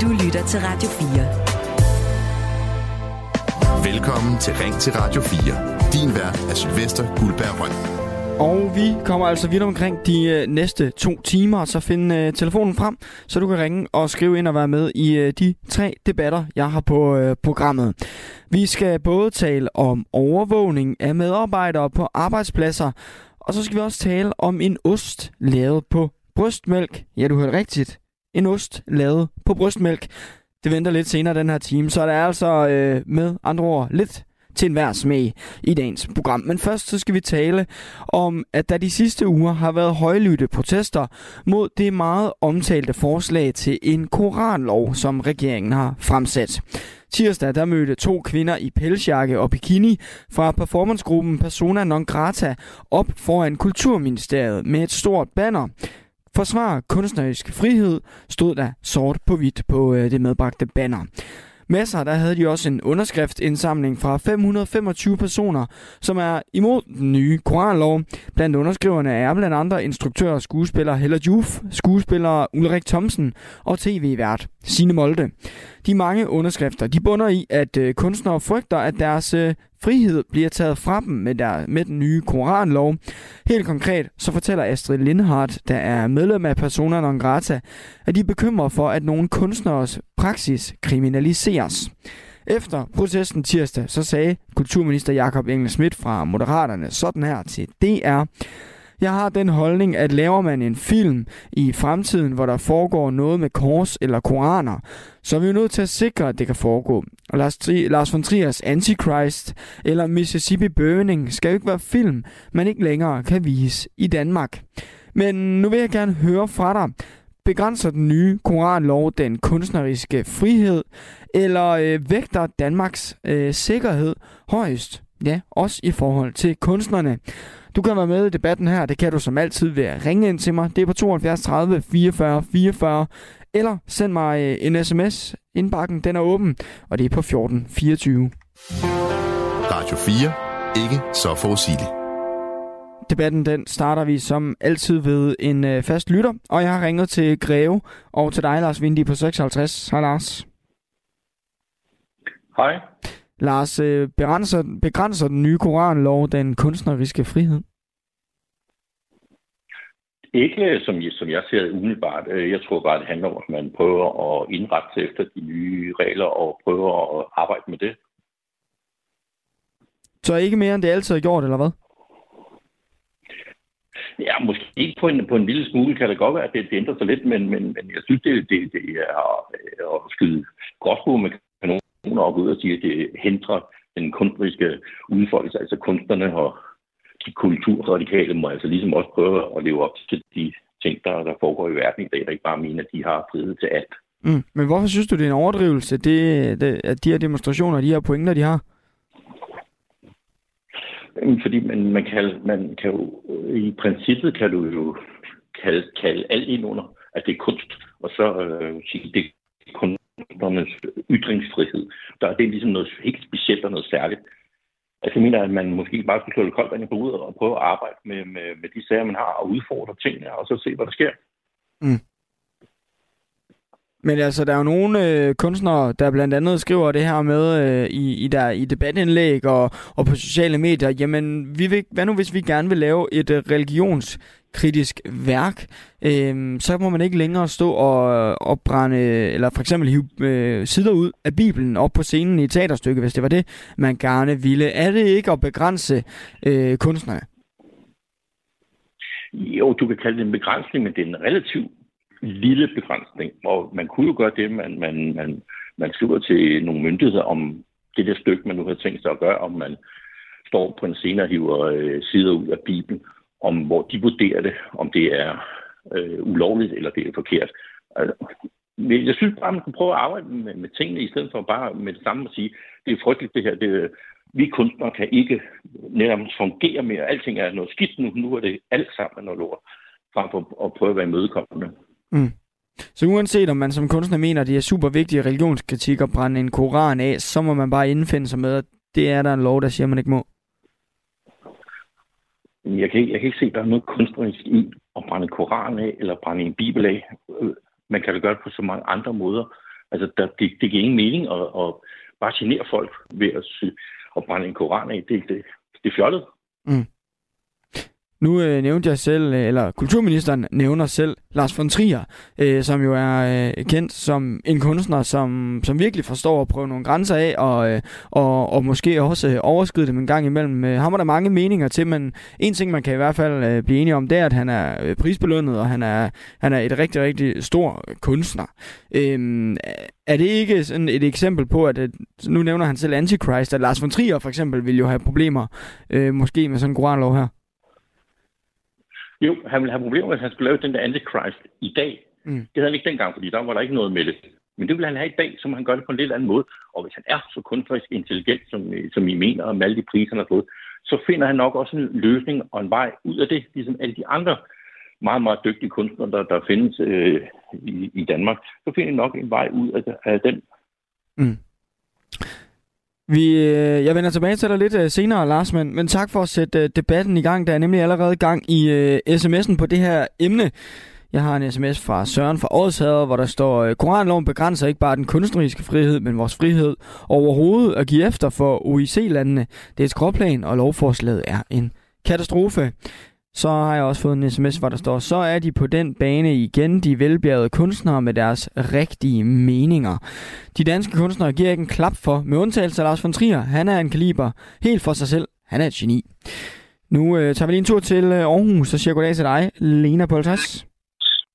Du lytter til Radio 4. Velkommen til Ring til Radio 4. Din vært er Sylvester Guldberg Røn. Og vi kommer altså vidt omkring de øh, næste to timer, så find øh, telefonen frem, så du kan ringe og skrive ind og være med i øh, de tre debatter, jeg har på øh, programmet. Vi skal både tale om overvågning af medarbejdere på arbejdspladser, og så skal vi også tale om en ost lavet på brystmælk. Ja, du hørte rigtigt. En ost lavet på brystmælk. Det venter lidt senere den her time, så der er altså øh, med andre ord lidt til enhver smag i dagens program. Men først så skal vi tale om, at der de sidste uger har været højlytte protester mod det meget omtalte forslag til en koranlov, som regeringen har fremsat. Tirsdag der mødte to kvinder i pelsjakke og bikini fra performancegruppen Persona Non Grata op foran Kulturministeriet med et stort banner. Forsvar kunstnerisk frihed stod der sort på hvidt på øh, det medbragte banner. Med sig der havde de også en underskriftsindsamling fra 525 personer, som er imod den nye korallov. Blandt underskriverne er blandt andre instruktør og skuespiller Hella Juf, skuespiller Ulrik Thomsen og tv-vært Signe Molde. De mange underskrifter de bunder i, at øh, kunstnere frygter, at deres øh, frihed bliver taget fra dem med, der, med den nye koranlov. Helt konkret så fortæller Astrid Lindhardt, der er medlem af Persona non grata, at de bekymrer for, at nogle kunstneres praksis kriminaliseres. Efter protesten tirsdag, så sagde kulturminister Jakob Engel Schmidt fra Moderaterne sådan her til DR. Jeg har den holdning, at laver man en film i fremtiden, hvor der foregår noget med kors eller koraner, så er vi jo nødt til at sikre, at det kan foregå. Og Lars, Tri- Lars von Triers Antichrist eller Mississippi Burning skal jo ikke være film, man ikke længere kan vise i Danmark. Men nu vil jeg gerne høre fra dig. Begrænser den nye koranlov den kunstneriske frihed, eller øh, vægter Danmarks øh, sikkerhed højst? Ja, også i forhold til kunstnerne. Du kan være med i debatten her. Det kan du som altid ved at ringe ind til mig. Det er på 72 30 44 44. Eller send mig øh, en sms. Indbakken den er åben, og det er på 14 24. Radio 4. Ikke så forudsigeligt. Debatten den starter vi som altid ved en øh, fast lytter, og jeg har ringet til Greve og til dig, Lars Vindi på 56. Hej Lars. Hej. Lars, øh, begrænser, begrænser den nye koranlov den kunstneriske frihed? Ikke som, som jeg ser det umiddelbart. Øh, jeg tror bare, det handler om, at man prøver at indrette sig efter de nye regler og prøver at arbejde med det. Så ikke mere, end det altid har gjort, eller hvad? Ja, måske ikke på en, på en lille smule kan det godt være, at det, det ændrer sig lidt, men, men, men jeg synes, det, det, det er at skyde gråsbue med kanoner op ud og sige, at det hindrer den kunstneriske udfoldelse, altså kunstnerne og de kulturradikale må altså ligesom også prøve at leve op til de ting, der, der foregår i verden i dag, der ikke bare mener, at de har frihed til alt. Mm. Men hvorfor synes du, det er en overdrivelse, det, det, at de her demonstrationer, de her pointer, de har? Fordi man, man, kan, man kan jo, i princippet kan du jo kalde, kalde alt ind under, at det er kunst, og så øh, sige, det er kunstnernes ytringsfrihed. Der er det ligesom noget helt specielt og noget særligt. Altså, jeg mener, at man måske bare skulle slå det koldt vand i hovedet og prøve at arbejde med, med, med de sager, man har, og udfordre tingene, og så se, hvad der sker. Mm. Men altså, der er jo nogle øh, kunstnere, der blandt andet skriver det her med øh, i, i, der, i debatindlæg og, og på sociale medier, jamen, vi vil, hvad nu hvis vi gerne vil lave et øh, religionskritisk værk, øh, så må man ikke længere stå og, øh, og brænde, eller for eksempel hive øh, sider ud af Bibelen op på scenen i et teaterstykke, hvis det var det, man gerne ville. Er det ikke at begrænse øh, kunstnere? Jo, du kan kalde det en begrænsning, men det er en relativ lille begrænsning. Og man kunne jo gøre det, man, man, man, man skriver til nogle myndigheder om det der stykke, man nu har tænkt sig at gøre, om man står på en scene og hiver øh, sider ud af Bibelen, om hvor de vurderer det, om det er øh, ulovligt eller det er forkert. Altså, jeg synes bare, man kan prøve at arbejde med, med tingene, i stedet for bare med det samme at sige, det er frygteligt det her, det, vi kunstnere kan ikke nærmest fungere mere. Alting er noget skidt nu, nu er det alt sammen noget lort, frem for at prøve at være imødekommende. Mm. Så uanset om man som kunstner mener, at det er super vigtige religionskritik at brænde en koran af, så må man bare indfinde sig med, at det er der en lov, der siger, at man ikke må. Jeg kan, ikke, jeg kan ikke se, at der er noget kunstnerisk i at brænde koran af, eller brænde en bibel af. Man kan da gøre det på så mange andre måder. Altså, der, det, det giver ingen mening at, at bare genere folk ved at, at brænde en koran af. Det, det, det er fjollet. Mm. Nu øh, nævnte jeg selv, øh, eller kulturministeren nævner selv Lars von Trier, øh, som jo er øh, kendt som en kunstner, som, som virkelig forstår at prøve nogle grænser af, og, øh, og, og måske også øh, overskride dem en gang imellem. Øh, ham er der mange meninger til, men en ting, man kan i hvert fald øh, blive enige om, det er, at han er øh, prisbelønnet, og han er, han er et rigtig, rigtig stor kunstner. Øh, er det ikke sådan et eksempel på, at, øh, nu nævner han selv Antichrist, at Lars von Trier for eksempel vil jo have problemer, øh, måske med sådan en koranlov her? Jo, han ville have problemer, hvis han skulle lave den der Antichrist i dag. Mm. Det havde han ikke dengang, fordi der var der ikke noget med det. Men det vil han have i dag, så må han gøre det på en lidt anden måde. Og hvis han er så kunstnerisk intelligent, som, som I mener, og med alle de priser, han har fået, så finder han nok også en løsning og en vej ud af det, ligesom alle de andre meget, meget dygtige kunstnere, der, der findes øh, i, i Danmark. Så finder han nok en vej ud af, af den. Mm. Vi, øh, jeg vender tilbage til dig lidt øh, senere, Lars, men, men tak for at sætte øh, debatten i gang. Der er nemlig allerede gang i øh, sms'en på det her emne. Jeg har en sms fra Søren fra Ådshader, hvor der står, øh, Koranloven begrænser ikke bare den kunstneriske frihed, men vores frihed overhovedet at give efter for OIC-landene. Det er et skråplan, og lovforslaget er en katastrofe. Så har jeg også fået en sms, hvor der står, så er de på den bane igen, de velbjergede kunstnere med deres rigtige meninger. De danske kunstnere giver ikke en klap for, med undtagelse af Lars von Trier. Han er en kaliber helt for sig selv. Han er et geni. Nu øh, tager vi lige en tur til øh, Aarhus, så siger goddag til dig, Lena Poltas.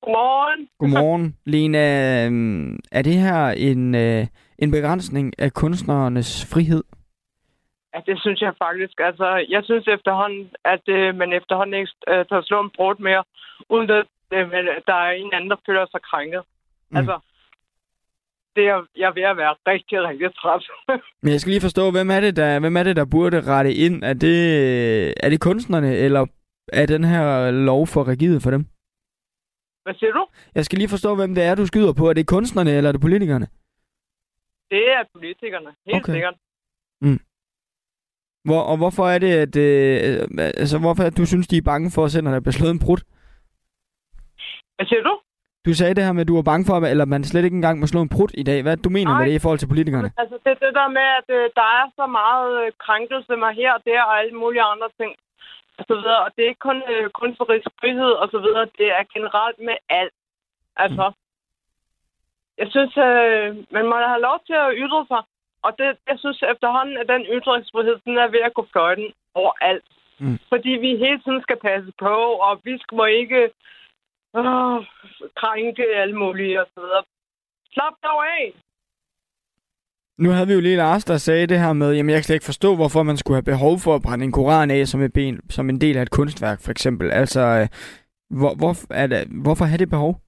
Godmorgen. Godmorgen. Lena, øh, er det her en, øh, en begrænsning af kunstnernes frihed? Ja, det synes jeg faktisk. Altså, jeg synes efterhånden, at øh, man efterhånden ikke øh, tager slå en brud mere, uden at øh, der er en anden, der føler sig krænket. Mm. Altså, det er, jeg er ved at være rigtig, rigtig træt. Men jeg skal lige forstå, hvem er det, der, hvem er det, der burde rette ind? Er det, er det kunstnerne, eller er den her lov for rigid for dem? Hvad siger du? Jeg skal lige forstå, hvem det er, du skyder på. Er det kunstnerne, eller er det politikerne? Det er politikerne, helt okay. sikkert. Mm. Hvor, og hvorfor er det, at, øh, altså, hvorfor det, du synes, de er bange for at sende, når der bliver slået en brud? Hvad siger du? Du sagde det her med, at du var bange for, eller man slet ikke engang må slå en brud i dag. Hvad du mener Nej. med det i forhold til politikerne? Altså, det er det der med, at øh, der er så meget øh, krænkelse med her og der og alle mulige andre ting. Og, så videre. og det er ikke kun øh, kunstnerisk frihed og så videre. Det er generelt med alt. Altså, mm. jeg synes, øh, man må have lov til at ytre sig. Og det, jeg synes efterhånden, at den ytringsfrihed, den er ved at gå fløjten overalt. Mm. Fordi vi hele tiden skal passe på, og vi skal må ikke øh, krænke alle mulige og så videre. Slap dog af! Nu havde vi jo lige Lars, der sagde det her med, jamen jeg kan slet ikke forstå, hvorfor man skulle have behov for at brænde en koran af som, et ben, som en del af et kunstværk, for eksempel. Altså, øh, hvor, hvor, er det, hvorfor har det behov?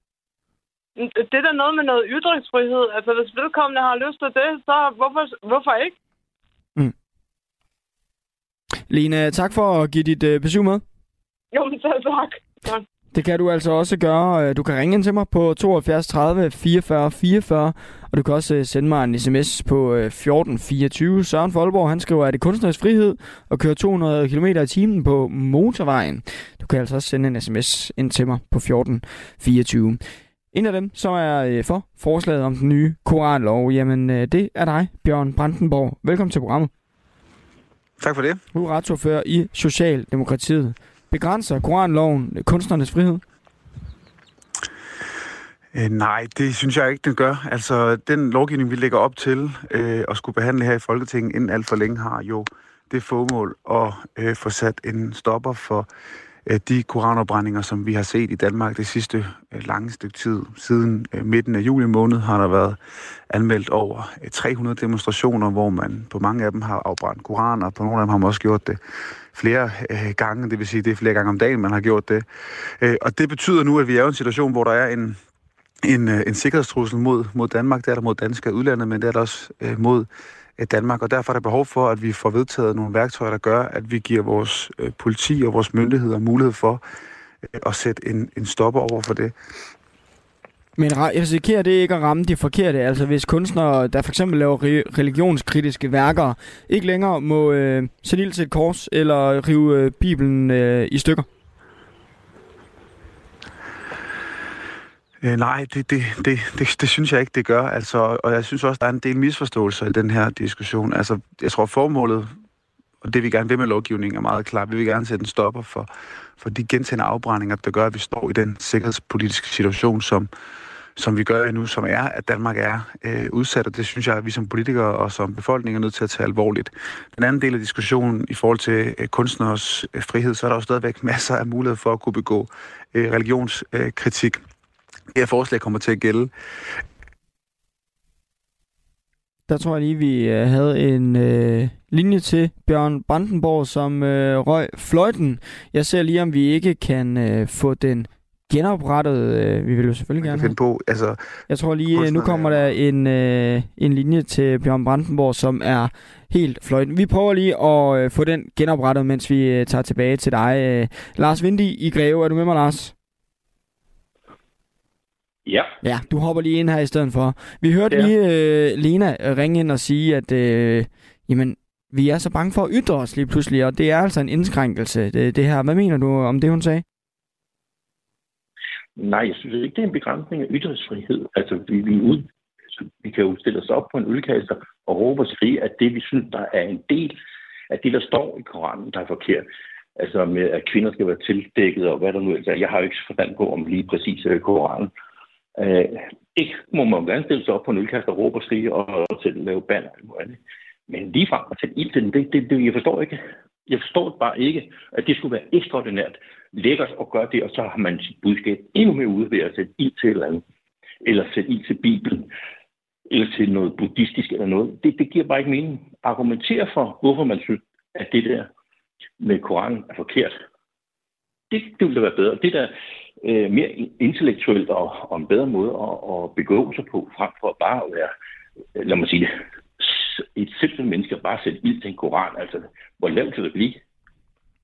Det er da noget med noget ytringsfrihed. Altså, hvis vedkommende har lyst til det, så hvorfor, hvorfor ikke? Mm. Lena, tak for at give dit øh, besøg med. Jo, men selv tak. tak. Det kan du altså også gøre. Du kan ringe ind til mig på 72 30 44 44, og du kan også øh, sende mig en sms på 1424. Øh, Søren Folborg, han skriver, at det kunstnerisk frihed at køre 200 km i timen på motorvejen. Du kan altså også sende en sms ind til mig på 1424. En af dem, som er øh, for forslaget om den nye koranlov, jamen øh, det er dig, Bjørn Brandenborg. Velkommen til programmet. Tak for det. Du er retsordfører i Socialdemokratiet. Begrænser koranloven kunstnernes frihed? Øh, nej, det synes jeg ikke, den gør. Altså, den lovgivning, vi lægger op til øh, at skulle behandle her i Folketinget inden alt for længe, har jo det formål at øh, få sat en stopper for Øh, Øh, de koranopbrændinger, som vi har set i Danmark det sidste øh, lange stykke tid. Siden øh, midten af juli måned har der været anmeldt over 300 demonstrationer, hvor man på mange af dem har afbrændt koraner, og på nogle af dem har man også gjort det flere gange, det vil sige, det er flere gange om dagen, man har gjort det. og det betyder nu, at vi er i en situation, hvor der er en, en, en sikkerhedstrussel mod, mod Danmark, det er der mod danske udlandet, men det er der også mod Danmark, og derfor er der behov for, at vi får vedtaget nogle værktøjer, der gør, at vi giver vores øh, politi og vores myndigheder mulighed for øh, at sætte en, en stopper over for det. Men risikerer det ikke at ramme de forkerte? Altså hvis kunstnere, der for eksempel laver religionskritiske værker, ikke længere må øh, sætte ild til et kors eller rive øh, Bibelen øh, i stykker? Øh, nej, det, det, det, det, det synes jeg ikke, det gør. Altså, og jeg synes også, der er en del misforståelser i den her diskussion. Altså, jeg tror, formålet, og det vi gerne vil med lovgivningen, er meget klart. Vi vil gerne sætte en stopper for, for de gentagende afbrændinger, der gør, at vi står i den sikkerhedspolitiske situation, som, som vi gør nu, som er, at Danmark er øh, udsat, og det synes jeg, at vi som politikere og som befolkning er nødt til at tage alvorligt. Den anden del af diskussionen i forhold til øh, kunstners øh, frihed, så er der jo stadigvæk masser af mulighed for at kunne begå øh, religionskritik. Det her forslag kommer til at gælde. Der tror jeg lige, vi øh, havde en øh, linje til Bjørn Brandenborg, som øh, røg fløjten. Jeg ser lige, om vi ikke kan øh, få den genoprettet. Øh, vi vil jo selvfølgelig gerne finde på. Altså, jeg tror lige, nu kommer der en, øh, en linje til Bjørn Brandenborg, som er helt fløjten. Vi prøver lige at øh, få den genoprettet, mens vi øh, tager tilbage til dig. Øh, Lars Vindi i Greve, er du med mig, Lars? Ja. Ja, du hopper lige ind her i stedet for. Vi hørte ja. lige øh, Lena ringe ind og sige, at øh, jamen, vi er så bange for at ytre os lige pludselig, og det er altså en indskrænkelse, det, det her. Hvad mener du om det, hun sagde? Nej, jeg synes ikke, det er en begrænsning af ytringsfrihed. Altså, vi, vi, ud, altså, vi kan jo stille os op på en udkaster og råbe og skrige, at det, vi synes, der er en del af det, der står i Koranen, der er forkert. Altså med, at kvinder skal være tildækket, og hvad der nu er. Jeg har jo ikke forstand på, om lige præcis uh, Koranen. Øh, ikke må man gerne stille sig op på en ølkast og råbe og skrige og, og til at lave banner. Men ligefrem at sætte ild til det, det, det, jeg forstår ikke. Jeg forstår bare ikke, at det skulle være ekstraordinært lækkert at gøre det, og så har man sit budskab endnu mere ude ved at sætte ild til et eller andet. Eller sætte ild til Bibelen. Eller til noget buddhistisk eller noget. Det, det giver bare ikke mening. Argumentere for, hvorfor man synes, at det der med Koranen er forkert. Det, det ville da være bedre. Det der øh, mere intellektuelt og, og en bedre måde at, at begå sig på, frem for bare at være, lad mig sige det, et simpelt menneske bare sætte ild til en koran. Altså, hvor lavt kan det blive?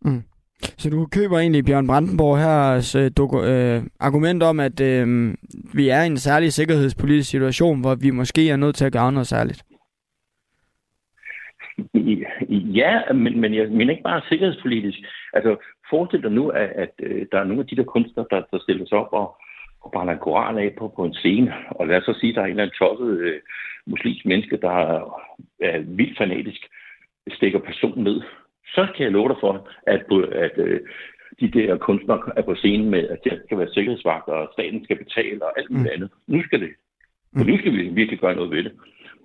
Mm. Så du køber egentlig Bjørn Brandenborg her øh, doku- øh, argument om, at øh, vi er i en særlig sikkerhedspolitisk situation, hvor vi måske er nødt til at gøre noget særligt? Ja, men, men jeg mener ikke bare sikkerhedspolitisk. Altså, forestil dig nu, at, at, øh, der er nogle af de der kunstnere, der, der stiller sig op og, og brænder en koran af på, på en scene. Og lad os så sige, at der er en eller anden tosset øh, muslimsk menneske, der er, er vildt fanatisk, stikker personen ned. Så kan jeg love dig for, at, at øh, de der kunstnere er på scenen med, at der skal være sikkerhedsvagter, og staten skal betale og alt muligt mm. andet. Nu skal det. For nu skal vi virkelig gøre noget ved det.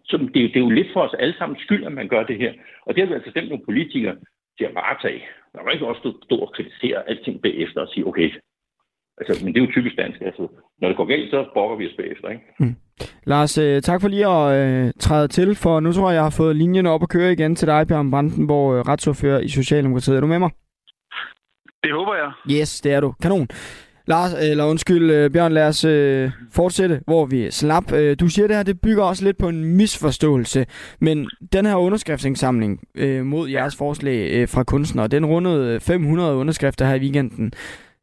Så det, det er jo lidt for os alle sammen skyld, at man gør det her. Og det har vi altså stemt nogle politikere til at varetage. Der var ikke også stå og kritisere alting bagefter og sige, okay, Altså, men det er jo typisk dansk. Altså, når det går galt, så brokker vi os bagefter. Ikke? Mm. Lars, øh, tak for lige at øh, træde til, for nu tror jeg, jeg har fået linjen op og køre igen til dig, Bjørn Brandenborg, øh, retsordfører i Socialdemokratiet. Er du med mig? Det håber jeg. Yes, det er du. Kanon. Lars, eller undskyld, øh, Bjørn, lad os øh, fortsætte, hvor vi slap. Øh, du siger det her, det bygger også lidt på en misforståelse, men den her underskriftsindsamling øh, mod jeres forslag øh, fra kunstnere, den rundede 500 underskrifter her i weekenden.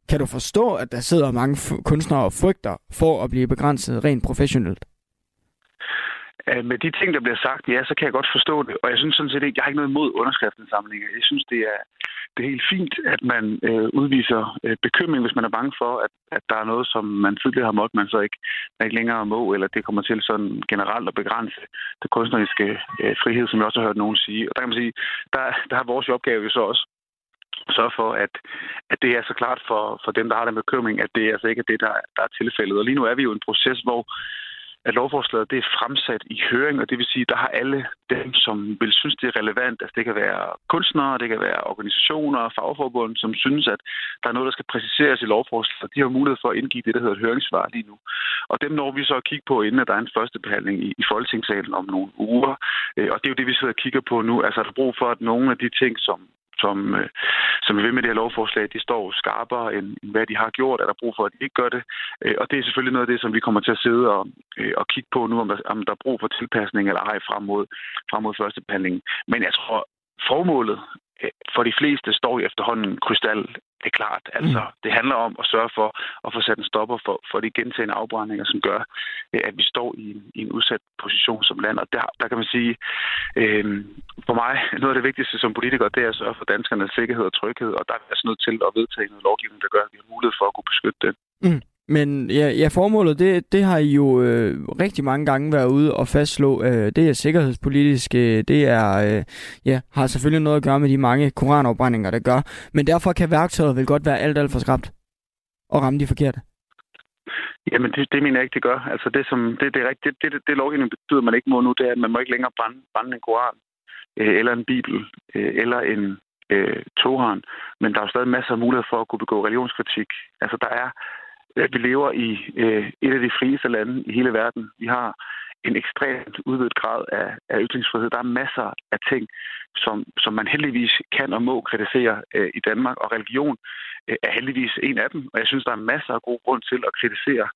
Kan du forstå, at der sidder mange kunstnere og frygter for at blive begrænset rent professionelt? Med de ting, der bliver sagt, ja, så kan jeg godt forstå det. Og jeg synes sådan set ikke, jeg har ikke noget imod underskriftsindsamlinger. Jeg synes, det er, det er helt fint, at man øh, udviser øh, bekymring, hvis man er bange for, at, at der er noget, som man tidligere har måttet, man så ikke, man ikke længere må, eller det kommer til sådan generelt at begrænse det kunstneriske øh, frihed, som jeg også har hørt nogen sige. Og der kan man sige, der, der har vores opgave jo så også sørge for, at, at det er så klart for, for dem, der har den bekymring, at det altså ikke er det, der, der er tilfældet. Og lige nu er vi jo i en proces, hvor at lovforslaget det er fremsat i høring, og det vil sige, der har alle dem, som vil synes, det er relevant, altså det kan være kunstnere, det kan være organisationer, fagforbund, som synes, at der er noget, der skal præciseres i lovforslaget, de har mulighed for at indgive det, der hedder et høringssvar lige nu. Og dem når vi så at kigge på, inden at der er en første behandling i, i Folketingssalen om nogle uger. Øh, og det er jo det, vi sidder og kigger på nu. Altså er der brug for, at nogle af de ting, som som, øh, som vil med det her lovforslag, de står skarpere, end, end hvad de har gjort. Er der brug for, at de ikke gør det? Øh, og det er selvfølgelig noget af det, som vi kommer til at sidde og, øh, og kigge på nu, om der, om der er brug for tilpasning eller ej frem mod, frem mod første behandling. Men jeg tror, formålet for de fleste står jo efterhånden krystal det er klart. Altså, mm. Det handler om at sørge for at få sat en stopper for, for de gentagende afbrændinger, som gør, øh, at vi står i en, i en udsat position som land. Og der, der kan man sige, øh, for mig, noget af det vigtigste som politiker, det er at sørge for danskernes sikkerhed og tryghed, og der er altså nødt til at vedtage noget lovgivning, der gør, at vi har mulighed for at kunne beskytte det. Mm. Men ja, ja formålet, det, det har I jo øh, rigtig mange gange været ude og fastslå. Øh, det er sikkerhedspolitisk, øh, det er, øh, ja, har selvfølgelig noget at gøre med de mange koranopbrændinger, der gør. Men derfor kan værktøjet vel godt være alt, alt for skræbt og ramme de forkerte. Jamen, det, det mener jeg ikke, det gør. Altså, det, som, det, det, er rigtigt, det, det, det lovgivning betyder, man ikke må nu, det er, at man må ikke længere brænde, brænde en koran, øh, eller en bibel, øh, eller en øh, toran. Men der er jo stadig masser af muligheder for at kunne begå religionskritik. Altså, der er Øh, vi lever i øh, et af de frieste lande i hele verden. Vi har en ekstremt udvidet grad af, af ytringsfrihed. Der er masser af ting, som, som man heldigvis kan og må kritisere øh, i Danmark, og religion øh, er heldigvis en af dem. Og jeg synes, der er masser af god grund til at kritisere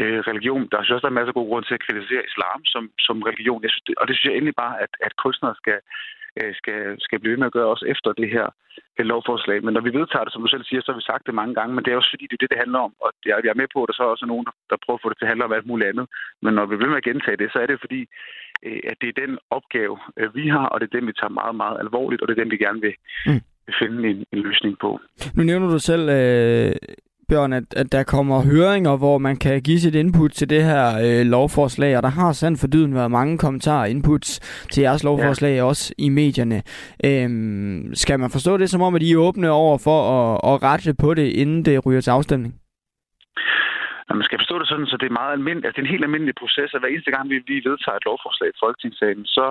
øh, religion. Der er også der er masser af god grund til at kritisere islam som, som religion. Jeg synes, det, og det synes jeg endelig bare, at, at kunstnere skal, skal, skal blive ved med at gøre også efter det her lovforslag. Men når vi vedtager det, som du selv siger, så har vi sagt det mange gange, men det er også fordi, det er det, det handler om. Og jeg, jeg er med på, at der så er også nogen, der prøver at få det til at handle om alt muligt andet. Men når vi vil med at gentage det, så er det fordi, øh, at det er den opgave, øh, vi har, og det er den, vi tager meget, meget alvorligt, og det er den, vi gerne vil, mm. finde en, en løsning på. Nu nævner du selv øh, Bjørn, at, at der kommer høringer, hvor man kan give sit input til det her øh, lovforslag, og der har sandt for dyden været mange kommentarer og inputs til jeres lovforslag, ja. også i medierne. Øhm, skal man forstå det som om, at I er åbne over for at, at rette på det, inden det ryger til afstemning? Man skal forstå det sådan, så det er meget almindeligt, altså det er en helt almindelig proces, at hver eneste gang, vi, vi vedtager et lovforslag i Folketingssalen, så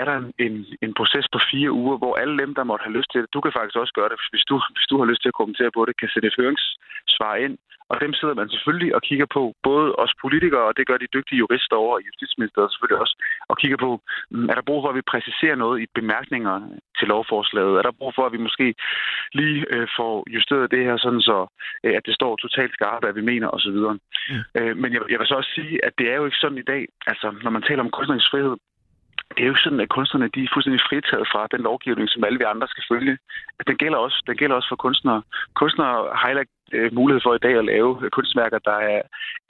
er der en, en proces på fire uger, hvor alle dem, der måtte have lyst til det, du kan faktisk også gøre det, hvis du, hvis du har lyst til at kommentere på det, kan sætte et høringssvar ind. Og dem sidder man selvfølgelig og kigger på, både os politikere, og det gør de dygtige jurister over i Justitsministeriet selvfølgelig også, og kigger på, mm, er der brug for, at vi præciserer noget i bemærkninger til lovforslaget? Er der brug for, at vi måske lige øh, får justeret det her, sådan så øh, at det står totalt skarpt, hvad vi mener osv.? Mm. Øh, men jeg, jeg vil så også sige, at det er jo ikke sådan i dag, altså når man taler om kunstnerisk frihed, det er jo sådan, at kunstnerne de er fuldstændig fritaget fra den lovgivning, som alle vi andre skal følge. Den gælder også, den gælder også for kunstnere. Kunstnere har heller ikke øh, mulighed for i dag at lave øh, kunstværker, der er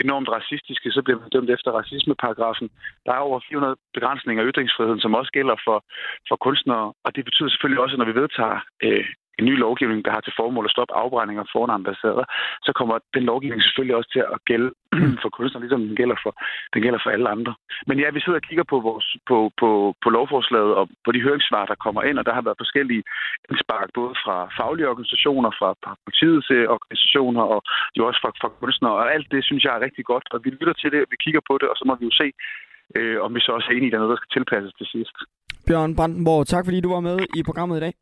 enormt racistiske. Så bliver man dømt efter racismeparagrafen. Der er over 400 begrænsninger af ytringsfriheden, som også gælder for, for kunstnere. Og det betyder selvfølgelig også, at når vi vedtager øh, en ny lovgivning, der har til formål at stoppe afbrændinger foran ambassader, så kommer den lovgivning selvfølgelig også til at gælde for kunstnere, ligesom den gælder for, den gælder for alle andre. Men ja, vi sidder og kigger på, vores, på, på, på lovforslaget og på de høringssvar, der kommer ind, og der har været forskellige indspark, både fra faglige organisationer, fra, politiets øh, organisationer og jo også fra, fra kunstnere. Og alt det synes jeg er rigtig godt, og vi lytter til det, vi kigger på det, og så må vi jo se, øh, om vi så også er enige i, at der er noget, der skal tilpasses til sidst. Bjørn Brandenborg, tak fordi du var med i programmet i dag.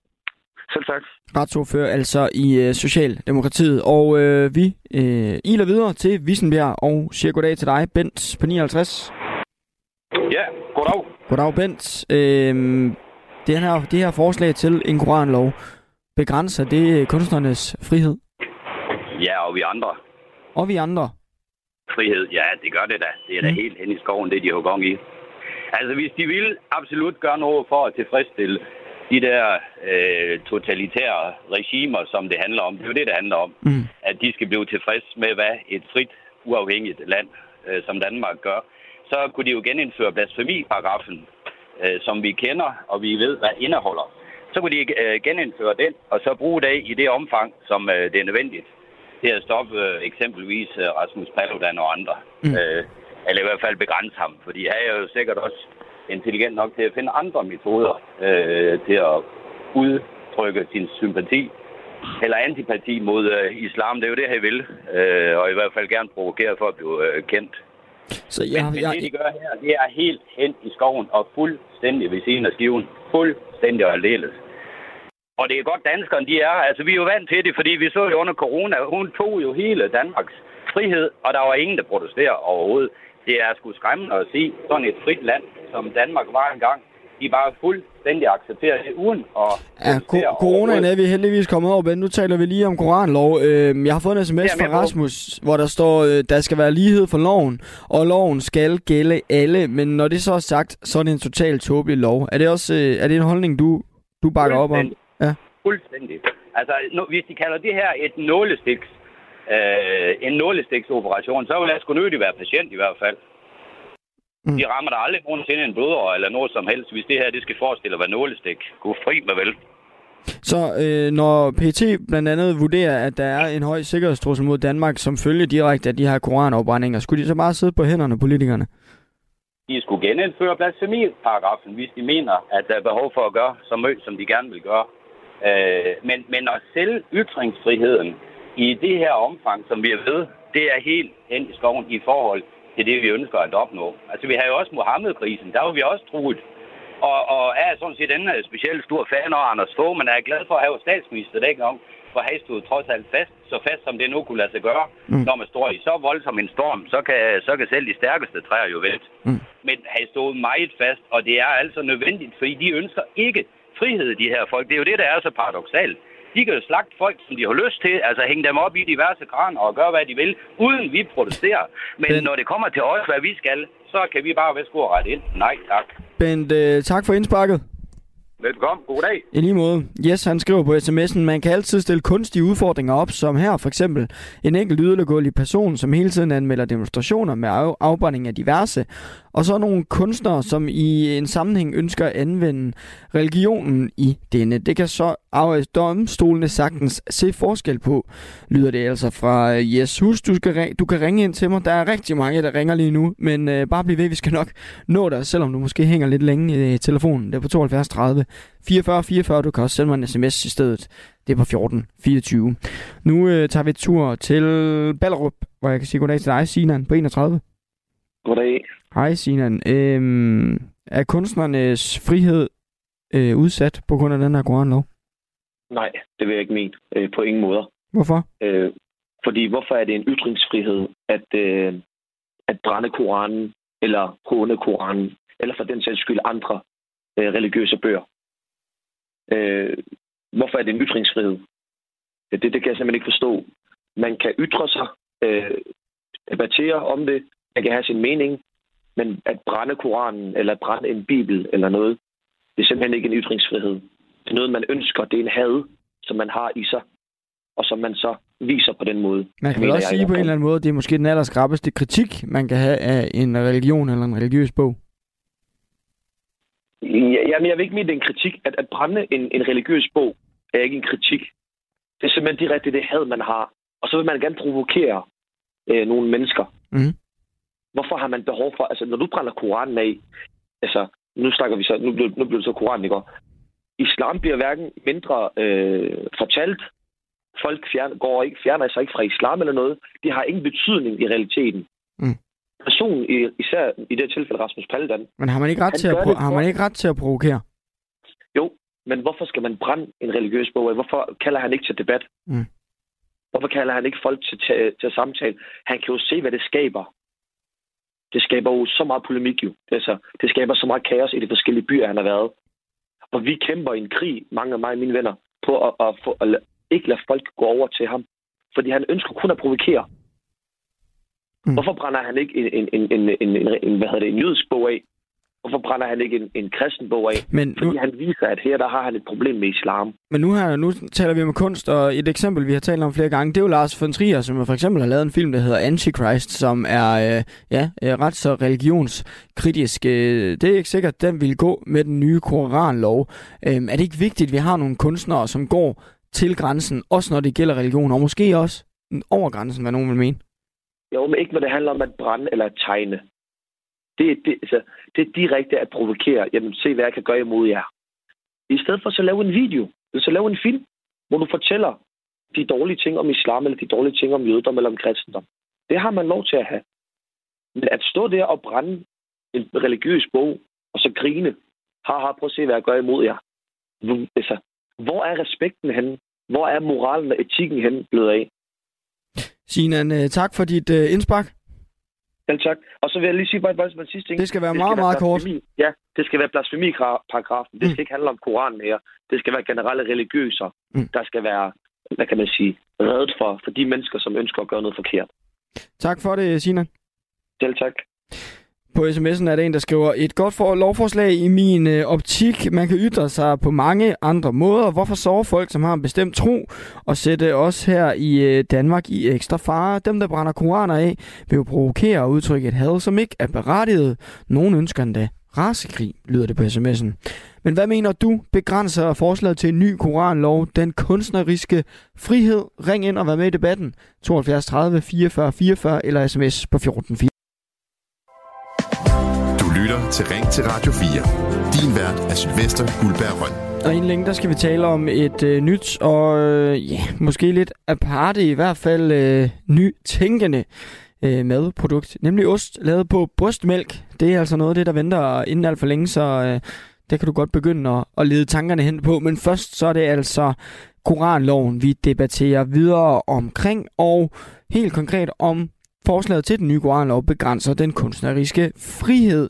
Selv tak. Retsordfører altså i øh, Socialdemokratiet. Og øh, vi øh, iler videre til Vissenbjerg og siger goddag til dig, Bent på 59. Ja, goddag. Goddag, Bent. Øh, det, her, det her forslag til en koranlov, begrænser det kunstnernes frihed? Ja, og vi andre. Og vi andre? Frihed, ja, det gør det da. Det er da mm. helt hen i skoven, det de har gang i. Altså, hvis de vil absolut gøre noget for at tilfredsstille de der øh, totalitære regimer, som det handler om, det er jo det, det handler om, mm. at de skal blive tilfreds med, hvad et frit, uafhængigt land øh, som Danmark gør, så kunne de jo genindføre blasfemiparagrafen, øh, som vi kender, og vi ved, hvad indeholder. Så kunne de øh, genindføre den, og så bruge det i det omfang, som øh, det er nødvendigt til at stoppe øh, eksempelvis øh, Rasmus Paludan og andre. Mm. Øh, eller i hvert fald begrænse ham, fordi han er jo sikkert også intelligent nok til at finde andre metoder øh, til at udtrykke sin sympati eller antipati mod øh, islam. Det er jo det, han vil, øh, og i hvert fald gerne provokere for at blive øh, kendt. Så jeg, men, men jeg... det, de gør her, det er helt hen i skoven og fuldstændig ved siden af skiven. Fuldstændig og aldeles. Og det er godt, danskerne de er. Altså, vi er jo vant til det, fordi vi så jo under corona, hun tog jo hele Danmarks frihed, og der var ingen, der protesterede overhovedet det er sgu skræmmende at se sådan et frit land, som Danmark var engang. De bare fuldstændig accepterer det uden at... Ja, ko- coronaen er vi heldigvis kommet over, men nu taler vi lige om koranlov. Øh, jeg har fået en sms fra Rasmus, hvor der står, øh, der skal være lighed for loven, og loven skal gælde alle. Men når det så er sagt, så er det en totalt tåbelig lov. Er det også øh, er det en holdning, du, du bakker op om? Ja. Fuldstændig. Altså, nu, hvis de kalder det her et nålestiks øh, en nålestiksoperation, så vil jeg sgu nødig være patient i hvert fald. Mm. De rammer der aldrig nogensinde en blodår eller noget som helst, hvis det her det skal forestille at være nålestik. Gå fri med vel. Så øh, når PT blandt andet vurderer, at der er en høj sikkerhedstrussel mod Danmark, som følger direkte af de her koranafbrændinger, skulle de så bare sidde på hænderne, politikerne? De skulle genindføre blasfemiparagrafen, hvis de mener, at der er behov for at gøre så meget, som de gerne vil gøre. Øh, men, men at sælge ytringsfriheden i det her omfang, som vi er ved, det er helt hen i skoven i forhold til det, vi ønsker at opnå. Altså, vi har jo også Mohammed-krisen. Der var vi også truet. Og, og er sådan set en specielt stor fan af Anders Fogh, men er glad for at have statsminister dengang, for han stod trods alt fast, så fast som det nu kunne lade sig gøre. Mm. Når man står i så voldsom en storm, så kan, så kan selv de stærkeste træer jo vælte. Mm. Men han stod meget fast, og det er altså nødvendigt, fordi de ønsker ikke frihed, de her folk. Det er jo det, der er så paradoxalt. De kan jo slagte folk, som de har lyst til, altså hænge dem op i diverse kraner og gøre, hvad de vil, uden vi protesterer. Men Den... når det kommer til os, hvad vi skal, så kan vi bare væske og rette ind. Nej, tak. Bent, øh, tak for indsparket. Velkommen. God dag. I lige måde. Yes, han skriver på sms'en, man kan altid stille kunstige udfordringer op, som her for eksempel en enkelt yderliggåelig person, som hele tiden anmelder demonstrationer med af afbrænding af diverse, og så nogle kunstnere, som i en sammenhæng ønsker at anvende religionen i denne. Det kan så domstolene sagtens se forskel på, lyder det altså fra øh, Jesus. Du, skal, du kan ringe ind til mig. Der er rigtig mange, der ringer lige nu, men øh, bare bliv ved, vi skal nok nå dig, selvom du måske hænger lidt længe i øh, telefonen. Det er på 72 30 44 44. Du kan også sende mig en sms i stedet. Det er på 14 24. Nu øh, tager vi et tur til Ballerup, hvor jeg kan sige goddag til dig, Sinan, på 31. Goddag. Hej Sinan. Øhm, er kunstnernes frihed øh, udsat på grund af den her koranlov? Nej, det vil jeg ikke mene. Øh, på ingen måde. Hvorfor? Øh, fordi hvorfor er det en ytringsfrihed at, øh, at brænde Koranen, eller håne Koranen, eller for den sags skyld andre øh, religiøse bøger? Øh, hvorfor er det en ytringsfrihed? Det, det kan jeg simpelthen ikke forstå. Man kan ytre sig, øh, debattere om det, man kan have sin mening, men at brænde Koranen, eller at brænde en bibel, eller noget, det er simpelthen ikke en ytringsfrihed. Det er noget, man ønsker. Det er en had, som man har i sig, og som man så viser på den måde. Man kan vel også sige på en eller anden måde, det er måske den allerskrappeste kritik, man kan have af en religion eller en religiøs bog. Ja, men jeg vil ikke mene, det er en kritik. At, at brænde en, en religiøs bog er ikke en kritik. Det er simpelthen direkte det had, man har. Og så vil man gerne provokere øh, nogle mennesker. Mm. Hvorfor har man behov for... Altså, når du brænder Koranen af... Altså, nu snakker vi så... Nu bliver, nu bliver det så Koranen, ikke? Islam bliver hverken mindre øh, fortalt. Folk fjern, går ikke, fjerner sig ikke fra islam eller noget. Det har ingen betydning i realiteten. Mm. Personen, især i det tilfælde Rasmus Paludan... Men har man ikke ret, til at, pro- har man ikke ret til at provokere? Jo, men hvorfor skal man brænde en religiøs bog? Hvorfor kalder han ikke til debat? Mm. Hvorfor kalder han ikke folk til, til, til samtale? Han kan jo se, hvad det skaber det skaber jo så meget polemik jo. Altså, det skaber så meget kaos i de forskellige byer, han har været. Og vi kæmper i en krig, mange af mig og mine venner, på at, at, få, at ikke lade folk gå over til ham. Fordi han ønsker kun at provokere. Mm. Hvorfor brænder han ikke en, en, en, en, en, en, hvad hedder det, en jødisk bog af? Hvorfor brænder han ikke en, en kristen bog af? Men nu... Fordi han viser, at her der har han et problem med islam. Men nu, her, nu taler vi om kunst, og et eksempel, vi har talt om flere gange, det er jo Lars von Trier, som for eksempel har lavet en film, der hedder Antichrist, som er øh, ja, øh, ret så religionskritisk. Øh, det er ikke sikkert, at den vil gå med den nye koranlov. Øh, er det ikke vigtigt, at vi har nogle kunstnere, som går til grænsen, også når det gælder religion, og måske også over grænsen, hvad nogen vil mene? Jo, men ikke når det handler om at brænde eller at tegne. Det, det, altså, det er direkte at provokere. Jamen, se, hvad jeg kan gøre imod jer. I stedet for så lave en video, så lave en film, hvor du fortæller de dårlige ting om islam, eller de dårlige ting om jødedom eller om kristendom. Det har man lov til at have. Men at stå der og brænde en religiøs bog, og så grine, har prøv at se, hvad jeg gør imod jer. Altså, hvor er respekten henne? Hvor er moralen og etikken henne blevet af? Sinan, øh, tak for dit øh, indspark. Selv tak. Og så vil jeg lige sige bare en sidste ting. Det skal være det meget, skal meget kort. Ja, det skal være blasfemiparagrafen. Det mm. skal ikke handle om Koranen mere. Det skal være generelle religiøser, mm. der skal være, hvad kan man sige, reddet for, for de mennesker, som ønsker at gøre noget forkert. Tak for det, Sina. Selv tak. På sms'en er der en, der skriver, et godt for lovforslag i min øh, optik. Man kan ytre sig på mange andre måder. Hvorfor sover folk, som har en bestemt tro, og sætte os her i øh, Danmark i ekstra fare? Dem, der brænder koraner af, vil jo provokere og udtrykke et had, som ikke er berettiget. Nogen ønsker endda rasekrig, lyder det på sms'en. Men hvad mener du begrænser forslaget til en ny koranlov den kunstneriske frihed? Ring ind og vær med i debatten. 72 30 44 44 eller sms på 14 lytter til Ring til Radio 4. Din vært er Sylvester Guldberg Røn. Og inden længe, der skal vi tale om et øh, nyt og øh, ja, måske lidt aparte, i hvert fald øh, nytænkende øh, madprodukt, nemlig ost lavet på brystmælk. Det er altså noget af det, der venter inden alt for længe, så øh, det kan du godt begynde at, at lede tankerne hen på. Men først så er det altså Koranloven, vi debatterer videre omkring, og helt konkret om forslaget til den nye Koranlov begrænser den kunstneriske frihed.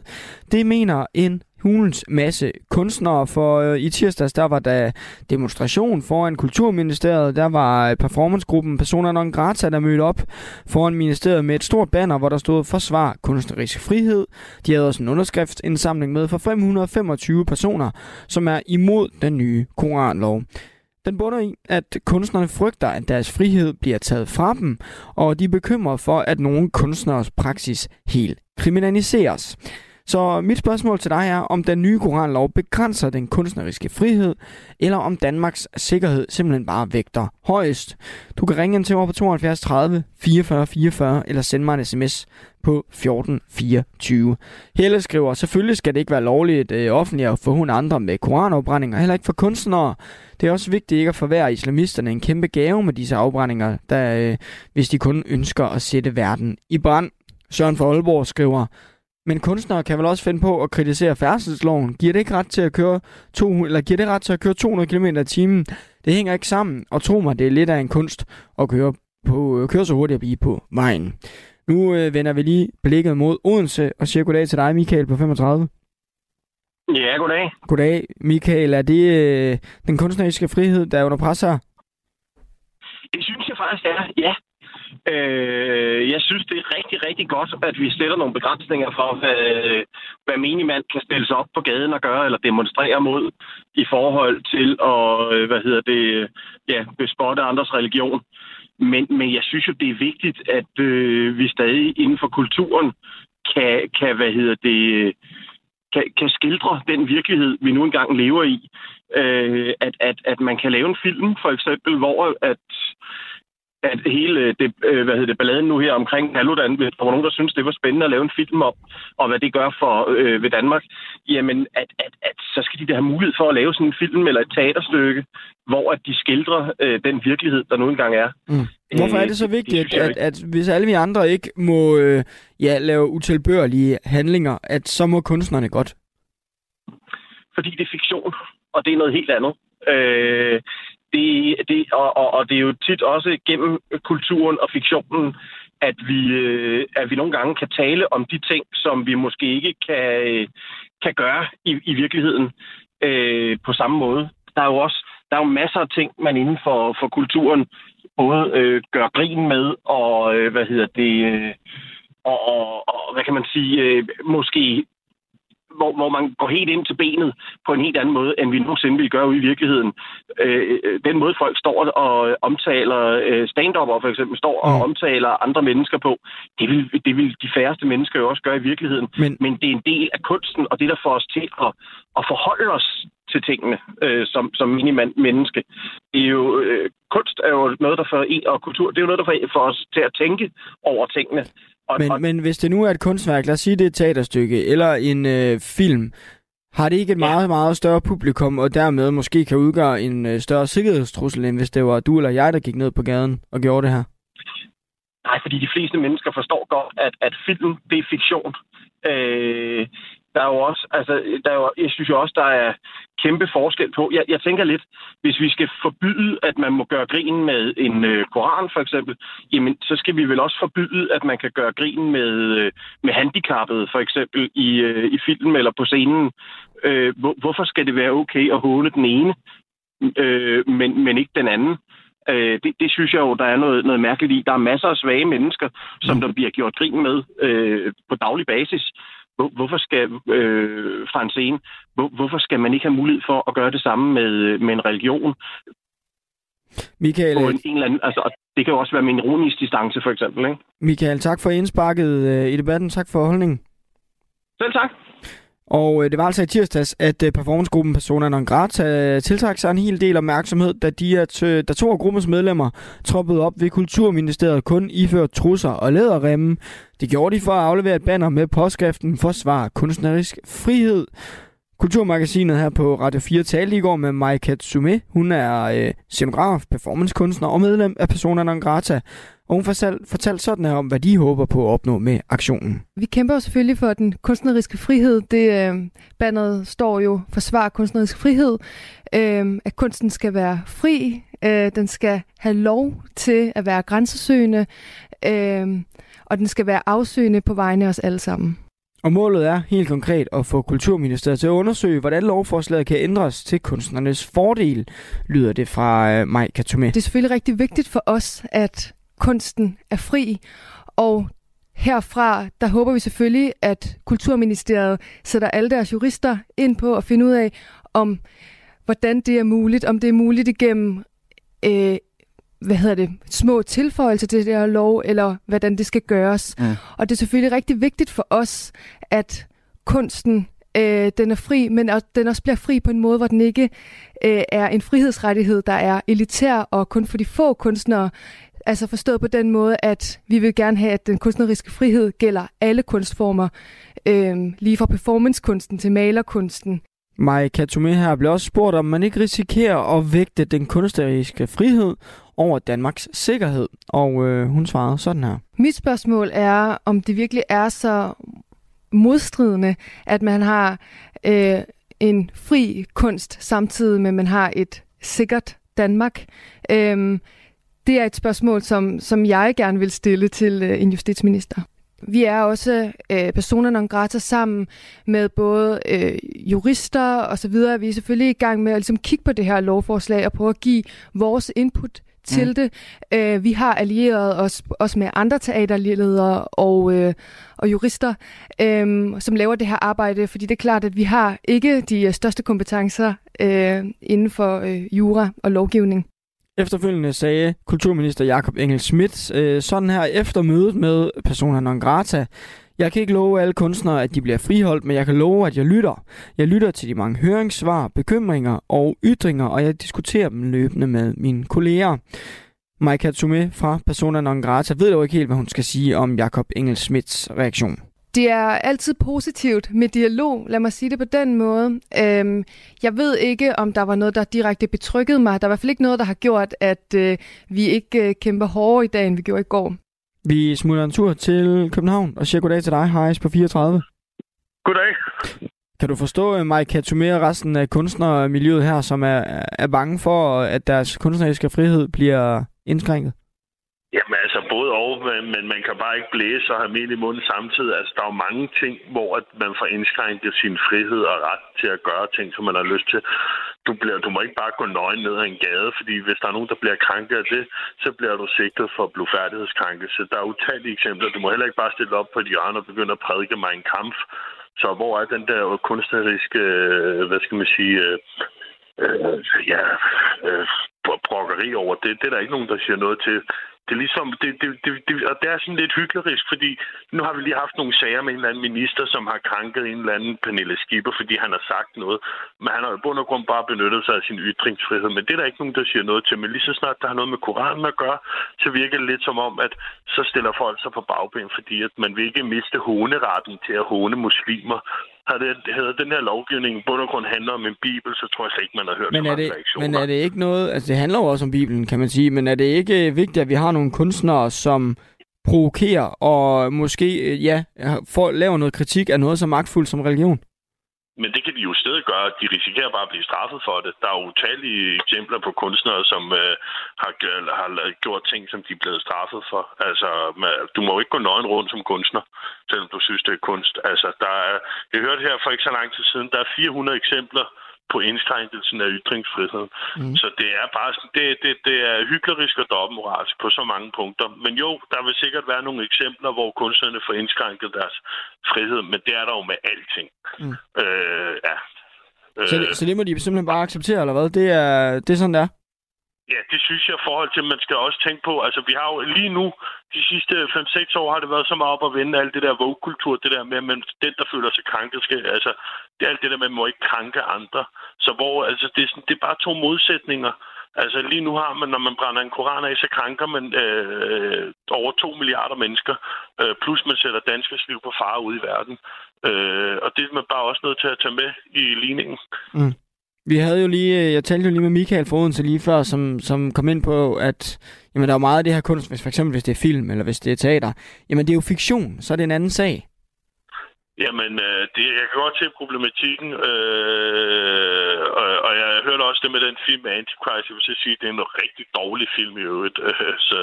Det mener en hulens masse kunstnere, for øh, i tirsdags der var der demonstration foran Kulturministeriet, der var øh, performancegruppen Persona Non Grata, der mødte op foran ministeriet med et stort banner, hvor der stod Forsvar kunstnerisk frihed. De havde også en underskriftsindsamling med for 525 personer, som er imod den nye koranlov. Den bunder i, at kunstnerne frygter, at deres frihed bliver taget fra dem, og de er bekymrede for, at nogle kunstners praksis helt kriminaliseres. Så mit spørgsmål til dig er, om den nye koranlov begrænser den kunstneriske frihed, eller om Danmarks sikkerhed simpelthen bare vægter højest. Du kan ringe ind til mig på 72 30 44 44, eller sende mig en sms på 1424. Helle skriver, selvfølgelig skal det ikke være lovligt øh, offentligt at forhunde andre med koranafbrændinger, heller ikke for kunstnere. Det er også vigtigt ikke at forvære islamisterne en kæmpe gave med disse afbrændinger, der, øh, hvis de kun ønsker at sætte verden i brand. Søren for Aalborg skriver, men kunstnere kan vel også finde på at kritisere færdselsloven. Giver det ikke ret til at køre, to, eller giver det ret til at køre 200 km i timen? Det hænger ikke sammen, og tro mig, det er lidt af en kunst at køre, på, øh, køre så hurtigt at blive på vejen. Nu øh, vender vi lige blikket mod Odense og siger goddag til dig, Michael, på 35. Ja, goddag. Goddag, Michael. Er det øh, den kunstneriske frihed, der er under pres her? Det synes jeg faktisk er, ja. Øh, jeg synes, det er rigtig, rigtig godt, at vi sætter nogle begrænsninger for, hvad, hvad minimand kan stille sig op på gaden og gøre eller demonstrere mod i forhold til at øh, hvad hedder det, ja, bespotte andres religion. Men, men jeg synes jo, det er vigtigt, at øh, vi stadig inden for kulturen kan, kan hvad hedder det, kan, kan skildre den virkelighed, vi nu engang lever i. Øh, at, at, at man kan lave en film, for eksempel, hvor at at hele det, øh, hvad hedder det, balladen nu her omkring Paludan, hvis der var nogen, der synes, det var spændende at lave en film om, og hvad det gør for øh, ved Danmark, jamen, at, at, at så skal de da have mulighed for at lave sådan en film eller et teaterstykke, hvor at de skildrer øh, den virkelighed, der nu engang er. Mm. Hvorfor er det så vigtigt, det at, at, at hvis alle vi andre ikke må øh, ja, lave utilbørlige handlinger, at så må kunstnerne godt? Fordi det er fiktion, og det er noget helt andet. Øh, det, det, og, og, og det er jo tit også gennem kulturen og fiktionen, at vi, øh, at vi nogle gange kan tale om de ting, som vi måske ikke kan, kan gøre i, i virkeligheden øh, på samme måde. Der er jo også der er jo masser af ting, man inden for, for kulturen både øh, gør grin med, og øh, hvad hedder det, øh, og, og, og hvad kan man sige, øh, måske hvor, hvor man går helt ind til benet på en helt anden måde, end vi nogensinde vil gøre ude i virkeligheden. Øh, øh den måde, folk står og omtaler øh, stand-upper for eksempel, står og mm. omtaler andre mennesker på, det vil, det vil de færreste mennesker jo også gøre i virkeligheden. Men, Men det er en del af kunsten, og det der får os til at, at forholde os til tingene øh, som, som minimand menneske. Det er jo, øh, kunst er jo noget, der får en, og kultur, det er jo noget, der får, os til at tænke over tingene. Og, men, og... men hvis det nu er et kunstværk, lad os sige, det er et teaterstykke eller en øh, film, har det ikke et meget, meget større publikum, og dermed måske kan udgøre en øh, større sikkerhedstrussel, end hvis det var du eller jeg, der gik ned på gaden og gjorde det her? Nej, fordi de fleste mennesker forstår godt, at, at film, det er fiktion. Øh, der er jo også, altså, der er jo, jeg synes jo også, der er kæmpe forskel på. Jeg, jeg tænker lidt, hvis vi skal forbyde, at man må gøre grin med en øh, koran for eksempel, jamen så skal vi vel også forbyde, at man kan gøre grin med, øh, med handicappede for eksempel i, øh, i film eller på scenen. Øh, hvor, hvorfor skal det være okay at håne den ene, øh, men, men ikke den anden? Øh, det, det synes jeg jo, der er noget, noget mærkeligt i. Der er masser af svage mennesker, som der bliver gjort grin med øh, på daglig basis. Hvor, hvorfor skal, øh, fra en scene, hvor, hvorfor skal man ikke have mulighed for at gøre det samme med, med en religion? Michael, en, en eller anden, altså, det kan jo også være med en ironisk distance, for eksempel. Ikke? Michael, tak for indsparket øh, i debatten. Tak for holdningen. Selv tak. Og øh, det var altså i tirsdags, at øh, performancegruppen Persona Non Grata øh, tiltrak sig en hel del opmærksomhed, da, de at, øh, da to af gruppens medlemmer troppede op ved Kulturministeriet kun iført trusser og læderremme. Det gjorde de for at aflevere et banner med påskriften Forsvar kunstnerisk frihed. Kulturmagasinet her på Radio 4 talte i går med Mai Katsume. Hun er øh, scenograf, performancekunstner og medlem af Persona Non Grata. Og hun fortalte, fortalte sådan her om, hvad de håber på at opnå med aktionen. Vi kæmper jo selvfølgelig for den kunstneriske frihed. Det øh, bandet står jo forsvar kunstnerisk frihed. Øh, at kunsten skal være fri. Øh, den skal have lov til at være grænsesøgende. Øh, og den skal være afsøgende på vegne af os alle sammen. Og målet er helt konkret at få Kulturministeriet til at undersøge, hvordan lovforslaget kan ændres til kunstnernes fordel, lyder det fra øh, Maj Katome. Det er selvfølgelig rigtig vigtigt for os, at kunsten er fri, og herfra, der håber vi selvfølgelig, at Kulturministeriet sætter alle deres jurister ind på at finde ud af, om hvordan det er muligt, om det er muligt igennem øh, hvad hedder det, små tilføjelser til det her lov, eller hvordan det skal gøres. Mm. Og det er selvfølgelig rigtig vigtigt for os, at kunsten øh, den er fri, men at den også bliver fri på en måde, hvor den ikke øh, er en frihedsrettighed, der er elitær og kun for de få kunstnere. Altså forstået på den måde, at vi vil gerne have, at den kunstneriske frihed gælder alle kunstformer, øh, lige fra performancekunsten til malerkunsten. Mai Katome her blev også spurgt, om man ikke risikerer at vægte den kunstneriske frihed over Danmarks sikkerhed, og øh, hun svarede sådan her. Mit spørgsmål er, om det virkelig er så modstridende, at man har øh, en fri kunst, samtidig med, at man har et sikkert Danmark. Øh, det er et spørgsmål, som, som jeg gerne vil stille til øh, en justitsminister. Vi er også øh, personer non grata sammen med både øh, jurister og så videre. Vi er selvfølgelig i gang med at ligesom, kigge på det her lovforslag og prøve at give vores input til mm. det. Øh, vi har allieret os også med andre teaterledere og, øh, og jurister, øh, som laver det her arbejde, fordi det er klart, at vi har ikke de største kompetencer øh, inden for øh, jura og lovgivning. Efterfølgende sagde kulturminister Jakob Engel Schmidt øh, sådan her efter mødet med persona non grata. Jeg kan ikke love alle kunstnere, at de bliver friholdt, men jeg kan love, at jeg lytter. Jeg lytter til de mange høringssvar, bekymringer og ytringer, og jeg diskuterer dem løbende med mine kolleger. Maika Tume fra Persona non grata ved dog ikke helt, hvad hun skal sige om Jakob Engel Schmidts reaktion. Det er altid positivt med dialog, lad mig sige det på den måde. Øhm, jeg ved ikke, om der var noget, der direkte betrykkede mig. Der er i hvert fald ikke noget, der har gjort, at øh, vi ikke øh, kæmper hårdere i dag, end vi gjorde i går. Vi smutter en tur til København og siger goddag til dig, Heis på 34. Goddag. Kan du forstå øh, Mike Katumé og resten af kunstnermiljøet her, som er, er bange for, at deres kunstneriske frihed bliver indskrænket? Jamen altså både og, men man kan bare ikke blæse og have mel i munden samtidig. Altså der er jo mange ting, hvor at man får indskrænket sin frihed og ret til at gøre ting, som man har lyst til. Du, bliver, du må ikke bare gå nøgen ned ad en gade, fordi hvis der er nogen, der bliver krænket af det, så bliver du sigtet for blufærdighedskrænkelse. Der er utallige eksempler. Du må heller ikke bare stille op på et hjørne og begynde at prædike mig en kamp. Så hvor er den der kunstneriske, øh, hvad skal man sige, øh, øh, ja, øh, brokkeri over det. Det er der ikke nogen, der siger noget til det er ligesom, det, det, det, det, og det er sådan lidt hyklerisk, fordi nu har vi lige haft nogle sager med en eller anden minister, som har krænket en eller anden Pernille Skipper, fordi han har sagt noget. Men han har jo bund og grund bare benyttet sig af sin ytringsfrihed. Men det er der ikke nogen, der siger noget til. Men lige så snart der har noget med Koranen at gøre, så virker det lidt som om, at så stiller folk sig på bagben, fordi at man vil ikke miste håneretten til at håne muslimer har det, havde den her lovgivning i bund og grund handler om en bibel, så tror jeg slet ikke, man har hørt men er det, reaktioner. Men er det ikke noget... Altså, det handler jo også om Bibelen, kan man sige. Men er det ikke vigtigt, at vi har nogle kunstnere, som provokerer og måske, øh, ja, får, laver noget kritik af noget så magtfuldt som religion? Men det kan de jo stadig gøre. De risikerer bare at blive straffet for det. Der er utallige eksempler på kunstnere, som øh, har, har gjort ting, som de er blevet straffet for. Altså, du må jo ikke gå nøgen rundt som kunstner, selvom du synes, det er kunst. Altså, der er, jeg hørte her for ikke så lang tid siden, der er 400 eksempler på indskrænkelsen af ytringsfriheden. Mm. Så det er bare det, det, det er hyklerisk og dobbeltmoralsk på så mange punkter. Men jo, der vil sikkert være nogle eksempler, hvor kunstnerne får indskrænket deres frihed, men det er der jo med alting. Mm. Øh, ja. Så, det, så det må de simpelthen bare acceptere, eller hvad? Det er, det er sådan, det er? Ja, det synes jeg i forhold til, at man skal også tænke på. Altså, vi har jo lige nu, de sidste 5-6 år, har det været så meget op at vende alt det der vogue-kultur, det der med, at den, der føler sig krænket, skal, altså, det er alt det der med, at man må ikke krænke andre. Så hvor, altså, det er, sådan, det er bare to modsætninger. Altså lige nu har man, når man brænder en koran af, så krænker man øh, over 2 milliarder mennesker, øh, plus man sætter danskers liv på fare ude i verden. Øh, og det er man bare også nødt til at tage med i ligningen. Mm. Vi havde jo lige, øh, jeg talte jo lige med Michael Foden lige før, som, som kom ind på, at jamen, der er meget af det her kunst, hvis for eksempel hvis det er film, eller hvis det er teater. Jamen det er jo fiktion, så er det en anden sag. Jamen, øh, det, jeg kan godt se problematikken, øh, og, og jeg hørte også det med den film Antichrist. Jeg vil sige, at det er en rigtig dårlig film i øvrigt, øh, så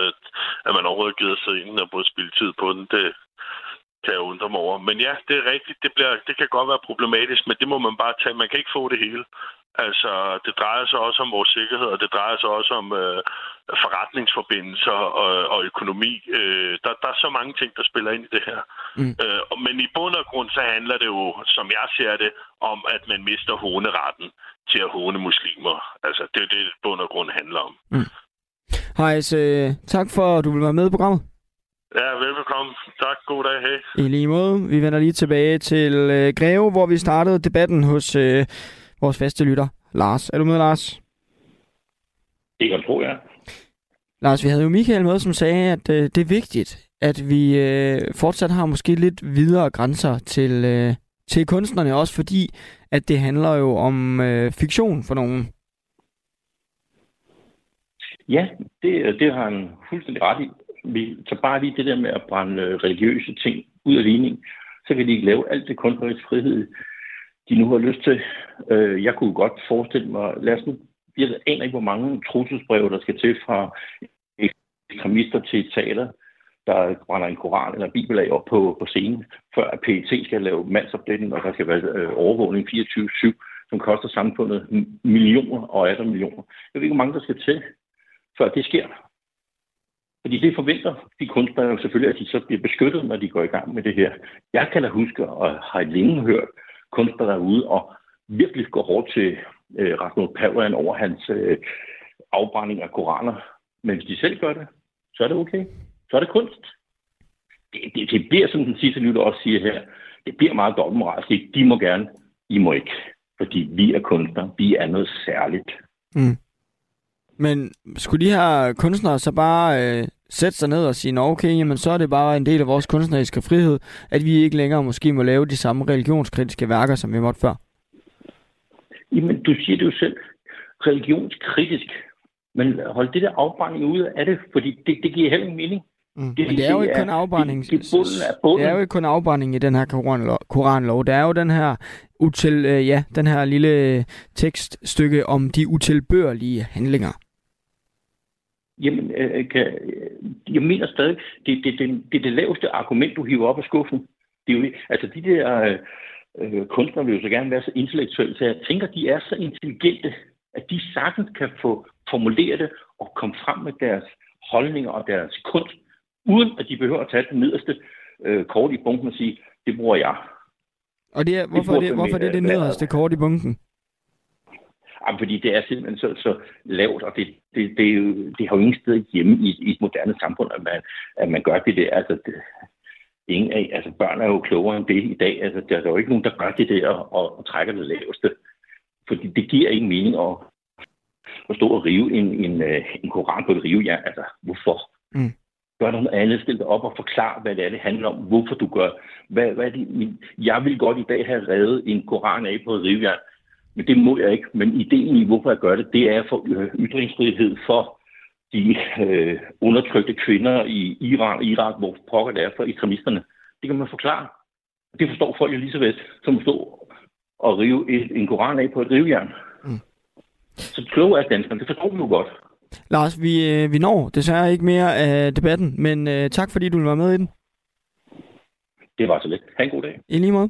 at man overhovedet gider sig ind og både spille tid på den, det kan jeg undre mig over. Men ja, det er rigtigt. Det, bliver, det kan godt være problematisk, men det må man bare tage. Man kan ikke få det hele. Altså, det drejer sig også om vores sikkerhed, og det drejer sig også om øh, forretningsforbindelser og, og økonomi. Øh, der, der er så mange ting, der spiller ind i det her. Mm. Øh, men i bund og grund, så handler det jo, som jeg ser det, om, at man mister håneretten til at håne muslimer. Altså, det er det, bund og grund handler om. Mm. Hej, så, tak for, at du vil være med i programmet. Ja, velbekomme. Tak. God dag. Hej. I lige måde. Vi vender lige tilbage til øh, Greve, hvor vi startede debatten hos øh, vores faste lytter, Lars. Er du med, Lars? Det kan tro, ja. Lars, vi havde jo Michael med, som sagde, at øh, det er vigtigt, at vi øh, fortsat har måske lidt videre grænser til, øh, til kunstnerne, også fordi, at det handler jo om øh, fiktion for nogen. Ja, det, det har han fuldstændig ret i. Vi tager bare lige det der med at brænde øh, religiøse ting ud af ligning, så kan de ikke lave alt det kunstneriske frihed, de nu har lyst til. Øh, jeg kunne godt forestille mig, lad os nu, jeg aner ikke, hvor mange trusselsbreve, der skal til fra ekstremister til taler, teater, der brænder en koran eller en bibel af op på, på scenen, før at PET skal lave mandsopdækning, og der skal være øh, overvågning 24-7, som koster samfundet millioner og atter millioner. Jeg ved ikke, hvor mange der skal til, før det sker. Fordi det forventer de kunstnere jo selvfølgelig, at de så bliver beskyttet, når de går i gang med det her. Jeg kan da huske, og har længe hørt kunstnere derude, og virkelig går hårdt til øh, Rasmus Paludan over hans øh, afbrænding af koraner. Men hvis de selv gør det, så er det okay. Så er det kunst. Det, det, det bliver, som den sidste lytter også siger her, det bliver meget dobbeltmoralsk. De må gerne, I må ikke. Fordi vi er kunstnere. Vi er noget særligt. Mm. Men skulle de her kunstnere så bare øh, sætte sig ned og sige, okay, jamen så er det bare en del af vores kunstneriske frihed, at vi ikke længere måske må lave de samme religionskritiske værker, som vi måtte før? Jamen, du siger det jo selv. Religionskritisk. Men hold det der afbrænding ud af det, fordi det, det giver heller ingen mening. Mm. Det, Men det er jo ikke kun afbrænding. Det, det, er det er jo ikke kun afbrænding i den her koranlov. koranlov. Der er jo den her util, øh, ja, den her lille tekststykke om de utilbørlige handlinger. Jamen, øh, kan, jeg mener stadig, det, det, det, det er det laveste argument, du hiver op af skuffen. Det er jo, altså, de der øh, kunstnere vil jo så gerne være så intellektuelle, så jeg tænker, de er så intelligente, at de sagtens kan få formuleret det og komme frem med deres holdninger og deres kunst, uden at de behøver at tage det nederste øh, kort i bunken og sige, det bruger jeg. Og det er, hvorfor, det, det, hvorfor det er det nederste kort i bunken? Jamen, fordi det er simpelthen så, så lavt, og det, det, det, det har jo ingen sted hjemme i, i et moderne samfund, at man, at man gør det der. Altså, det, ingen af, altså børn er jo klogere end det i dag. Altså, der er jo ikke nogen, der gør det der og, og trækker det laveste. Fordi det giver ingen mening at, at stå og rive en, en, øh, en koran på et rivejern. Altså, hvorfor? Mm. Gør noget andet, stil dig op og forklar, hvad det er, det handler om. Hvorfor du gør. Hvad, hvad er det? Jeg vil godt i dag have reddet en koran af på et rivejern men det må jeg ikke. Men ideen i, hvorfor jeg gør det, det er for øh, ytringsfrihed for de øh, undertrykte kvinder i Iran og Irak, hvor pokker det er for ekstremisterne. Det kan man forklare. Det forstår folk jo lige så vel, som at stå og rive et, en koran af på et rivejern. Mm. Så kloge er danskerne, det forstår vi jo godt. Lars, vi, øh, vi når desværre ikke mere af debatten, men uh, tak fordi du være med i den. Det var så lidt. Ha' en god dag. I lige måde.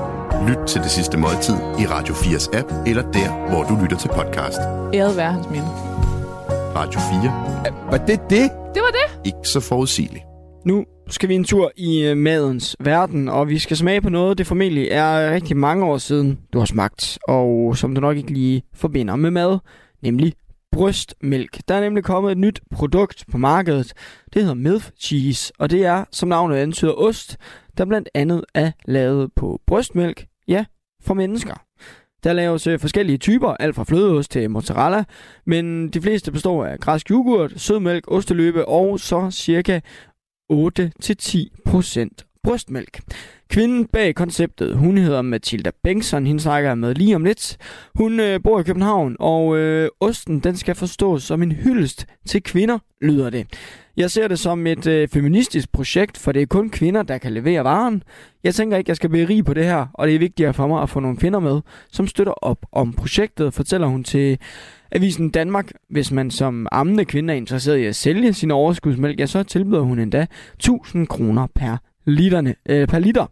Lyt til det sidste måltid i Radio 4's app, eller der, hvor du lytter til podcast. Æret være hans minde. Radio 4. Var det det? Det var det. Ikke så forudsigeligt. Nu skal vi en tur i øh, madens verden, og vi skal smage på noget, det formentlig er rigtig mange år siden, du har smagt, og som du nok ikke lige forbinder med mad, nemlig brystmælk. Der er nemlig kommet et nyt produkt på markedet. Det hedder Milk Cheese, og det er, som navnet antyder, ost, der blandt andet er lavet på brystmælk, ja, fra mennesker. Der laves øh, forskellige typer, alt fra flødeost til mozzarella, men de fleste består af græsk yoghurt, sødmælk, osteløbe og så cirka 8-10% brystmælk. Kvinden bag konceptet, hun hedder Mathilda Bengtsson, hende snakker jeg med lige om lidt. Hun øh, bor i København, og øh, osten den skal forstås som en hyldest til kvinder, lyder det. Jeg ser det som et øh, feministisk projekt, for det er kun kvinder, der kan levere varen. Jeg tænker ikke, jeg skal blive rig på det her, og det er vigtigere for mig at få nogle kvinder med, som støtter op om projektet, fortæller hun til Avisen Danmark. Hvis man som ammende kvinde er interesseret i at sælge sin overskudsmælk, ja, så tilbyder hun endda 1000 kroner per, literne, øh, per liter.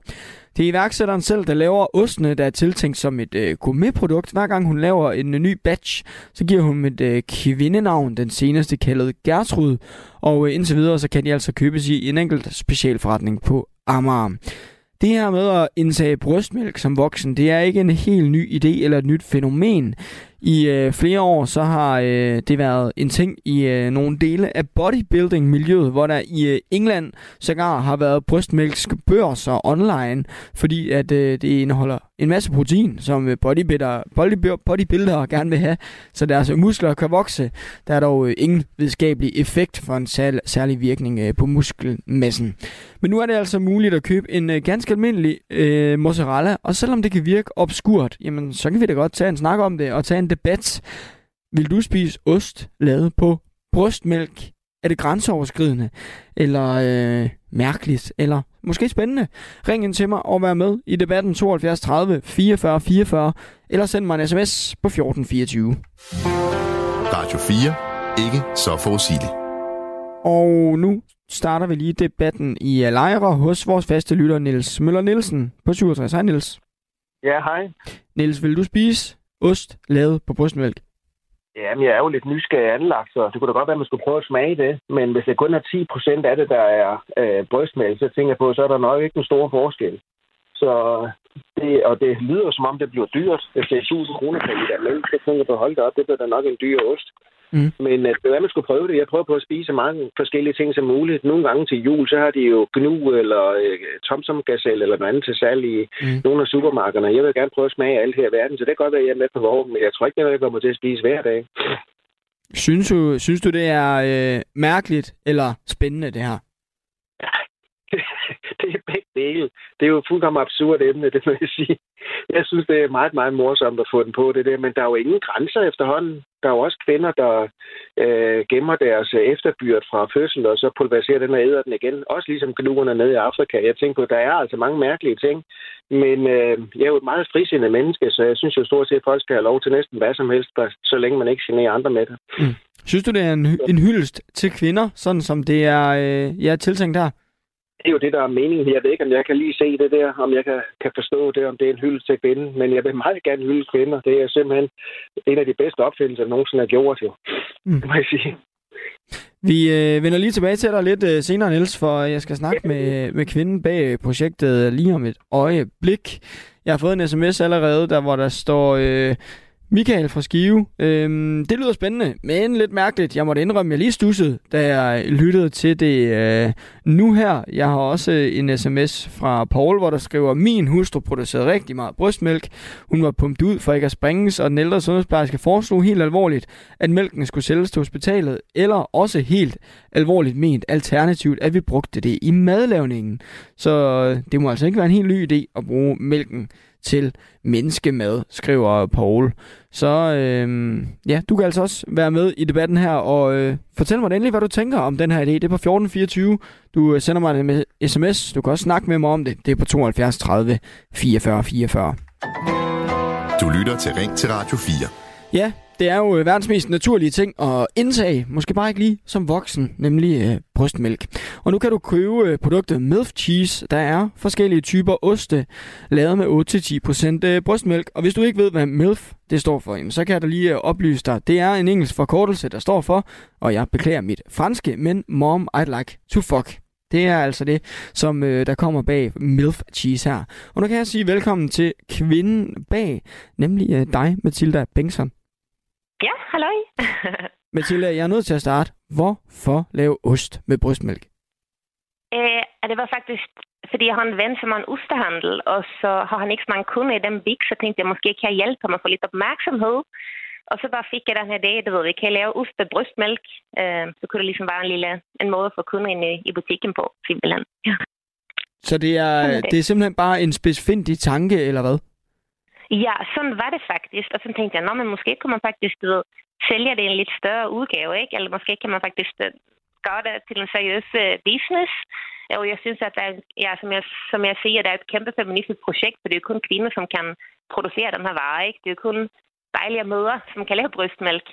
Det er iværksætteren selv, der laver ostene, der er tiltænkt som et øh, gourmetprodukt. Hver gang hun laver en øh, ny batch, så giver hun et øh, kvindenavn, den seneste kaldet Gertrud. Og øh, indtil videre, så kan de altså købes i en enkelt specialforretning på Amager. Det her med at indtage brystmælk som voksen, det er ikke en helt ny idé eller et nyt fænomen. I øh, flere år så har øh, det været en ting i øh, nogle dele af bodybuilding-miljøet, hvor der i øh, England sågar har været brystmælksbørser online, fordi at øh, det indeholder en masse protein, som øh, bodybuilder, bodybuilder, bodybuildere gerne vil have, så deres muskler kan vokse. Der er dog øh, ingen videnskabelig effekt for en særlig, særlig virkning øh, på muskelmassen. Men nu er det altså muligt at købe en øh, ganske almindelig øh, mozzarella, og selvom det kan virke obskurt, jamen så kan vi da godt tage en snak om det og tage en debat. Vil du spise ost lavet på brystmælk? Er det grænseoverskridende? Eller øh, mærkeligt? Eller måske spændende? Ring ind til mig og vær med i debatten 72 30 44 44, eller send mig en sms på 1424. Radio 4. Ikke så forudsigeligt. Og nu starter vi lige debatten i lejre hos vores faste lytter Niels Møller Nielsen på 67. Hej Niels. Ja, hej. Niels, vil du spise ost lavet på brystmælk? Jamen, jeg er jo lidt nysgerrig anlagt, så det kunne da godt være, at man skulle prøve at smage det. Men hvis det kun er 10 procent af det, der er øh, brystmælk, så tænker jeg på, så er der nok ikke en stor forskel. Så det, og det lyder som om, det bliver dyrt. Hvis det er 1000 kroner per liter mælk, så tænker jeg på, hold da op, det bliver da nok en dyr ost. Mm. Men øh, det er, man skulle prøve det. Jeg prøver på at spise så mange forskellige ting som muligt. Nogle gange til jul, så har de jo gnu eller øh, Thomson Gazelle eller noget andet til salg i mm. nogle af supermarkederne. Jeg vil gerne prøve at smage alt her i verden, så det kan godt være, at jeg er med på vognen, men jeg tror ikke, noget, jeg kommer til at spise hver dag. Synes du, synes du det er øh, mærkeligt eller spændende, det her? det er begge dele. Det er jo fuldkommen absurd emne, det må jeg sige. Jeg synes, det er meget, meget morsomt at få den på det der, men der er jo ingen grænser efterhånden. Der er jo også kvinder, der øh, gemmer deres øh, efterbyrd fra fødsel, og så pulveriserer den og æder den igen. Også ligesom gnuerne nede i Afrika. Jeg tænker på, der er altså mange mærkelige ting. Men øh, jeg er jo et meget frisindet menneske, så jeg synes jo stort set, at folk skal have lov til næsten hvad som helst, så længe man ikke generer andre med det. Mm. Synes du, det er en, en hyldest til kvinder, sådan som det er, øh, ja, tiltænkt her? Det er jo det, der er meningen. Jeg ved ikke, om jeg kan lige se det der, om jeg kan, kan forstå det, om det er en hylde til kvinden. Men jeg vil meget gerne hylde kvinder. Det er simpelthen en af de bedste opfindelser, der nogensinde har gjort, jo. Mm. må jeg sige. Vi øh, vender lige tilbage til dig lidt øh, senere, Niels, for jeg skal snakke med, med kvinden bag projektet lige om et øjeblik. Jeg har fået en sms allerede, der hvor der står... Øh, Michael fra Skive. Øhm, det lyder spændende, men lidt mærkeligt. Jeg måtte indrømme, at jeg lige stussede, da jeg lyttede til det øh, nu her. Jeg har også øh, en sms fra Paul, hvor der skriver, min hustru producerede rigtig meget brystmælk. Hun var pumpet ud for ikke at springes, og den ældre sundhedsplejerske foreslog helt alvorligt, at mælken skulle sælges til hospitalet, eller også helt alvorligt ment alternativt, at vi brugte det i madlavningen. Så øh, det må altså ikke være en helt ny idé at bruge mælken til menneskemad, skriver Paul. Så øh, ja, du kan altså også være med i debatten her og øh, fortæl mig endelig, hvad du tænker om den her idé. Det er på 1424. Du øh, sender mig en sms. Du kan også snakke med mig om det. Det er på 72 30 44 44. Du lytter til Ring til Radio 4. Ja, det er jo øh, verdens mest naturlige ting at indtage, måske bare ikke lige som voksen, nemlig øh, brystmælk. Og nu kan du købe øh, produktet Milf Cheese. Der er forskellige typer oste, lavet med 8-10% øh, brystmælk. Og hvis du ikke ved, hvad MILF det står for, så kan jeg da lige øh, oplyse dig. Det er en engelsk forkortelse, der står for, og jeg beklager mit franske, men Mom I'd like to fuck. Det er altså det, som øh, der kommer bag MILF Cheese her. Og nu kan jeg sige velkommen til kvinden bag, nemlig øh, dig, Mathilda Bengtsson. Ja, halløj. Mathilda, jeg er nødt til at starte. Hvorfor lave ost med brystmælk? Øh, det var faktisk, fordi jeg har en ven, som har en ostehandel, og så har han ikke så mange kunder i den big, så tænkte jeg, måske kan jeg hjælpe ham at få lidt opmærksomhed. Og så bare fik jeg den her idé, du ved, vi kan lave ost med brystmælk. Øh, så kunne det ligesom være en lille en måde at få kunder ind i, i butikken på, simpelthen. Ja. Så det er, det. det er simpelthen bare en specifik tanke, eller hvad? Ja, sådan var det faktisk. Og så tænkte jeg, men måske kunne man faktisk du ved, sælge det i en lidt større udgave, ikke? Eller måske kan man faktisk øh, gøre det til en seriøs uh, business. Og jeg synes, at der er, ja, som, jeg, som jeg siger, der er et kæmpe feministisk projekt, for det er kun kvinder, som kan producere den her vare, ikke? Det er kun dejlige mødre, som kan lave brystmælk.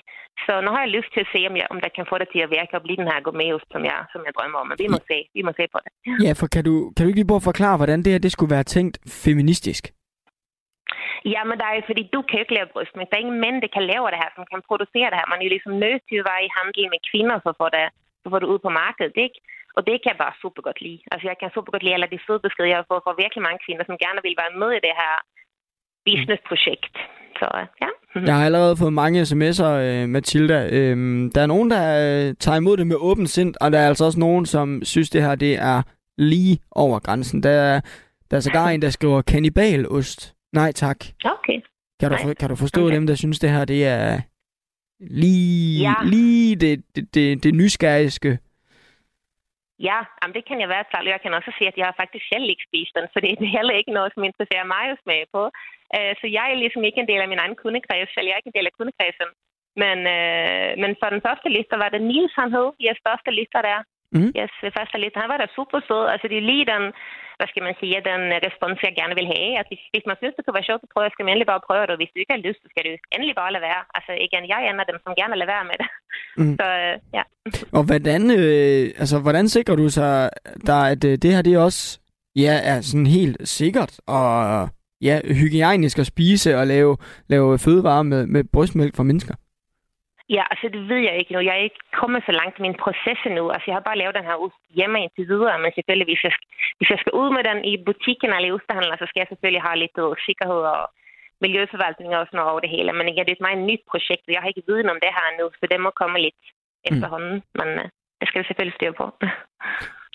Så nu har jeg lyst til at se, om jeg, om der kan få det til at virke og blive den her gourmetost, som jeg, som jeg drømmer om. Men vi må se, vi må se på det. Ja, for kan du, kan du ikke lige prøve at forklare, hvordan det her det skulle være tænkt feministisk? Jamen, det er fordi du kan jo ikke lave brystmælk. Der er ingen mænd, der kan lave det her, som kan producere det her. Man er jo ligesom nødt til at være i handel med kvinder, så får det, så får det ud på markedet, ikke? Og det kan jeg bare super godt lide. Altså, jeg kan super godt lide alle de fede beskeder, jeg har fået fra virkelig mange kvinder, som gerne vil være med i det her businessprojekt. Så ja. Jeg har allerede fået mange sms'er, øh, Mathilda. Øhm, der er nogen, der øh, tager imod det med åbent sind, og der er altså også nogen, som synes, det her det er lige over grænsen. Der er, der er sågar en, der skriver kanibalost. Nej, tak. Okay. Kan du, for, kan du forstå okay. dem, der synes, det her det er lige, ja. lige det, det, det, det nysgerrigske? Ja, jamen det kan jeg være tal. Jeg kan også sige, at jeg har faktisk selv ikke spist den, for det er heller ikke noget, som interesserer mig at smage på. Uh, så jeg er ligesom ikke en del af min egen kundekreds, eller jeg er ikke en del af kundekredsen. Men, uh, men for den første liste var det Niels, han hed. Yes, første liste der. Mm. Yes, første liste. Han var da super sød. Altså det er lige den hvad skal man sige, den respons, jeg gerne vil have. At hvis, hvis man synes, det kunne være sjovt at prøve, skal man endelig bare prøve det. Og hvis du ikke har lyst, så skal du endelig bare lade være. Altså igen, jeg er en af dem, som gerne lader være med det. Mm. Så ja. Og hvordan, øh, altså, hvordan sikrer du så, der, at øh, det her det også ja, er sådan helt sikkert og ja, hygiejnisk at spise og lave, lave fødevarer med, med brystmælk for mennesker? Ja, altså det ved jeg ikke nu. Jeg er ikke kommet så langt i min proces endnu. Altså jeg har bare lavet den her ost hjemme indtil videre, men selvfølgelig, hvis jeg, hvis jeg skal ud med den i butikken eller i ostehandler, så skal jeg selvfølgelig have lidt uh, sikkerhed og miljøforvaltning og sådan noget over det hele. Men igen, det er et meget nyt projekt, og jeg har ikke viden om det her endnu, så det må komme lidt mm. efterhånden. Mm. Men uh, det skal vi selvfølgelig styre på.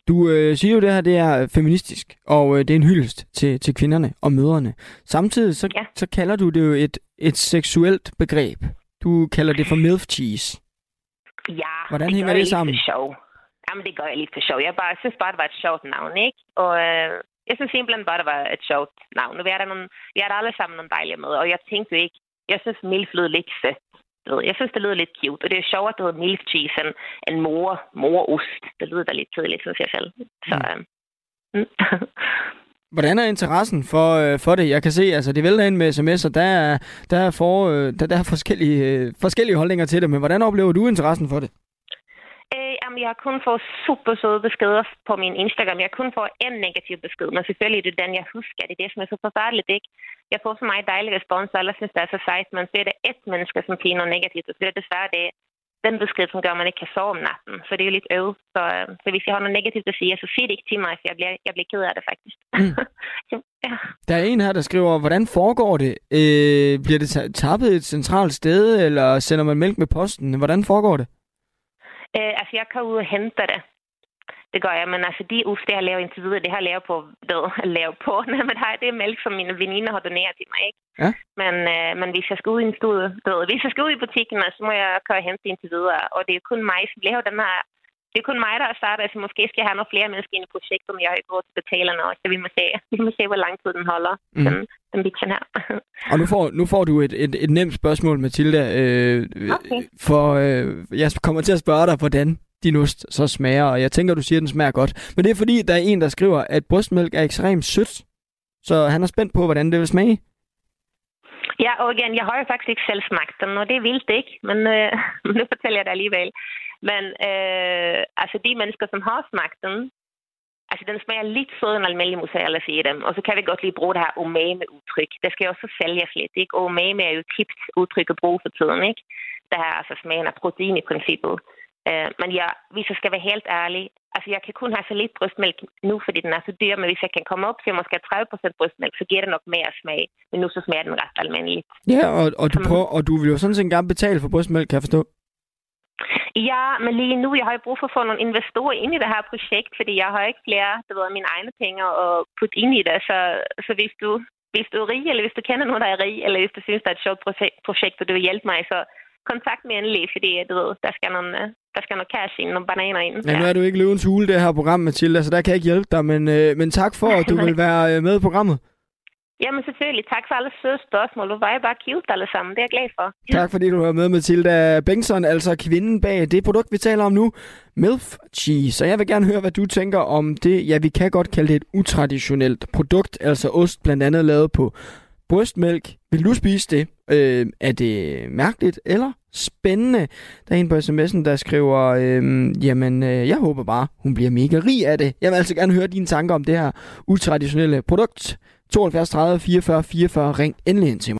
Du øh, siger jo, det her det er feministisk, og øh, det er en hyldest til, til kvinderne og mødrene. Samtidig så, ja. så kalder du det jo et, et seksuelt begreb. Du kalder det for milf cheese. Ja, Hvordan det hænger det sammen? For sjov. Jamen, det gør jeg lidt for sjov. Jeg, bare, jeg synes bare, det var et sjovt navn, ikke? Og øh, jeg synes simpelthen bare, det var et sjovt navn. Nu er der, nogle, vi er der alle sammen nogle dejlige med, og jeg tænkte ikke, jeg synes, milf lød lidt sødt. Jeg synes, det lyder lidt cute, og det er sjovt, at det hedder milf cheese end, end mor, morost. Det lyder da lidt tidligt, synes jeg selv. Så, mm. øh, Hvordan er interessen for, øh, for det? Jeg kan se, altså det vælter ind med sms'er, der er, der er, for, øh, der, der er forskellige, øh, forskellige holdninger til det, men hvordan oplever du interessen for det? Øh, jamen, jeg har kun fået super søde beskeder på min Instagram. Jeg har kun fået en negativ besked, men selvfølgelig er det den, jeg husker. Det er det, som er så forfærdeligt, ikke? Jeg får så meget dejlig respons, og alle synes, det er så sejt, men så er det et menneske, som siger noget negativt, og så er det desværre det, den besked, som gør, at man ikke kan sove om natten. Så det er jo lidt øv. Så, øh, så hvis jeg har noget negativt at sige, så sig det ikke til mig, for jeg bliver, jeg bliver ked af det faktisk. Mm. så, ja. Der er en her, der skriver, hvordan foregår det? Øh, bliver det tappet et centralt sted, eller sender man mælk med posten? Hvordan foregår det? Øh, altså, jeg kan ud og hente det. Det gør jeg, men altså de ost, jeg har lavet indtil videre, det har jeg lavet på, ved, lavet på, men har, det er mælk, som mine veninder har doneret til mig, ikke? Ja. Men, øh, men hvis jeg skal ud i en studie, ved, hvis jeg skal ud i butikken, så må jeg køre og hente indtil videre, og det er kun mig, som laver den her det er kun mig, der har startet. Altså, måske skal jeg have nogle flere mennesker i projektet, men jeg har ikke råd til betalerne også. Så vi må se, vi må se hvor lang tid den holder, mm. den, den bitchen her. og nu får, nu får du et, et, et nemt spørgsmål, Mathilda. Øh, okay. For øh, jeg kommer til at spørge dig, hvordan din ost så smager, og jeg tænker, du siger, at den smager godt. Men det er fordi, der er en, der skriver, at brystmælk er ekstremt sødt, så han er spændt på, hvordan det vil smage. Ja, og igen, jeg har jo faktisk ikke selv smagt den, og det er vildt ikke, men øh, nu fortæller jeg det alligevel. Men øh, altså de mennesker, som har smagt den, altså den smager lidt sød en almindelig mozzarella, siger dem. Og så kan vi godt lige bruge det her umame-udtryk. Det skal jo også sælges lidt, ikke? Og umami er jo et tips udtryk at bruge for tiden, ikke? Det her altså smagen af protein i princippet. Uh, men ja, hvis jeg skal være helt ærlig, altså jeg kan kun have så lidt brystmælk nu, fordi den er så dyr, men hvis jeg kan komme op til måske 30% brystmælk, så giver det nok mere smag. Men nu så smager den ret almindeligt. Ja, og, og, du, prøver, og du vil jo sådan set gerne betale for brystmælk, kan jeg forstå. Ja, men lige nu, jeg har jo brug for at få nogle investorer ind i det her projekt, fordi jeg har ikke flere, det ved, mine egne penge at putte ind i det. Så, så hvis, du, hvis du er rig, eller hvis du kender nogen, der er rig, eller hvis du synes, der er et sjovt projekt, og du vil hjælpe mig, så kontakt mig endelig, fordi du ved, der skal nogle, der skal noget cash ind, nogle bananer ind. Ja, nu er du ikke løvens hule, det her program, Mathilda, så der kan jeg ikke hjælpe dig, men, øh, men tak for, at du vil være øh, med i programmet. Jamen selvfølgelig. Tak for alle søde spørgsmål. Du var jo bare cute alle sammen. Det er jeg glad for. Tak fordi du var med, Mathilda Bengtsson, altså kvinden bag det produkt, vi taler om nu, MILF Cheese. Og jeg vil gerne høre, hvad du tænker om det. Ja, vi kan godt kalde det et utraditionelt produkt, altså ost blandt andet lavet på brystmælk. Vil du spise det? Øh, er det mærkeligt eller spændende? Der er en på sms'en, der skriver, øh, jamen, øh, jeg håber bare, hun bliver mega rig af det. Jeg vil altså gerne høre dine tanker om det her utraditionelle produkt. 72 30 44 44. Ring endelig ind til mig.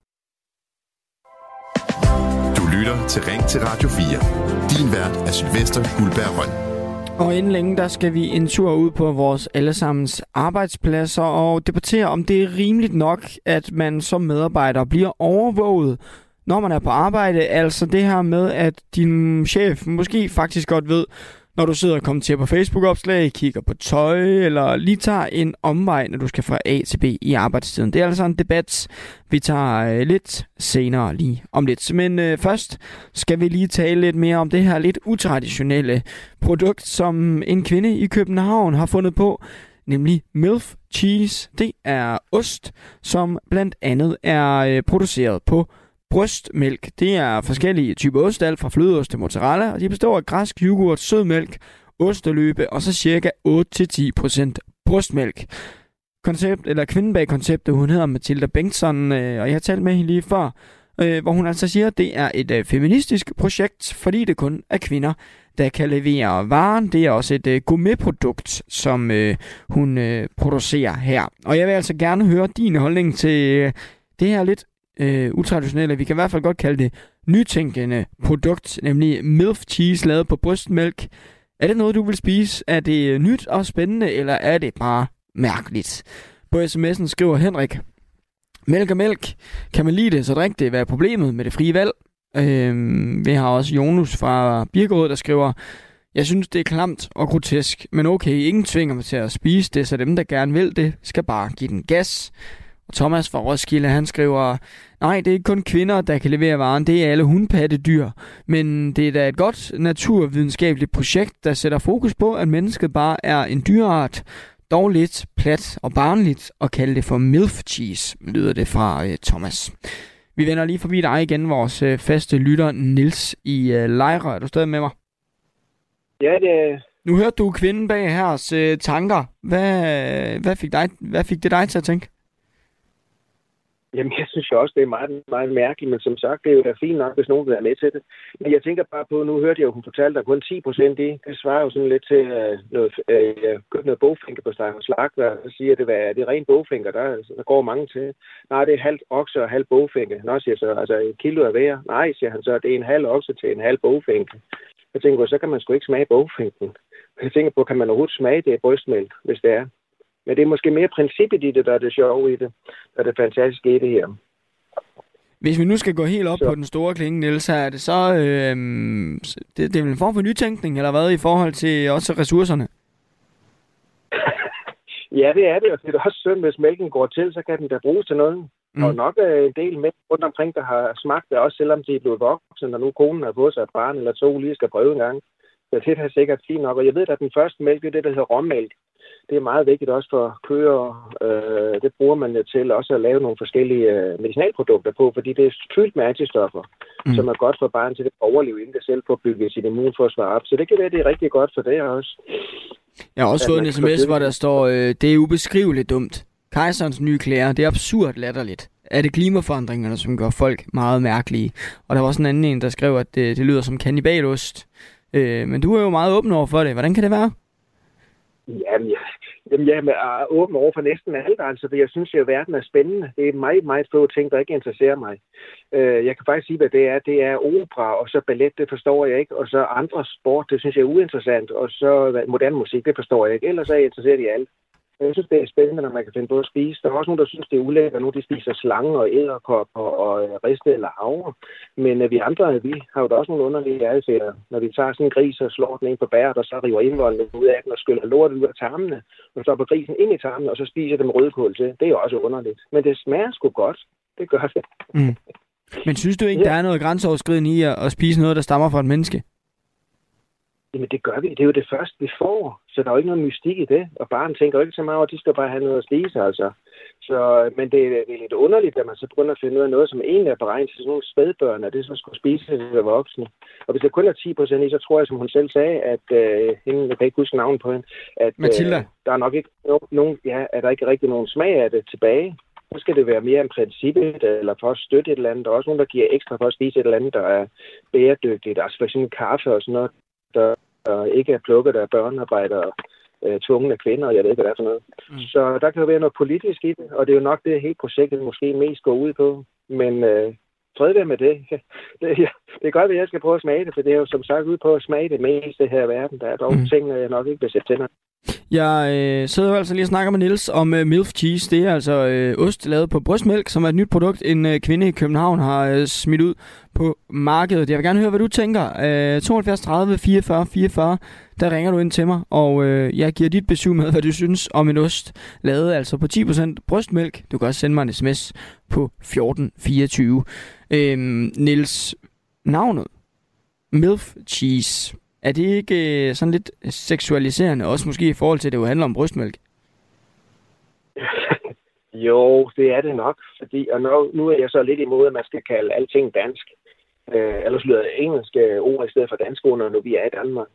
Du lytter til Ring til Radio 4. Din vært er Sylvester Guldberg Røn. Og inden længe, der skal vi en tur ud på vores allesammens arbejdspladser og debattere, om det er rimeligt nok, at man som medarbejder bliver overvåget, når man er på arbejde. Altså det her med, at din chef måske faktisk godt ved, når du sidder og kommenterer på Facebook-opslag, kigger på tøj, eller lige tager en omvej, når du skal fra A til B i arbejdstiden. Det er altså en debat, vi tager øh, lidt senere lige om lidt. Men øh, først skal vi lige tale lidt mere om det her lidt utraditionelle produkt, som en kvinde i København har fundet på, nemlig MILF Cheese. Det er ost, som blandt andet er øh, produceret på brystmælk. Det er forskellige typer ost, alt fra flødeost til mozzarella, og de består af græsk yoghurt, sødmælk, osteløbe og så cirka 8-10% brystmælk. Koncept, eller kvinden bag konceptet, hun hedder Mathilda Bengtsson, øh, og jeg har talt med hende lige før, øh, hvor hun altså siger, at det er et øh, feministisk projekt, fordi det kun er kvinder, der kan levere varen. Det er også et øh, gourmetprodukt, som øh, hun øh, producerer her. Og jeg vil altså gerne høre din holdning til øh, det her lidt øh, utraditionelle, vi kan i hvert fald godt kalde det nytænkende produkt, nemlig milk cheese lavet på brystmælk. Er det noget, du vil spise? Er det øh, nyt og spændende, eller er det bare mærkeligt? På sms'en skriver Henrik, Mælk og mælk. Kan man lide det, så drik det. Hvad er problemet med det frie valg? Øh, vi har også Jonus fra Birkerød, der skriver, jeg synes, det er klamt og grotesk, men okay, ingen tvinger mig til at spise det, så dem, der gerne vil det, skal bare give den gas. Thomas fra Roskilde, han skriver, nej, det er ikke kun kvinder, der kan levere varen, det er alle hundpattedyr. Men det er da et godt naturvidenskabeligt projekt, der sætter fokus på, at mennesket bare er en dyreart, dog lidt plat og barnligt, og kalde det for milf cheese, lyder det fra uh, Thomas. Vi vender lige forbi dig igen, vores uh, faste lytter Nils i uh, Lejre. Er du stadig med mig? Ja, det. Nu hørte du kvinden bag heres uh, tanker. Hvad, hvad, fik dig, hvad fik det dig til at tænke? Jamen, jeg synes jo også, det er meget, meget mærkeligt, men som sagt, det er jo da fint nok, hvis nogen vil være med til det. Men jeg tænker bare på, nu hørte jeg jo, hun fortalte, at kun 10 procent i. Det svarer jo sådan lidt til uh, noget, uh, noget bogfinker på Steiner Slagter, og siger, at det er, det er rent bogfinker, der, der går mange til. Nej, det er halvt okse og halv bogfinke. Nå, siger så, altså et kilo af hver. Nej, siger han så, det er en halv okse til en halv bogfinke. Jeg tænker, så kan man sgu ikke smage bogfinken. Jeg tænker på, kan man overhovedet smage det brystmælk, hvis det er? Men det er måske mere princippet i det, der er det sjove i det, der er det fantastiske i det her. Hvis vi nu skal gå helt op så. på den store klinge, Niels, så er det så øh, det, det er en form for nytænkning, eller hvad, i forhold til også ressourcerne? ja, det er det, og det er også synd, hvis mælken går til, så kan den da bruges til noget. Mm. Og nok er en del med rundt omkring, der har smagt det, også selvom de er blevet voksne, og nu konen har fået sig et barn eller to, lige skal prøve en gang. Så det er sikkert fint nok. Og jeg ved, at den første mælk, det er det, der hedder råmælk det er meget vigtigt også for køer. Øh, det bruger man til også at lave nogle forskellige øh, medicinalprodukter på, fordi det er fyldt med antistoffer, mm. som er godt for barnet til at overleve inden det selv får bygget sit immunforsvar op. Så det kan være, det er rigtig godt for det også. Jeg har også fået en sms, hvor der står, øh, det er ubeskriveligt dumt. Kejserens nye klæder, det er absurd latterligt. er det klimaforandringerne, som gør folk meget mærkelige. Og der var også en anden en, der skrev, at det, det lyder som kannibalost. Øh, men du er jo meget åben over for det. Hvordan kan det være? Jamen, jamen, jeg er åben over for næsten alt, altså, for jeg synes jo, at verden er spændende. Det er meget, meget få ting, der ikke interesserer mig. Øh, jeg kan faktisk sige, hvad det er. Det er opera, og så ballet, det forstår jeg ikke. Og så andre sport, det synes jeg er uinteressant. Og så moderne musik, det forstår jeg ikke. Ellers er jeg interesseret i alt. Jeg synes, det er spændende, når man kan finde på at spise. Der er også nogen, der synes, det er ulækkert. Nu de spiser slange og æderkopper og øh, riste eller havre. Men øh, vi andre, vi har jo da også nogle underlige adfærd. Når vi tager sådan en gris og slår den ind på bæret, og så river indvoldene ud af den og skyller lortet ud af tarmene, og så på grisen ind i tarmen, og så spiser dem rødkål til. Det er jo også underligt. Men det smager sgu godt. Det gør det. Mm. Men synes du ikke, ja. der er noget grænseoverskridende i at, at spise noget, der stammer fra et menneske? Jamen det gør vi. Det er jo det første, vi får. Så der er jo ikke noget mystik i det. Og barn tænker jo ikke så meget over, at de skal bare have noget at spise, altså. Så, men det, det er lidt underligt, at man så begynder at finde ud af noget, som egentlig er beregnet til sådan nogle spædbørn, at det så skulle spise til voksne. Og hvis der kun er 10 procent i, så tror jeg, som hun selv sagde, at øh, hende, jeg kan ikke huske navnet på hende, at Mathilda. Øh, der er nok ikke nogen, ja, er der ikke rigtig nogen smag af det tilbage. Så skal det være mere en princippet, eller for at støtte et eller andet. Der er også nogen, der giver ekstra for at spise et eller andet, der er bæredygtigt. Altså for eksempel kaffe og sådan noget, der ikke er plukket af børnearbejdere, øh, kvinder, og jeg ved ikke, hvad det er for noget. Mm. Så der kan jo være noget politisk i det, og det er jo nok det, hele projektet måske mest går ud på. Men øh, fred være med det. det, ja, det er godt, at jeg skal prøve at smage det, for det er jo som sagt ud på at smage det meste her i verden. Der er dog mm. ting, jeg nok ikke vil sætte tænder. Jeg øh, sidder jo altså lige og snakker med Nils om øh, Milf Cheese. Det er altså øh, ost lavet på brystmælk, som er et nyt produkt, en øh, kvinde i København har øh, smidt ud på markedet. Jeg vil gerne høre, hvad du tænker. Øh, 72 30 44 44, der ringer du ind til mig, og øh, jeg giver dit besøg med, hvad du synes om en ost lavet altså på 10% brystmælk. Du kan også sende mig en sms på 1424. Øh, Nils, navnet Milf Cheese er det ikke øh, sådan lidt seksualiserende, også måske i forhold til, at det jo handler om brystmælk? jo, det er det nok. Fordi, og nu, nu er jeg så lidt imod, at man skal kalde alting dansk. Øh, ellers lyder engelske øh, ord i stedet for danske ord, når vi er i Danmark.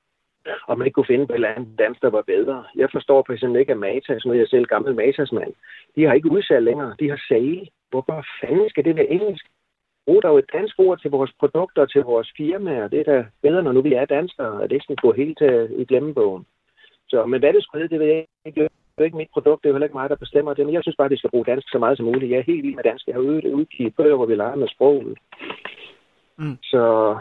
og man ikke kunne finde på et eller andet dansk, der var bedre. Jeg forstår for eksempel ikke, at Matas, nu er jeg selv gammel Matas-mand, de har ikke udsalg længere. De har sale. Hvorfor fanden skal det være engelsk? Brug dog et dansk ord til vores produkter, til vores firmaer. Det er da bedre, når nu vi er danskere, at det ikke skal gå helt til, i glemmebogen. Så, men hvad det skulle det ved jeg ikke. Det er ikke mit produkt, det er heller ikke mig, der bestemmer det, men jeg synes bare, at vi skal bruge dansk så meget som muligt. Jeg er helt vild med dansk. Jeg har øvet udgivet bøger, hvor vi leger med sproget. Mm. Så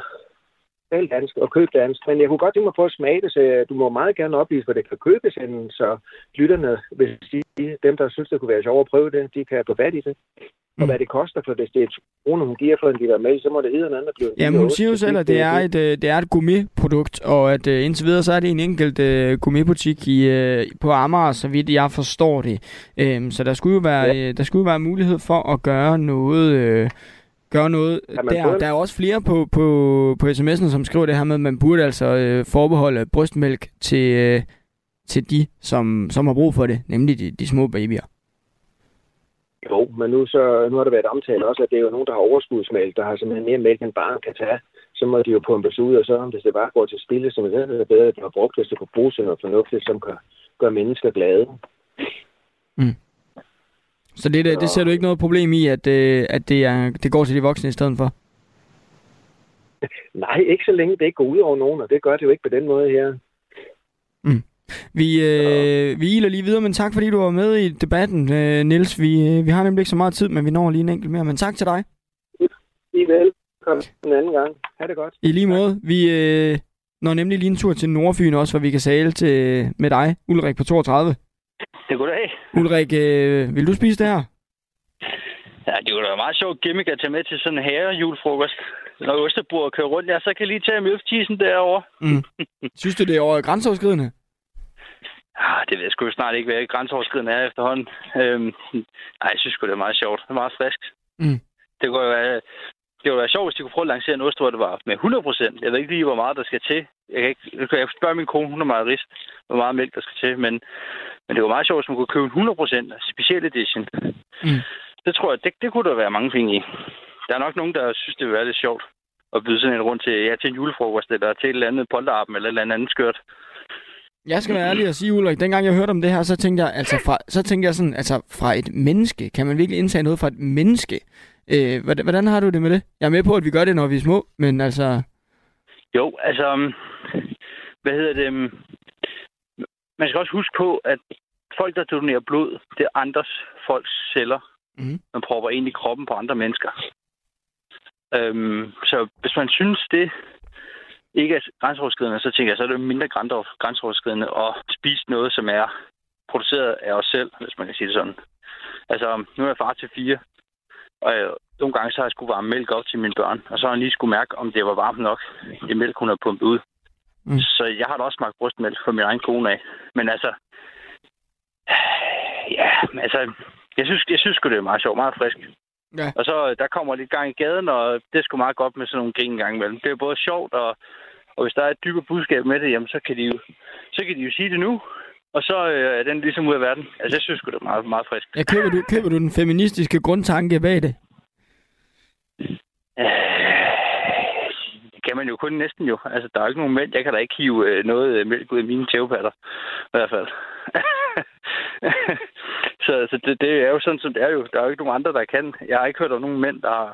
tal dansk og køb dansk. Men jeg kunne godt tænke mig at smage det, så du må meget gerne opvise, hvad det kan købes inden, så lytterne, hvis de, dem, der synes, det kunne være sjovt at prøve det, de kan få fat i det og hvad det koster, for hvis det er et kroner, hun giver for en liter mælk, så må det hedde en anden blive. Jamen, hun siger jo selv, at det er et, øh, det er et gourmetprodukt, og at uh, indtil videre, så er det en enkelt uh, gourmetbutik i, uh, på Amager, så vidt jeg forstår det. Um, så der skulle jo være, ja. uh, der skulle jo være mulighed for at gøre noget... Uh, gøre noget der. Der er også flere på, på, på sms'en, som skriver det her med, at man burde altså øh, forbeholde brystmælk til, øh, til de, som, som har brug for det, nemlig de, de små babyer. Jo, men nu, så, nu har der været omtalt også, at det er jo nogen, der har overskudsmælk, der har simpelthen mere mælk, end barn kan tage. Så må de jo pumpes ud, og så hvis det bare går til spilde, så er det bedre, at de har brugt, hvis det kan bruges til noget fornuftigt, som kan gøre mennesker glade. Mm. Så det, det, det ser du ikke noget problem i, at, øh, at det, er, det går til de voksne i stedet for? Nej, ikke så længe det ikke går ud over nogen, og det gør det jo ikke på den måde her. Vi, øh, vi iler lige videre, men tak fordi du var med i debatten, øh, Niels. Vi, øh, vi har nemlig ikke så meget tid, men vi når lige en enkelt mere. Men tak til dig. I velkommen en anden gang. Ha' det godt. I lige måde. Vi øh, når nemlig lige en tur til Nordfyn også, hvor vi kan sale til, med dig, Ulrik på 32. Det er goddag. Ulrik, øh, vil du spise det her? Ja, det var da meget sjovt gimmick at tage med til sådan en herre julefrokost. Når Østerbord kører rundt, ja, så kan jeg lige tage mjølftisen derovre. Mm. Synes du, det er over grænseoverskridende? Ah, det ved jeg sgu snart ikke, hvad grænseoverskridende er efterhånden. Øhm, nej, jeg synes sgu, det er meget sjovt. Det er meget frisk. Mm. Det kunne være, det kunne være sjovt, hvis de kunne prøve at lancere en ost, hvor det var med 100 procent. Jeg ved ikke lige, hvor meget der skal til. Jeg kan, ikke, jeg kan spørge min kone, hun er meget rist, hvor meget mælk der skal til. Men, men det var meget sjovt, hvis man kunne købe en 100 procent special edition. Mm. Det tror jeg, det, det kunne der være mange penge i. Der er nok nogen, der synes, det vil være lidt sjovt at byde sådan en rundt til, ja, til en julefrokost, eller til et eller andet polterappen, eller et eller andet skørt. Jeg skal være ærlig og sige, Ulrik, dengang jeg hørte om det her, så tænkte jeg, altså fra, så tænkte jeg sådan, altså fra et menneske, kan man virkelig indtage noget fra et menneske? Øh, hvordan, hvordan har du det med det? Jeg er med på, at vi gør det, når vi er små, men altså... Jo, altså, um, hvad hedder det? um, Man skal også huske på, at folk, der donerer blod, det er andres folks celler. Mm. Man propper ind i kroppen på andre mennesker. Øhm, så hvis man synes, det ikke er grænseoverskridende, så tænker jeg, så er det mindre grænse- grænseoverskridende at spise noget, som er produceret af os selv, hvis man kan sige det sådan. Altså, nu er jeg far til fire, og nogle gange så har jeg skulle varme mælk op til mine børn, og så har jeg lige skulle mærke, om det var varmt nok, det mælk, hun har pumpet ud. Mm. Så jeg har da også smagt brystmælk for min egen kone af. Men altså, ja, altså, jeg synes, jeg synes det er meget sjovt, meget frisk. Ja. Og så, øh, der kommer lidt gang i gaden, og det er sgu meget godt med sådan nogle grin gang imellem. Det er både sjovt, og, og hvis der er et dybere budskab med det, jamen, så kan de jo, så kan de jo sige det nu. Og så øh, er den ligesom ud af verden. Altså, jeg synes sgu, det er meget, meget frisk. Ja, køber, du, køber du den feministiske grundtanke bag det? Det kan man jo kun næsten jo. Altså, der er jo ikke nogen mælk. Jeg kan da ikke hive øh, noget øh, mælk ud af mine tævepatter. I hvert fald. så så det, det, er jo sådan, som det er jo. Der er jo ikke nogen andre, der kan. Jeg har ikke hørt om nogen mænd, der har...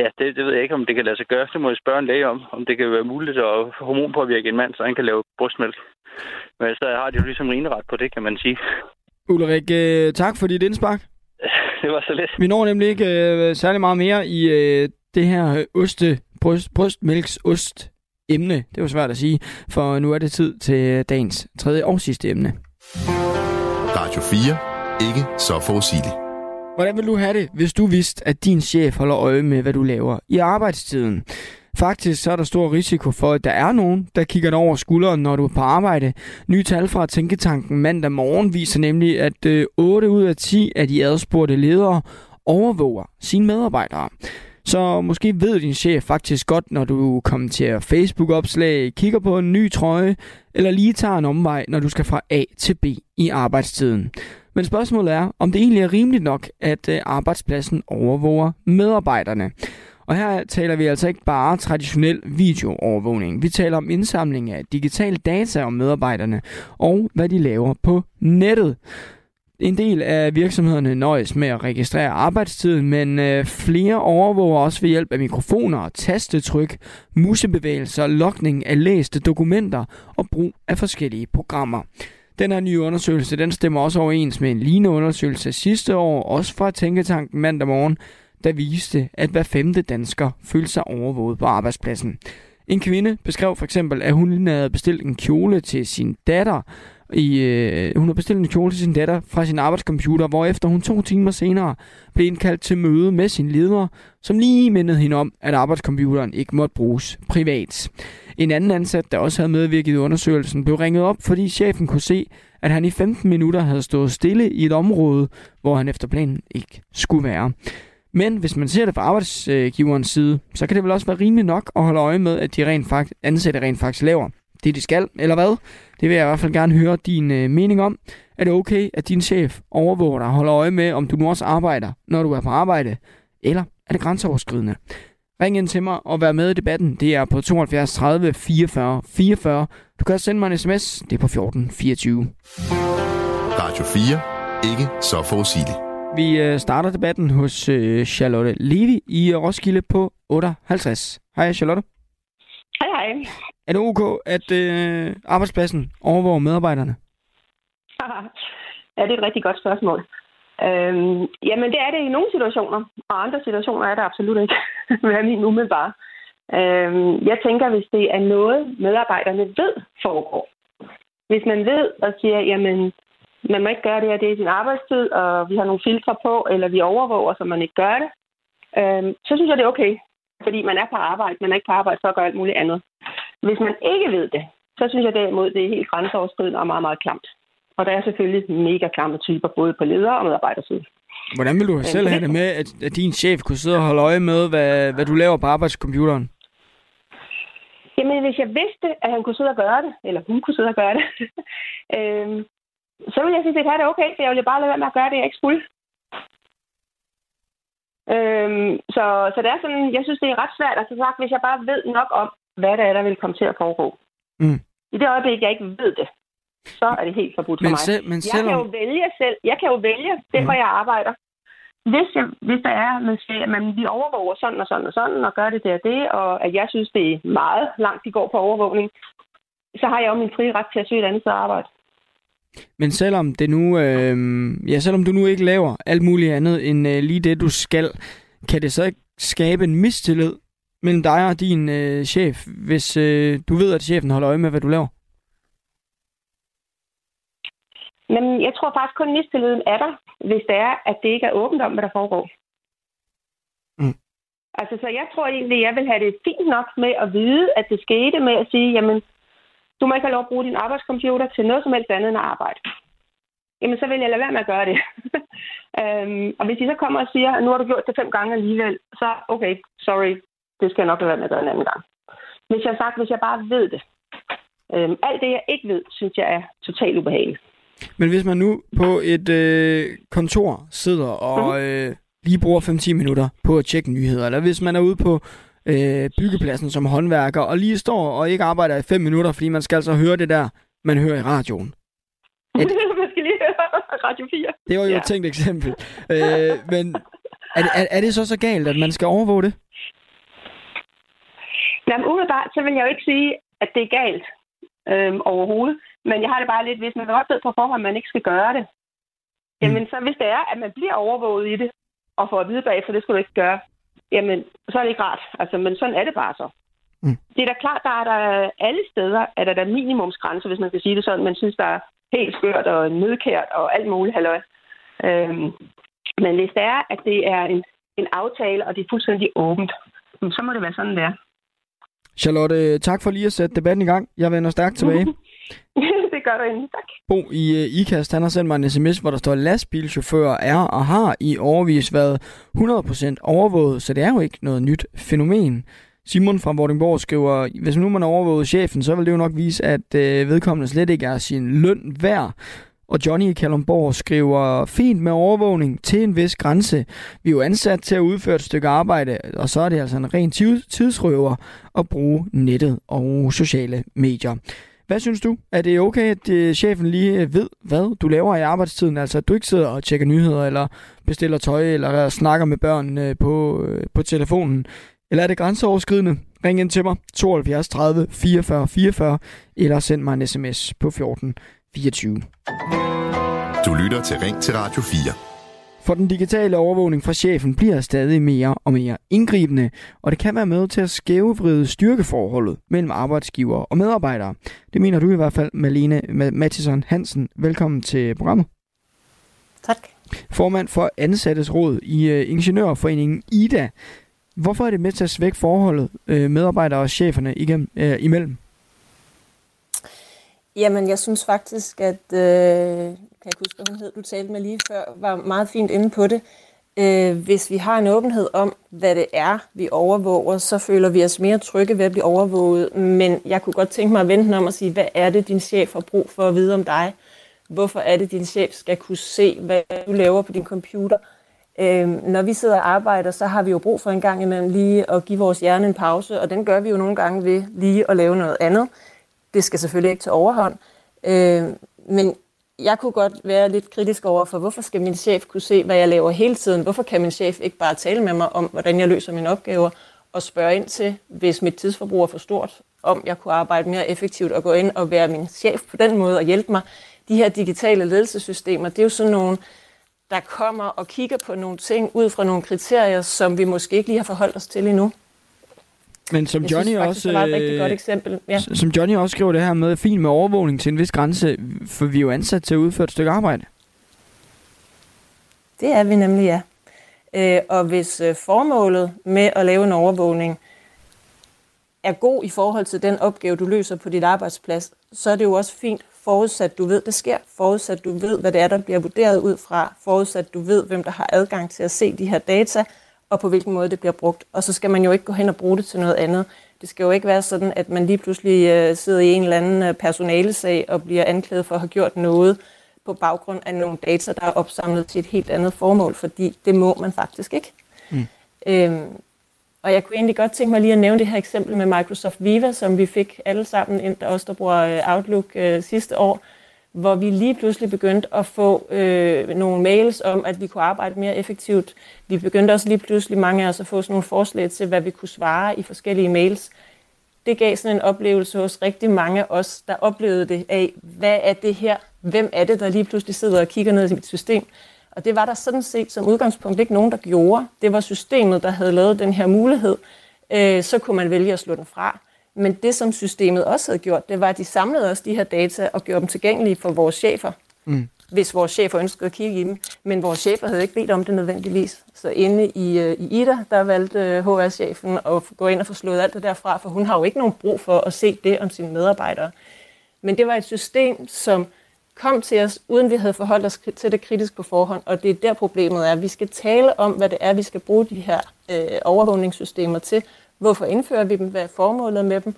Ja, det, det ved jeg ikke, om det kan lade sig gøre. Det må jeg spørge en læge om, om det kan være muligt at hormonpåvirke en mand, så han kan lave brystmælk. Men så har de jo ligesom rineret på det, kan man sige. Ulrik, øh, tak for dit indspark. det var så let. Vi når nemlig ikke øh, særlig meget mere i øh, det her oste, bryst, brystmælksost emne. Det var svært at sige, for nu er det tid til dagens tredje og sidste emne. Radio 4. Ikke så forudsigeligt. Hvordan vil du have det, hvis du vidste, at din chef holder øje med, hvad du laver i arbejdstiden? Faktisk så er der stor risiko for, at der er nogen, der kigger dig over skulderen, når du er på arbejde. Nye tal fra Tænketanken mandag morgen viser nemlig, at øh, 8 ud af 10 af de adspurgte ledere overvåger sine medarbejdere. Så måske ved din chef faktisk godt, når du kommenterer Facebook-opslag, kigger på en ny trøje, eller lige tager en omvej, når du skal fra A til B i arbejdstiden. Men spørgsmålet er, om det egentlig er rimeligt nok, at øh, arbejdspladsen overvåger medarbejderne. Og her taler vi altså ikke bare traditionel videoovervågning. Vi taler om indsamling af digitale data om medarbejderne og hvad de laver på nettet. En del af virksomhederne nøjes med at registrere arbejdstiden, men øh, flere overvåger også ved hjælp af mikrofoner, tastetryk, musebevægelser, lokning af læste dokumenter og brug af forskellige programmer. Den her nye undersøgelse den stemmer også overens med en lignende undersøgelse sidste år, også fra Tænketanken mandag morgen, der viste, at hver femte dansker følte sig overvåget på arbejdspladsen. En kvinde beskrev for eksempel, at hun havde bestilt en kjole til sin datter, i, øh, hun har bestilt en kjole til sin datter fra sin arbejdscomputer, hvor efter hun to timer senere blev indkaldt til møde med sin leder, som lige mindede hende om, at arbejdscomputeren ikke måtte bruges privat. En anden ansat, der også havde medvirket i undersøgelsen, blev ringet op, fordi chefen kunne se, at han i 15 minutter havde stået stille i et område, hvor han efter planen ikke skulle være. Men hvis man ser det fra arbejdsgiverens side, så kan det vel også være rimeligt nok at holde øje med, at de rent faktisk, ansatte rent faktisk laver det, de skal, eller hvad? Det vil jeg i hvert fald gerne høre din øh, mening om. Er det okay, at din chef overvåger dig og holder øje med, om du nu også arbejder, når du er på arbejde? Eller er det grænseoverskridende? Ring ind til mig og vær med i debatten. Det er på 72 30 44 44. Du kan også sende mig en sms. Det er på 14 24. Radio 4. Ikke så forudsigeligt. Vi øh, starter debatten hos øh, Charlotte Levi i Roskilde på 58. Hej Charlotte. Hej hej. Er det ok, at øh, arbejdspladsen overvåger medarbejderne? ja, det er et rigtig godt spørgsmål. Øhm, jamen, det er det i nogle situationer, og andre situationer er det absolut ikke, hvad er min umiddelbare. Øhm, jeg tænker, hvis det er noget, medarbejderne ved foregår. Hvis man ved og siger, jamen, man må ikke gøre det her, det er sin arbejdstid, og vi har nogle filtre på, eller vi overvåger, så man ikke gør det, øhm, så synes jeg, det er okay. Fordi man er på arbejde, man er ikke på arbejde for at gøre alt muligt andet. Hvis man ikke ved det, så synes jeg derimod, det er helt grænseoverskridende og meget, meget klamt. Og der er selvfølgelig mega klamme typer, både på leder- og medarbejderside. Hvordan vil du selv have det med, at, at din chef kunne sidde og holde øje med, hvad, hvad du laver på arbejdscomputeren? Jamen, hvis jeg vidste, at han kunne sidde og gøre det, eller hun kunne sidde og gøre det, øhm, så ville jeg sige, at det er okay, for jeg ville bare lade være med at gøre det, jeg ikke skulle. Øhm, så, så det er sådan, jeg synes, det er ret svært. Altså sagt, hvis jeg bare ved nok om, hvad der er, der vil komme til at foregå. Mm. I det øjeblik, jeg ikke ved det, så er det helt forbudt Men for mig. selv- men jeg selvom- kan jo vælge selv. Jeg kan jo vælge det, Mhm. hvor jeg arbejder. Hvis, jeg, hvis der er, at man, vi overvåger sådan og sådan og sådan, og gør det der og det, og at jeg synes, det er meget langt, de går på overvågning, så har jeg jo min frie ret til at søge et andet sted at arbejde. Men selvom det nu, øh, ja, selvom du nu ikke laver alt muligt andet end øh, lige det, du skal, kan det så ikke skabe en mistillid mellem dig og din øh, chef, hvis øh, du ved, at chefen holder øje med, hvad du laver? Men jeg tror faktisk kun, mistilliden er der, hvis det er, at det ikke er åbent om, hvad der foregår. Mm. Altså, så jeg tror egentlig, jeg vil have det fint nok med at vide, at det skete med at sige, jamen, du må ikke have lov at bruge din arbejdscomputer til noget som helst andet end arbejde. Jamen, så vil jeg lade være med at gøre det. øhm, og hvis de så kommer og siger, at nu har du gjort det fem gange alligevel, så okay, sorry, det skal jeg nok lade være med at gøre en anden gang. Hvis jeg sagt, hvis jeg bare ved det. Øhm, alt det, jeg ikke ved, synes jeg er totalt ubehageligt. Men hvis man nu på et øh, kontor sidder og øh, lige bruger 5-10 minutter på at tjekke nyheder, eller hvis man er ude på øh, byggepladsen som håndværker, og lige står og ikke arbejder i 5 minutter, fordi man skal altså høre det der, man hører i radioen. man skal lige høre Radio 4. Det var jo ja. et tænkt eksempel. øh, men er det, er, er det så så galt, at man skal overvåge det? Jamen, umiddelbart, så vil jeg jo ikke sige, at det er galt øhm, overhovedet. Men jeg har det bare lidt, hvis man godt ved på forhånd, at man ikke skal gøre det. Jamen, så hvis det er, at man bliver overvåget i det, og får at vide bagefter, det skal du ikke gøre, jamen, så er det ikke rart. Altså, men sådan er det bare så. Mm. Det er da klart, der er der alle steder, er der der minimumsgrænser, hvis man kan sige det sådan. Man synes, der er helt skørt og nødkært og alt muligt halløj. Øhm, men hvis det er, at det er en, en aftale, og det er fuldstændig åbent, så må det være sådan, det er. Charlotte, tak for lige at sætte debatten i gang. Jeg vender stærkt tilbage. det gør du endelig, tak. Bo i uh, IKAST, han har sendt mig en sms, hvor der står, lastbilchauffører er og har i overvis været 100% overvåget, så det er jo ikke noget nyt fænomen. Simon fra Vordingborg skriver, hvis nu man overvåget chefen, så vil det jo nok vise, at øh, vedkommende slet ikke er sin løn værd. Og Johnny i Kalundborg skriver, fint med overvågning til en vis grænse. Vi er jo ansat til at udføre et stykke arbejde, og så er det altså en ren tidsrøver at bruge nettet og sociale medier. Hvad synes du? Er det okay, at øh, chefen lige øh, ved, hvad du laver i arbejdstiden? Altså, at du ikke sidder og tjekker nyheder, eller bestiller tøj, eller øh, snakker med børn på, på telefonen? Eller er det grænseoverskridende? Ring ind til mig, 72 30 44 44, eller send mig en sms på 14 24. Du lytter til Ring til Radio 4. For den digitale overvågning fra chefen bliver stadig mere og mere indgribende, og det kan være med til at skævevride styrkeforholdet mellem arbejdsgiver og medarbejdere. Det mener du i hvert fald, Malene Mathisen Hansen. Velkommen til programmet. Tak. Formand for Ansattes Råd i uh, Ingeniørforeningen IDA. Hvorfor er det med til at svække forholdet uh, medarbejdere og cheferne igennem, uh, imellem? Jamen, jeg synes faktisk, at, øh, kan jeg huske, hvad hun hed, du talte med lige før, var meget fint inde på det. Øh, hvis vi har en åbenhed om, hvad det er, vi overvåger, så føler vi os mere trygge ved at blive overvåget. Men jeg kunne godt tænke mig at vente om og sige, hvad er det, din chef har brug for at vide om dig? Hvorfor er det, din chef skal kunne se, hvad du laver på din computer? Øh, når vi sidder og arbejder, så har vi jo brug for en gang imellem lige at give vores hjerne en pause, og den gør vi jo nogle gange ved lige at lave noget andet. Det skal selvfølgelig ikke til overhånd. Øh, men jeg kunne godt være lidt kritisk over for, hvorfor skal min chef kunne se, hvad jeg laver hele tiden? Hvorfor kan min chef ikke bare tale med mig om, hvordan jeg løser mine opgaver, og spørge ind til, hvis mit tidsforbrug er for stort, om jeg kunne arbejde mere effektivt og gå ind og være min chef på den måde og hjælpe mig. De her digitale ledelsessystemer, det er jo sådan nogle, der kommer og kigger på nogle ting ud fra nogle kriterier, som vi måske ikke lige har forholdt os til endnu. Men som Jeg Johnny synes faktisk, også, det var et rigtig øh, godt eksempel. Ja. Som Johnny også skriver det her med, fint med overvågning til en vis grænse, for vi er jo ansat til at udføre et stykke arbejde. Det er vi nemlig, ja. Øh, og hvis øh, formålet med at lave en overvågning er god i forhold til den opgave, du løser på dit arbejdsplads, så er det jo også fint, forudsat du ved, det sker, forudsat du ved, hvad det er, der bliver vurderet ud fra, forudsat du ved, hvem der har adgang til at se de her data, og på hvilken måde det bliver brugt. Og så skal man jo ikke gå hen og bruge det til noget andet. Det skal jo ikke være sådan, at man lige pludselig øh, sidder i en eller anden øh, personalesag og bliver anklaget for at have gjort noget på baggrund af nogle data, der er opsamlet til et helt andet formål, fordi det må man faktisk ikke. Mm. Øhm, Og jeg kunne egentlig godt tænke mig lige at nævne det her eksempel med Microsoft Viva, som vi fik alle sammen, ind, også der bruger øh, Outlook øh, sidste år, hvor vi lige pludselig begyndte at få øh, nogle mails om, at vi kunne arbejde mere effektivt. Vi begyndte også lige pludselig, mange af os, at få sådan nogle forslag til, hvad vi kunne svare i forskellige mails. Det gav sådan en oplevelse hos rigtig mange af os, der oplevede det af, hvad er det her? Hvem er det, der lige pludselig sidder og kigger ned i mit system? Og det var der sådan set som udgangspunkt ikke nogen, der gjorde. Det var systemet, der havde lavet den her mulighed. Øh, så kunne man vælge at slå den fra. Men det, som systemet også havde gjort, det var, at de samlede os de her data og gjorde dem tilgængelige for vores chefer. Mm. Hvis vores chefer ønskede at kigge i dem. Men vores chefer havde ikke bedt om det nødvendigvis. Så inde i, øh, i Ida, der valgte HR-chefen at gå ind og få slået alt det derfra, for hun har jo ikke nogen brug for at se det om sine medarbejdere. Men det var et system, som kom til os, uden vi havde forholdt os til det kritisk på forhånd. Og det er der problemet er. Vi skal tale om, hvad det er, vi skal bruge de her øh, overvågningssystemer til. Hvorfor indfører vi dem? Hvad er formålet med dem?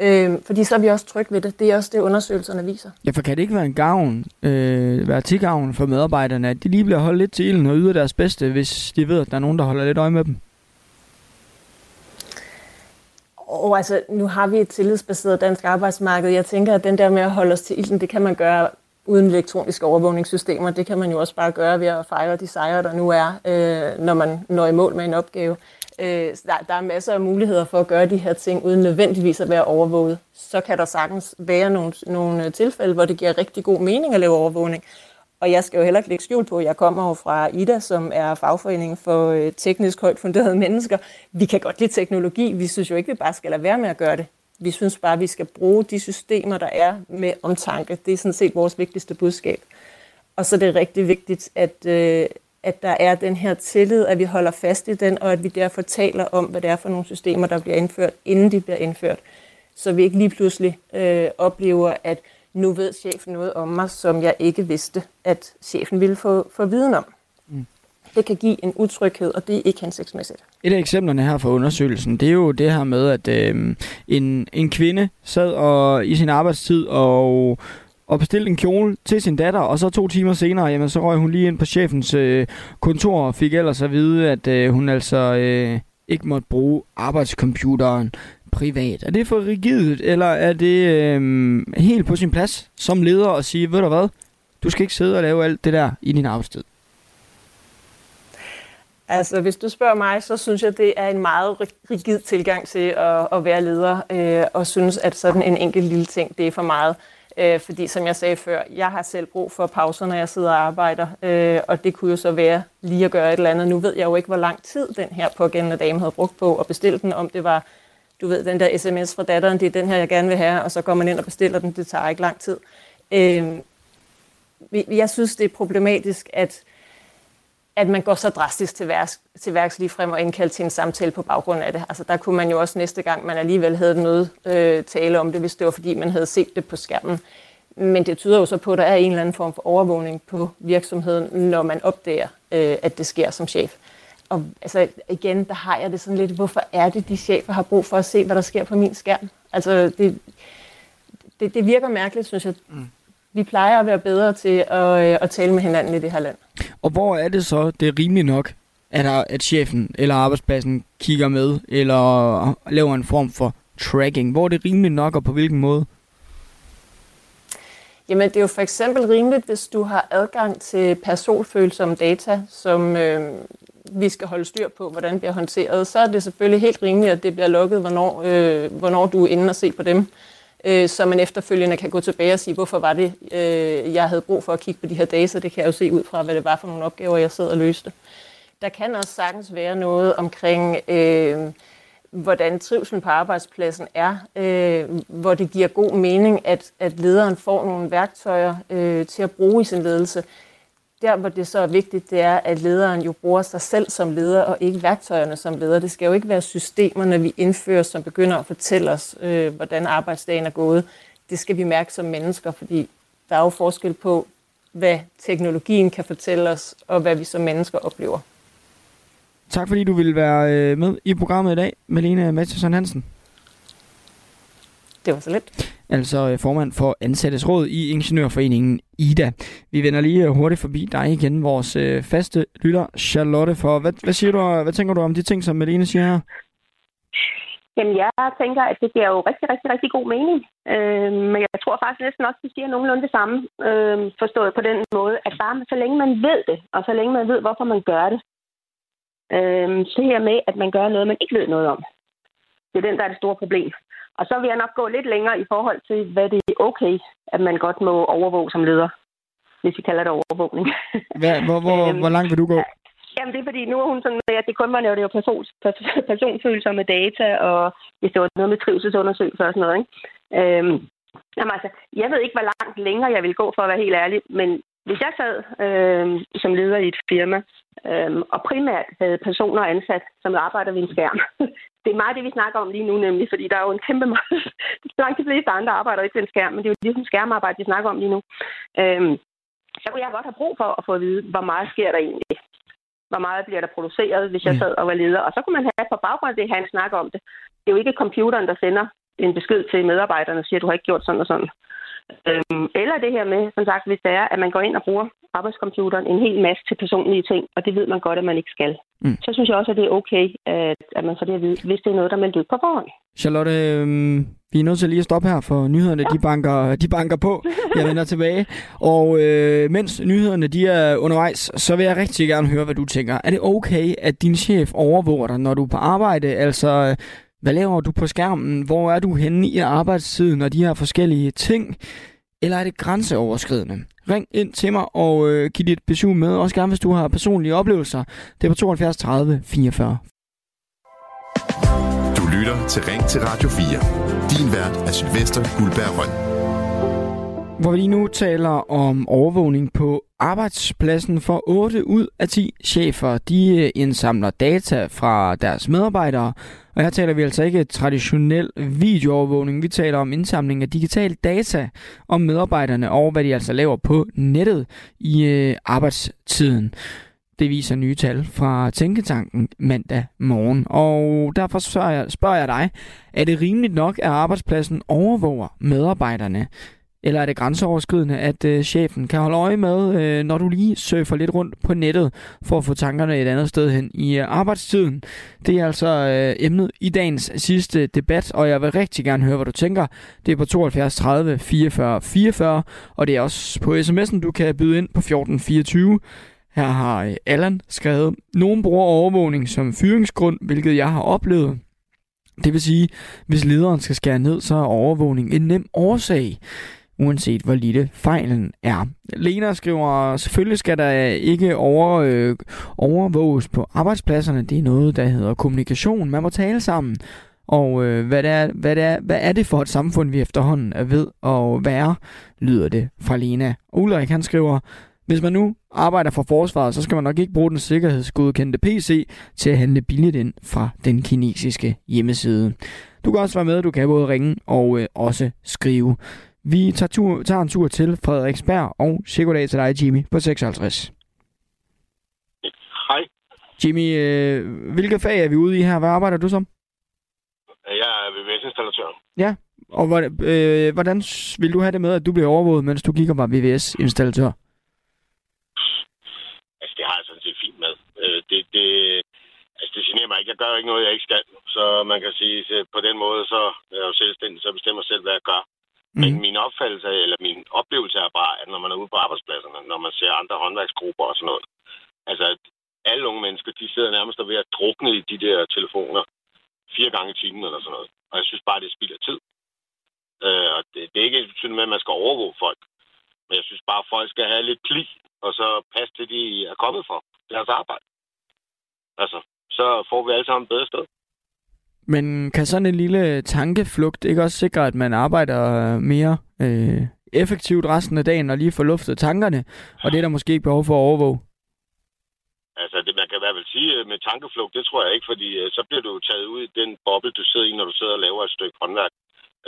Øh, fordi så er vi også trygge ved det. Det er også det, undersøgelserne viser. Ja, for kan det ikke være en gavn, øh, være til gavn for medarbejderne, at de lige bliver holdt lidt til ilden og yder deres bedste, hvis de ved, at der er nogen, der holder lidt øje med dem? Og altså, nu har vi et tillidsbaseret dansk arbejdsmarked. Jeg tænker, at den der med at holde os til ilden, det kan man gøre uden elektroniske overvågningssystemer. Det kan man jo også bare gøre ved at fejre de sejre, der nu er, øh, når man når i mål med en opgave. Øh, der, der er masser af muligheder for at gøre de her ting, uden nødvendigvis at være overvåget. Så kan der sagtens være nogle, nogle øh, tilfælde, hvor det giver rigtig god mening at lave overvågning. Og jeg skal jo heller ikke lægge skjul på, jeg kommer jo fra IDA, som er fagforeningen for øh, teknisk højt funderede mennesker. Vi kan godt lide teknologi. Vi synes jo ikke, vi bare skal lade være med at gøre det. Vi synes bare, at vi skal bruge de systemer, der er med omtanke. Det er sådan set vores vigtigste budskab. Og så er det rigtig vigtigt, at, øh, at der er den her tillid, at vi holder fast i den, og at vi derfor taler om, hvad det er for nogle systemer, der bliver indført, inden de bliver indført. Så vi ikke lige pludselig øh, oplever, at nu ved chefen noget om mig, som jeg ikke vidste, at chefen ville få, få viden om. Mm. Det kan give en utryghed, og det er ikke hensigtsmæssigt. Et af eksemplerne her fra undersøgelsen, det er jo det her med, at øh, en, en kvinde sad og, i sin arbejdstid og og bestilte en kjole til sin datter, og så to timer senere, jamen, så røg hun lige ind på chefens øh, kontor og fik ellers at vide, at øh, hun altså øh, ikke måtte bruge arbejdscomputeren privat. Er det for rigidt, eller er det øh, helt på sin plads som leder at sige, ved du hvad, du skal ikke sidde og lave alt det der i din arbejdstid? Altså, hvis du spørger mig, så synes jeg, det er en meget rigid tilgang til at, at være leder, øh, og synes, at sådan en enkelt lille ting, det er for meget. Øh, fordi som jeg sagde før, jeg har selv brug for pauser, når jeg sidder og arbejder, øh, og det kunne jo så være lige at gøre et eller andet. Nu ved jeg jo ikke, hvor lang tid den her pågældende dame havde brugt på at bestille den, om det var, du ved, den der sms fra datteren, det er den her, jeg gerne vil have, og så går man ind og bestiller den, det tager ikke lang tid. Øh, jeg synes, det er problematisk, at at man går så drastisk til værks, til værks lige frem og indkalder til en samtale på baggrund af det. Altså der kunne man jo også næste gang, man alligevel havde noget øh, tale om det, hvis det var fordi, man havde set det på skærmen. Men det tyder jo så på, at der er en eller anden form for overvågning på virksomheden, når man opdager, øh, at det sker som chef. Og altså, igen, der har jeg det sådan lidt, hvorfor er det, de chefer har brug for at se, hvad der sker på min skærm? Altså, det, det, det virker mærkeligt, synes jeg. Mm vi plejer at være bedre til at, øh, at tale med hinanden i det her land. Og hvor er det så, det er rimeligt nok, at, der, at chefen eller arbejdspladsen kigger med, eller laver en form for tracking? Hvor er det rimeligt nok, og på hvilken måde? Jamen, det er jo for eksempel rimeligt, hvis du har adgang til personfølsomme data, som øh, vi skal holde styr på, hvordan bliver håndteret. Så er det selvfølgelig helt rimeligt, at det bliver lukket, hvornår, øh, hvornår du er inde og se på dem øh, så man efterfølgende kan gå tilbage og sige, hvorfor var det, øh, jeg havde brug for at kigge på de her data. Det kan jeg jo se ud fra, hvad det var for nogle opgaver, jeg sad og løste. Der kan også sagtens være noget omkring, øh, hvordan trivselen på arbejdspladsen er, øh, hvor det giver god mening, at, at lederen får nogle værktøjer øh, til at bruge i sin ledelse der, hvor det så er vigtigt, det er, at lederen jo bruger sig selv som leder, og ikke værktøjerne som leder. Det skal jo ikke være systemerne, vi indfører, som begynder at fortælle os, øh, hvordan arbejdsdagen er gået. Det skal vi mærke som mennesker, fordi der er jo forskel på, hvad teknologien kan fortælle os, og hvad vi som mennesker oplever. Tak fordi du ville være øh, med i programmet i dag, Malene Matheson Hansen. Det var så lidt altså øh, formand for Ansattes Råd i Ingeniørforeningen IDA. Vi vender lige øh, hurtigt forbi dig igen, vores øh, faste lytter Charlotte. For hvad, hvad, siger du, øh, hvad tænker du om de ting, som Melene siger her? Jamen, jeg tænker, at det giver jo rigtig, rigtig, rigtig god mening. Øh, men jeg tror faktisk næsten også, at de siger nogenlunde det samme, øh, forstået på den måde, at bare så længe man ved det, og så længe man ved, hvorfor man gør det, øh, så her med, at man gør noget, man ikke ved noget om. Det er den, der er det store problem. Og så vil jeg nok gå lidt længere i forhold til, hvad det er okay, at man godt må overvåge som leder, hvis vi kalder det overvågning. Hvad, hvor, hvor, øhm, hvor langt vil du gå? Jamen, det er fordi, nu er hun sådan med, at det kun var nævnt person, personfølsomme data, og hvis det var noget med trivselsundersøgelser og sådan noget, ikke? Øhm, jamen altså, jeg ved ikke, hvor langt længere jeg vil gå, for at være helt ærlig, men hvis jeg sad øh, som leder i et firma, øh, og primært havde personer ansat, som arbejder ved en skærm, det er meget det, vi snakker om lige nu nemlig, fordi der er jo en kæmpe meget... Langt de fleste andre arbejder ikke ved en skærm, men det er jo ligesom skærmarbejde, vi snakker om lige nu. Øh, så kunne jeg godt have brug for at få at vide, hvor meget sker der egentlig hvor meget bliver der produceret, hvis jeg sad og var leder. Og så kunne man have på baggrund af det, have en snak om det. Det er jo ikke computeren, der sender en besked til medarbejderne og siger, at du har ikke gjort sådan og sådan. Øhm, eller det her med, som sagt, hvis det er, at man går ind og bruger arbejdscomputeren en hel masse til personlige ting, og det ved man godt, at man ikke skal. Mm. Så synes jeg også, at det er okay, at, at man får det at vide, hvis det er noget, der er meldt ud på forhånd. Charlotte, øhm, vi er nødt til lige at stoppe her, for nyhederne ja. de, banker, de banker på. Jeg vender tilbage. Og øh, mens nyhederne de er undervejs, så vil jeg rigtig gerne høre, hvad du tænker. Er det okay, at din chef overvåger dig, når du er på arbejde? Altså, hvad laver du på skærmen? Hvor er du henne i arbejdstiden og de her forskellige ting? Eller er det grænseoverskridende? Ring ind til mig og øh, giv dit besøg med. Også gerne, hvis du har personlige oplevelser. Det er på 72 30 44. Du lytter til Ring til Radio 4. Din vært er Sylvester Guldberg Røn hvor vi lige nu taler om overvågning på arbejdspladsen for 8 ud af 10 chefer. De øh, indsamler data fra deres medarbejdere, og her taler vi altså ikke traditionel videoovervågning. Vi taler om indsamling af digital data om medarbejderne og hvad de altså laver på nettet i øh, arbejdstiden. Det viser nye tal fra Tænketanken mandag morgen. Og derfor spørger jeg, spørger jeg dig, er det rimeligt nok, at arbejdspladsen overvåger medarbejderne? Eller er det grænseoverskridende, at øh, chefen kan holde øje med, øh, når du lige surfer lidt rundt på nettet, for at få tankerne et andet sted hen i øh, arbejdstiden? Det er altså øh, emnet i dagens sidste debat, og jeg vil rigtig gerne høre, hvad du tænker. Det er på 72 30 44 44, og det er også på sms'en, du kan byde ind på 1424. Her har øh, Allan skrevet, nogen bruger overvågning som fyringsgrund, hvilket jeg har oplevet. Det vil sige, hvis lederen skal skære ned, så er overvågning en nem årsag uanset hvor lille fejlen er. Lena skriver, selvfølgelig skal der ikke over, øh, overvåges på arbejdspladserne. Det er noget, der hedder kommunikation. Man må tale sammen. Og øh, hvad, det er, hvad, det er, hvad er det for et samfund, vi efterhånden er ved at være, lyder det fra Lena. Ulrik han skriver, hvis man nu arbejder for forsvaret, så skal man nok ikke bruge den sikkerhedsgodkendte PC til at handle billigt ind fra den kinesiske hjemmeside. Du kan også være med, du kan både ringe og øh, også skrive. Vi tager, tur, tager en tur til Frederiksberg, og goddag til dig, Jimmy, på 56. Hej. Jimmy, øh, hvilket fag er vi ude i her? Hvad arbejder du som? Jeg er VVS-installatør. Ja, og hvordan, øh, hvordan vil du have det med, at du bliver overvåget, mens du kigger på VVS-installatør? Altså, det har jeg sådan set fint med. Øh, det, det, altså, det generer mig ikke. Jeg gør ikke noget, jeg ikke skal. Så man kan sige, at på den måde, så er jeg jo selvstændig, så bestemmer selv, hvad jeg gør. Mm. Men min opfattelse, eller min oplevelse er bare, at når man er ude på arbejdspladserne, når man ser andre håndværksgrupper og sådan noget, altså at alle unge mennesker, de sidder nærmest ved at drukne i de der telefoner fire gange i timen eller sådan noget. Og jeg synes bare, det spilder tid. Øh, og det, det er ikke sådan med, at man skal overvåge folk. Men jeg synes bare, at folk skal have lidt pli, og så passe til, de er kommet for deres arbejde. Altså, så får vi alle sammen et bedre sted. Men kan sådan en lille tankeflugt ikke også sikre, at man arbejder mere øh, effektivt resten af dagen og lige får luftet tankerne? Og det er der måske ikke behov for at overvåge? Altså, det man kan i hvert fald sige øh, med tankeflugt, det tror jeg ikke, fordi øh, så bliver du taget ud i den boble, du sidder i, når du sidder og laver et stykke håndværk.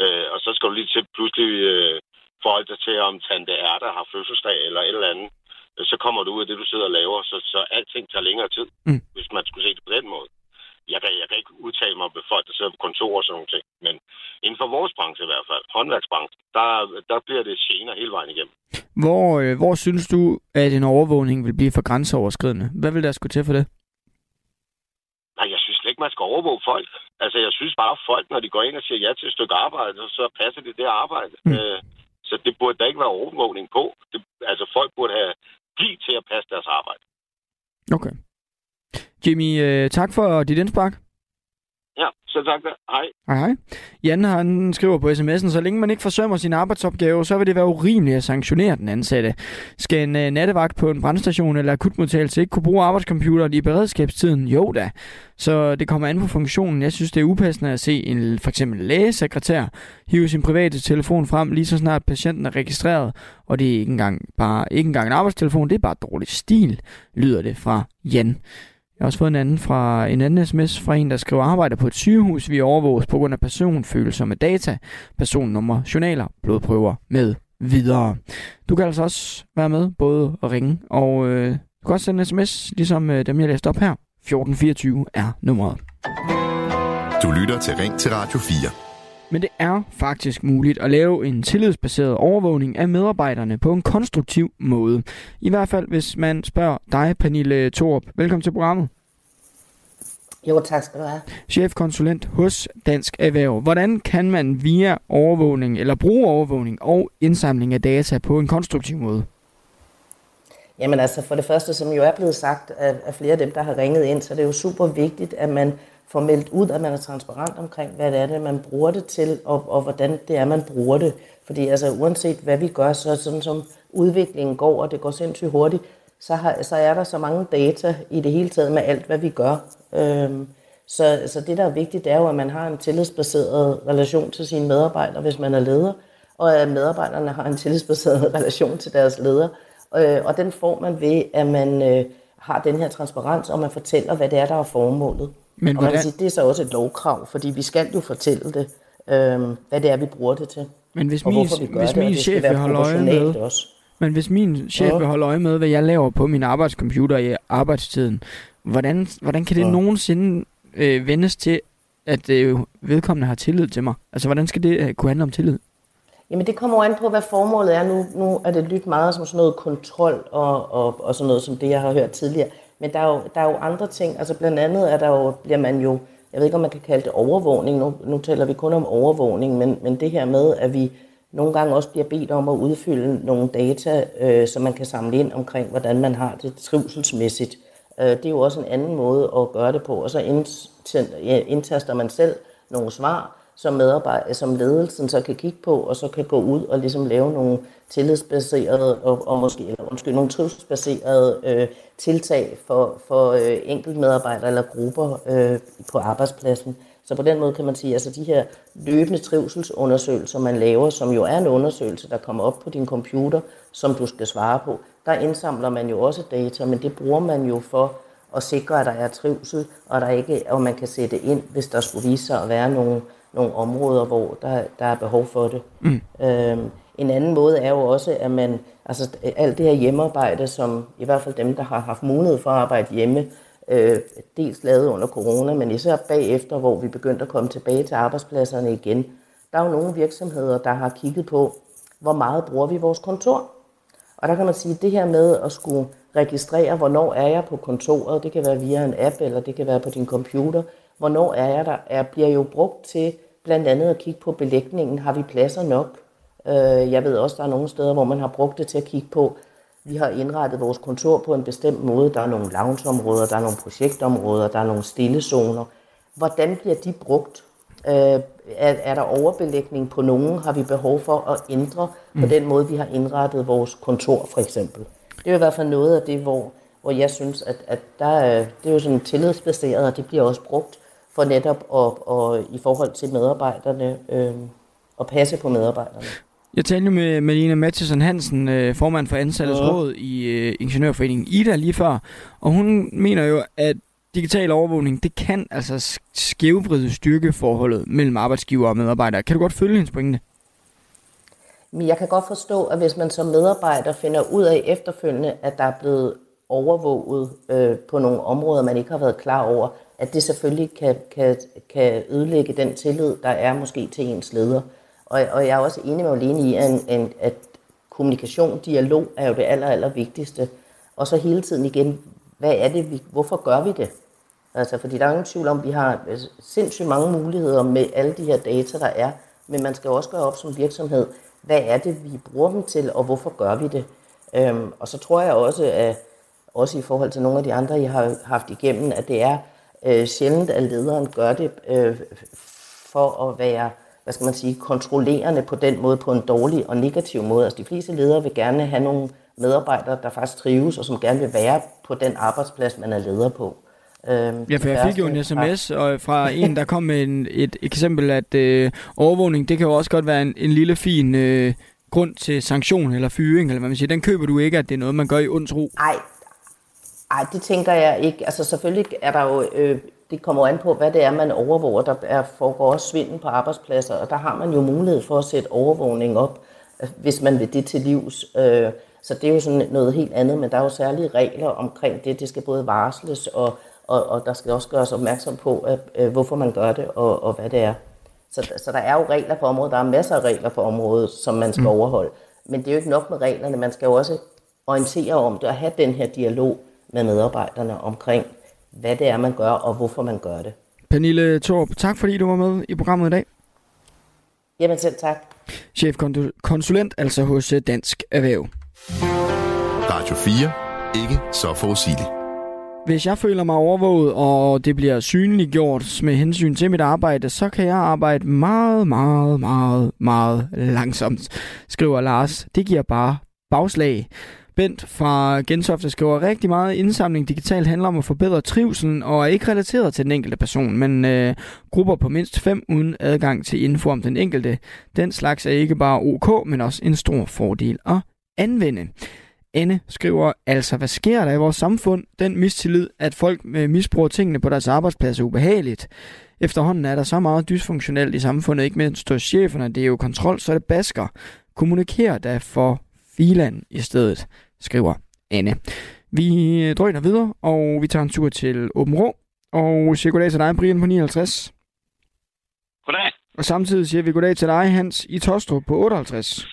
Øh, og så skal du lige til pludselig øh, forholde dig til, om tante Erda har fødselsdag eller et eller andet. Øh, så kommer du ud af det, du sidder og laver, så, så alting tager længere tid, mm. hvis man skulle se det på den måde jeg kan, jeg kan ikke udtale mig om folk, der sidder på kontor og sådan nogle ting. Men inden for vores branche i hvert fald, håndværksbranchen, der, der bliver det gener hele vejen igennem. Hvor, øh, hvor synes du, at en overvågning vil blive for grænseoverskridende? Hvad vil der skulle til for det? Nej, jeg synes ikke, man skal overvåge folk. Altså, jeg synes bare, at folk, når de går ind og siger ja til et stykke arbejde, så passer det det arbejde. Mm. Øh, så det burde der ikke være overvågning på. Det, altså, folk burde have blive til at passe deres arbejde. Okay. Jimmy, øh, tak for dit indspark. Ja, så tak da. Hej. Hej hej. Jan han skriver på sms'en, så længe man ikke forsømmer sin arbejdsopgave, så vil det være urimeligt at sanktionere den ansatte. Skal en uh, nattevagt på en brandstation eller akutmodtagelse ikke kunne bruge arbejdscomputeren i beredskabstiden? Jo da. Så det kommer an på funktionen. Jeg synes, det er upassende at se en for eksempel lægesekretær hive sin private telefon frem, lige så snart patienten er registreret. Og det er ikke engang, bare, ikke engang en arbejdstelefon, det er bare dårlig stil, lyder det fra Jan. Jeg har også fået en anden fra en anden sms fra en, der skriver arbejder på et sygehus. Vi overvåges på grund af personfølsomme data, personnummer, journaler, blodprøver med videre. Du kan altså også være med, både at ringe og øh, du kan også sende en sms, ligesom øh, dem jeg læste op her. 1424 er nummeret. Du lytter til Ring til Radio 4. Men det er faktisk muligt at lave en tillidsbaseret overvågning af medarbejderne på en konstruktiv måde. I hvert fald, hvis man spørger dig, Pernille Thorup. Velkommen til programmet. Jo, tak skal du have. Chefkonsulent hos Dansk Erhverv. Hvordan kan man via overvågning, eller bruge overvågning og indsamling af data på en konstruktiv måde? Jamen altså, for det første, som jo er blevet sagt af, af flere af dem, der har ringet ind, så det er jo super vigtigt, at man får meldt ud, at man er transparent omkring, hvad det er, det, man bruger det til, og, og hvordan det er, man bruger det. Fordi altså, uanset hvad vi gør, så sådan som udviklingen går, og det går sindssygt hurtigt, så, har, så er der så mange data i det hele taget med alt, hvad vi gør. Øhm, så, så det, der er vigtigt, det er jo, at man har en tillidsbaseret relation til sine medarbejdere, hvis man er leder, og at medarbejderne har en tillidsbaseret relation til deres leder. Øh, og den får man ved, at man øh, har den her transparens, og man fortæller, hvad det er, der er formålet. Men og man kan sige, det er så også et lovkrav, fordi vi skal jo fortælle det, øh, hvad det er, vi bruger det til. Men hvis min, hvis det, min chef vil holde øje med, også. men hvis min chef ja. vil holde øje med, hvad jeg laver på min arbejdscomputer i arbejdstiden, hvordan, hvordan kan det ja. nogensinde øh, vendes til, at øh, vedkommende har tillid til mig? Altså, hvordan skal det øh, kunne handle om tillid? Jamen det kommer an på, hvad formålet er. Nu, nu er det lyttet meget som sådan noget kontrol og, og, og sådan noget som det, jeg har hørt tidligere. Men der er, jo, der er jo andre ting. Altså blandt andet er der jo, bliver man jo, jeg ved ikke om man kan kalde det overvågning. Nu, nu taler vi kun om overvågning, men, men det her med, at vi nogle gange også bliver bedt om at udfylde nogle data, øh, som man kan samle ind omkring, hvordan man har det trivselsmæssigt. Øh, det er jo også en anden måde at gøre det på. Og så indtaster man selv nogle svar, som, medarbejder, som ledelsen så kan kigge på, og så kan gå ud og ligesom lave nogle tillidsbaserede og, og måske eller undskyld, nogle trivselsbaserede øh, tiltag for, for øh, enkeltmedarbejdere eller grupper øh, på arbejdspladsen. Så på den måde kan man sige, at altså de her løbende trivselsundersøgelser, man laver, som jo er en undersøgelse, der kommer op på din computer, som du skal svare på, der indsamler man jo også data, men det bruger man jo for at sikre, at der er trivsel, og, der ikke, og man kan sætte ind, hvis der skulle vise sig at være nogle nogle områder, hvor der, der er behov for det. Mm. Øhm, en anden måde er jo også, at man, altså alt det her hjemmearbejde, som i hvert fald dem, der har haft mulighed for at arbejde hjemme, øh, dels lavet under corona, men især bagefter, hvor vi begyndte at komme tilbage til arbejdspladserne igen. Der er jo nogle virksomheder, der har kigget på, hvor meget bruger vi vores kontor. Og der kan man sige, at det her med at skulle registrere, hvornår er jeg på kontoret, det kan være via en app, eller det kan være på din computer, hvornår er jeg der, er, bliver jo brugt til blandt andet at kigge på belægningen. Har vi pladser nok? Øh, jeg ved også, der er nogle steder, hvor man har brugt det til at kigge på, vi har indrettet vores kontor på en bestemt måde. Der er nogle loungeområder, der er nogle projektområder, der er nogle stillezoner. Hvordan bliver de brugt? Øh, er, er der overbelægning på nogen? Har vi behov for at ændre på mm. den måde, vi har indrettet vores kontor, for eksempel? Det er i hvert fald noget af det, hvor, hvor jeg synes, at, at der, det er jo sådan tillidsbaseret, og det bliver også brugt for netop at, og i forhold til medarbejderne øh, at passe på medarbejderne. Jeg talte med Melina Mathisen Hansen, øh, formand for Ansattes ja. Råd i øh, Ingeniørforeningen IDA lige før, og hun mener jo, at digital overvågning, det kan altså skævvride styrkeforholdet mellem arbejdsgiver og medarbejdere. Kan du godt følge hendes pointe? Men jeg kan godt forstå, at hvis man som medarbejder finder ud af efterfølgende, at der er blevet overvåget øh, på nogle områder, man ikke har været klar over, at det selvfølgelig kan, kan, kan ødelægge den tillid, der er måske til ens leder. Og, og jeg er også enig med Olene i, at, en, at kommunikation, dialog er jo det aller, aller vigtigste. Og så hele tiden igen, hvad er det, vi, hvorfor gør vi det? Altså, fordi der er ingen tvivl om, at vi har altså, sindssygt mange muligheder med alle de her data, der er. Men man skal også gøre op som virksomhed, hvad er det, vi bruger dem til, og hvorfor gør vi det? Øhm, og så tror jeg også, at også i forhold til nogle af de andre, jeg har haft igennem, at det er øh, sjældent, at lederen gør det øh, for at være hvad skal man sige, kontrollerende på den måde, på en dårlig og negativ måde. Altså de fleste ledere vil gerne have nogle medarbejdere, der faktisk trives, og som gerne vil være på den arbejdsplads, man er leder på. Øhm, ja, for jeg fik jo en sms og fra en, der kom med en, et eksempel, at øh, overvågning, det kan jo også godt være en, en lille fin øh, grund til sanktion eller fyring, eller hvad man siger. Den køber du ikke, at det er noget, man gør i ondt ro? Nej, ej, det tænker jeg ikke. Altså selvfølgelig er der jo, øh, det kommer an på, hvad det er, man overvåger. Der er, foregår også svindel på arbejdspladser, og der har man jo mulighed for at sætte overvågning op, øh, hvis man vil det til livs. Øh, så det er jo sådan noget helt andet, men der er jo særlige regler omkring det. Det skal både varsles, og, og, og der skal også gøres opmærksom på, at, øh, hvorfor man gør det, og, og hvad det er. Så, så der er jo regler på området. Der er masser af regler på området, som man skal mm. overholde. Men det er jo ikke nok med reglerne. Man skal jo også orientere om det og have den her dialog med medarbejderne omkring, hvad det er, man gør, og hvorfor man gør det. Pernille Torp, tak fordi du var med i programmet i dag. Jamen selv tak. Chefkonsulent altså hos øh, Dansk Erhverv. Radio 4. Ikke så forudsigeligt. Hvis jeg føler mig overvåget, og det bliver synliggjort med hensyn til mit arbejde, så kan jeg arbejde meget, meget, meget, meget langsomt, skriver Lars. Det giver bare bagslag. Bent fra Gentofte skriver, rigtig meget indsamling digitalt handler om at forbedre trivselen og er ikke relateret til den enkelte person, men øh, grupper på mindst fem uden adgang til info om den enkelte. Den slags er ikke bare ok, men også en stor fordel at anvende. Anne skriver, altså hvad sker der i vores samfund? Den mistillid, at folk øh, misbruger tingene på deres arbejdsplads er ubehageligt. Efterhånden er der så meget dysfunktionelt i samfundet, ikke mindst hos cheferne, det er jo kontrol, så det basker. Kommuniker da for filan i stedet, skriver Anne. Vi drøner videre, og vi tager en tur til Åben Rå, og siger goddag til dig, Brian på 59. Goddag. Og samtidig siger vi goddag til dig, Hans, i Tostrup på 58.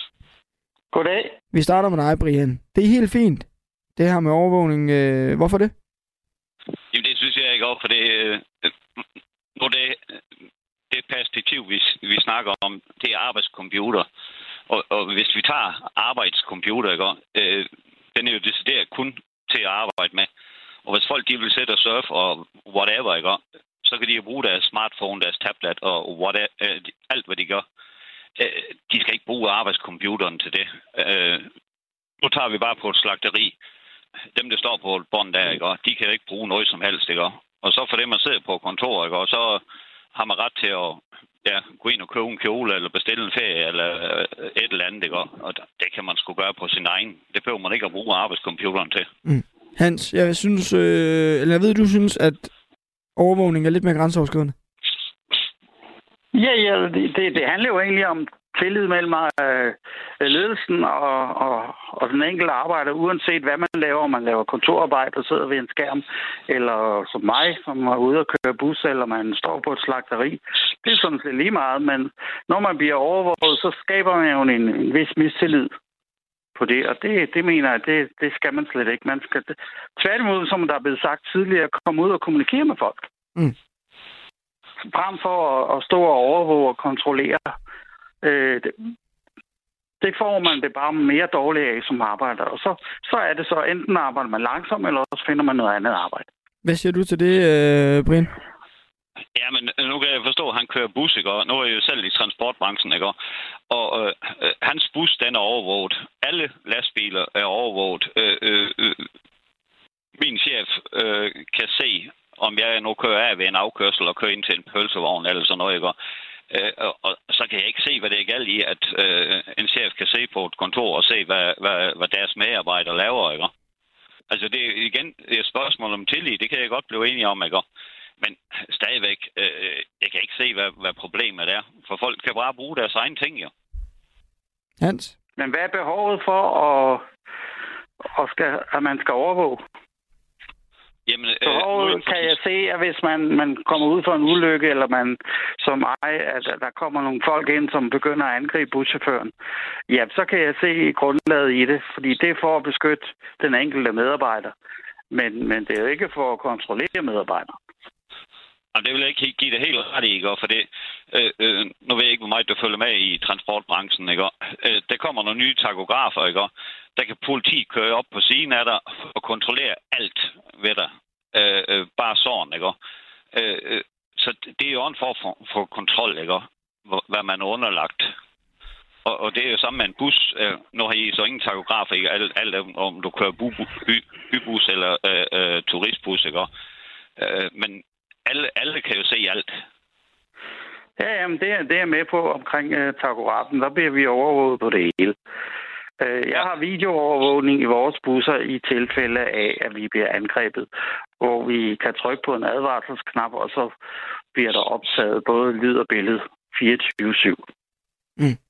Goddag. Vi starter med dig, Brian. Det er helt fint, det her med overvågning. Øh, hvorfor det? Jamen, det synes jeg ikke op, for det, øh, nu det, det perspektiv, vi, vi snakker om, det er arbejdscomputer. Og, og hvis vi tager arbejdscomputer, ikke, øh, den er jo decideret kun til at arbejde med. Og hvis folk de vil sætte og surfe og whatever, ikke, så kan de jo bruge deres smartphone, deres tablet og whatever, øh, alt, hvad de gør. Øh, de skal ikke bruge arbejdscomputeren til det. Øh, nu tager vi bare på et slagteri. Dem, der står på et bånd der, ikke, de kan ikke bruge noget som helst. Ikke? Og så for dem, man sidder på kontoret, ikke, og så har man ret til at ja, gå ind og købe en kjole, eller bestille en ferie, eller øh, et eller andet, ikke? Og det kan man sgu gøre på sin egen. Det behøver man ikke at bruge arbejdscomputeren til. Mm. Hans, jeg synes, øh, eller jeg ved, du synes, at overvågning er lidt mere grænseoverskridende. Ja, ja, det, det, det handler jo egentlig om tillid mellem øh, ledelsen og, og, og den enkelte arbejder, uanset hvad man laver, om man laver kontorarbejde og sidder ved en skærm, eller som mig, som er ude og køre bus, eller man står på et slagteri. Det er sådan set lige meget, men når man bliver overvåget, så skaber man jo en, en vis mistillid på det, og det, det mener jeg, det, det skal man slet ikke. Man skal tværtimod, som der er blevet sagt tidligere, komme ud og kommunikere med folk. Mm. Frem for at, at stå og overvåge og kontrollere Øh, det, det får man det bare mere dårligt af som arbejder. Og så, så er det så, enten arbejder man langsomt, eller også finder man noget andet arbejde. Hvad siger du til det, øh, Brian? Ja, men nu kan jeg forstå, at han kører bus, ikke? Og nu er jeg jo selv i transportbranchen, ikke? Og øh, øh, hans bus, den er overvåget. Alle lastbiler er overvåget. Øh, øh, øh, min chef øh, kan se, om jeg nu kører af ved en afkørsel og kører ind til en pølsevogn eller sådan noget, ikke? Øh, og, og så kan jeg ikke se, hvad det er galt i, at øh, en chef kan se på et kontor og se, hvad, hvad, hvad deres medarbejdere laver, ikke? Altså, det er igen det er et spørgsmål om tillid. Det kan jeg godt blive enig om, ikke? Men stadigvæk, øh, jeg kan ikke se, hvad, hvad problemet er. For folk kan bare bruge deres egne ting, jo. Hans? Men hvad er behovet for, at, at, skal, at man skal overvåge? Jamen, øh, nu kan jeg se, at hvis man, man kommer ud for en ulykke, eller man som mig, at der kommer nogle folk ind, som begynder at angribe buschaufføren, ja, så kan jeg se grundlaget i det, fordi det er for at beskytte den enkelte medarbejder. Men, men det er jo ikke for at kontrollere medarbejdere. Jamen, det vil jeg ikke give det helt ret i, ikke? For det, øh, øh, nu ved jeg ikke, hvor meget du følger med i transportbranchen, ikke? Øh, der kommer nogle nye takografer, ikke? Der kan politi køre op på siden af dig og kontrollere alt ved dig. Øh, øh, bare sådan, ikke? Øh, øh, så det er jo en form for, for kontrol, ikke? Hvad man er underlagt. Og, og det er jo sammen med en bus. Øh, nu har I så ingen takografer, ikke? Alt, alt om du kører bu, by, bybus eller øh, øh, turistbus, ikke? Øh, men alle, alle kan jo se alt. Ja, jamen det er, det er med på omkring uh, takografen. Der bliver vi overvåget på det hele. Uh, jeg har videoovervågning i vores busser i tilfælde af, at vi bliver angrebet, hvor vi kan trykke på en advarselsknap, og så bliver der optaget både lyd og billede 24-7. Mm.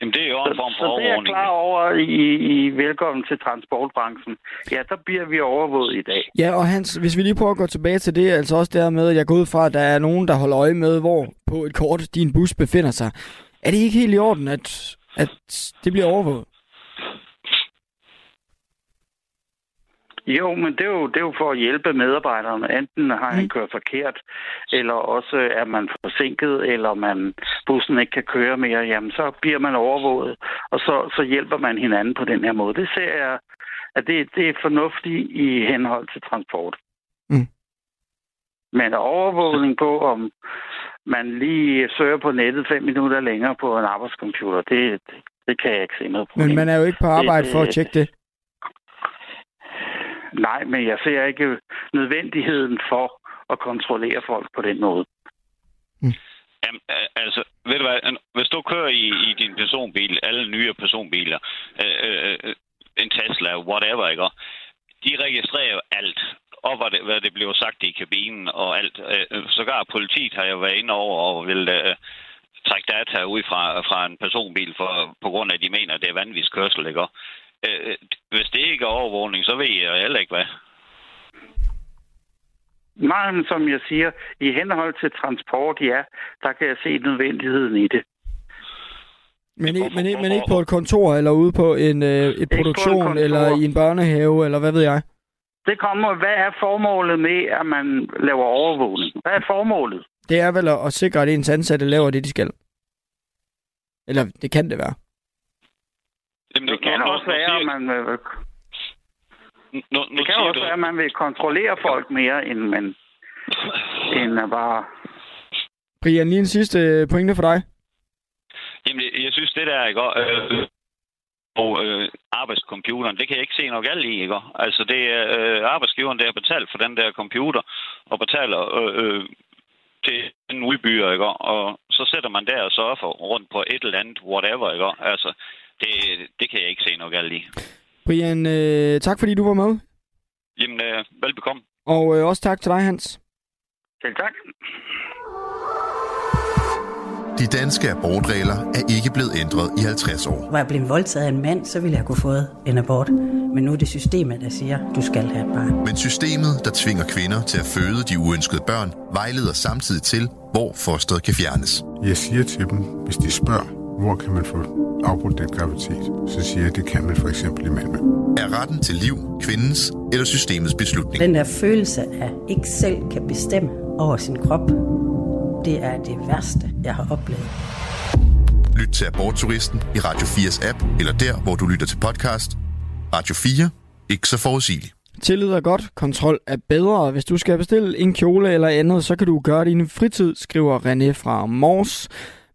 Jamen, det er jo en form for så, så det er klar over i, i velkommen til transportbranchen. Ja, der bliver vi overvåget i dag. Ja, og Hans, hvis vi lige prøver at gå tilbage til det, altså også der med, at jeg går ud fra, at der er nogen, der holder øje med, hvor på et kort din bus befinder sig. Er det ikke helt i orden, at, at det bliver overvåget? Jo, men det er jo, det er jo for at hjælpe medarbejderne. Enten har han mm. kørt forkert, eller også er man forsinket, eller man bussen ikke kan køre mere. Jamen, så bliver man overvåget, og så, så hjælper man hinanden på den her måde. Det ser jeg, at det, det er fornuftigt i henhold til transport. Mm. Men overvågning på, om man lige søger på nettet fem minutter længere på en arbejdscomputer, det, det, det kan jeg ikke se noget problem. Men man er jo ikke på arbejde det, for at tjekke det. Nej, men jeg ser ikke nødvendigheden for at kontrollere folk på den måde. Mm. Jamen, altså, ved du hvad, hvis du kører i, i din personbil, alle nye personbiler, øh, øh, en Tesla, whatever, ikke? De registrerer jo alt, og hvad det, hvad det bliver sagt i kabinen og alt. Øh, sågar politiet har jo været inde over og vil øh, trække data ud fra, fra en personbil for, på grund af, at de mener, at det er vanvidskørsel, ikke? Øh, hvis det ikke er overvågning, så ved jeg heller ikke hvad. Nej, men som jeg siger, i henhold til transport, ja, der kan jeg se nødvendigheden i det. Men, ikke, men, ikke, men ikke på et kontor, eller ude på en øh, et produktion, eller i en børnehave, eller hvad ved jeg? Det kommer, hvad er formålet med, at man laver overvågning? Hvad er formålet? Det er vel at, at sikre, at ens ansatte laver det, de skal. Eller det kan det være. Jamen, det kan nu, også nu, være, at man... Øh, nu, nu det kan også du... være, at man vil kontrollere folk mere, end man end at bare... Brian, lige en sidste øh, pointe for dig. Jamen, jeg synes, det der, ikke? Øh, og øh, arbejdscomputeren, det kan jeg ikke se noget galt i, ikke? Altså, det er øh, arbejdsgiveren, der har betalt for den der computer, og betaler øh, øh, til en udbyer, ikke? Og så sætter man der og sørger for rundt på et eller andet, whatever, ikke? Altså, det, det kan jeg ikke se noget galt i. Brian, øh, tak fordi du var med. Jamen, øh, velbekomme. Og øh, også tak til dig, Hans. Selv tak. De danske abortregler er ikke blevet ændret i 50 år. Var jeg blevet voldtaget af en mand, så ville jeg kunne få en abort. Men nu er det systemet, der siger, du skal have et barn. Men systemet, der tvinger kvinder til at føde de uønskede børn, vejleder samtidig til, hvor fosteret kan fjernes. Jeg siger til dem, hvis de spørger, hvor kan man få afbrudt den graviditet, så siger jeg, at det kan man for eksempel i Malmø. Er retten til liv kvindens eller systemets beslutning? Den der følelse af ikke selv kan bestemme over sin krop, det er det værste, jeg har oplevet. Lyt til Abortturisten i Radio 4's app, eller der, hvor du lytter til podcast. Radio 4. Ikke så forudsigeligt. Tillid er godt, kontrol er bedre. Hvis du skal bestille en kjole eller andet, så kan du gøre det i din fritid, skriver René fra Mors.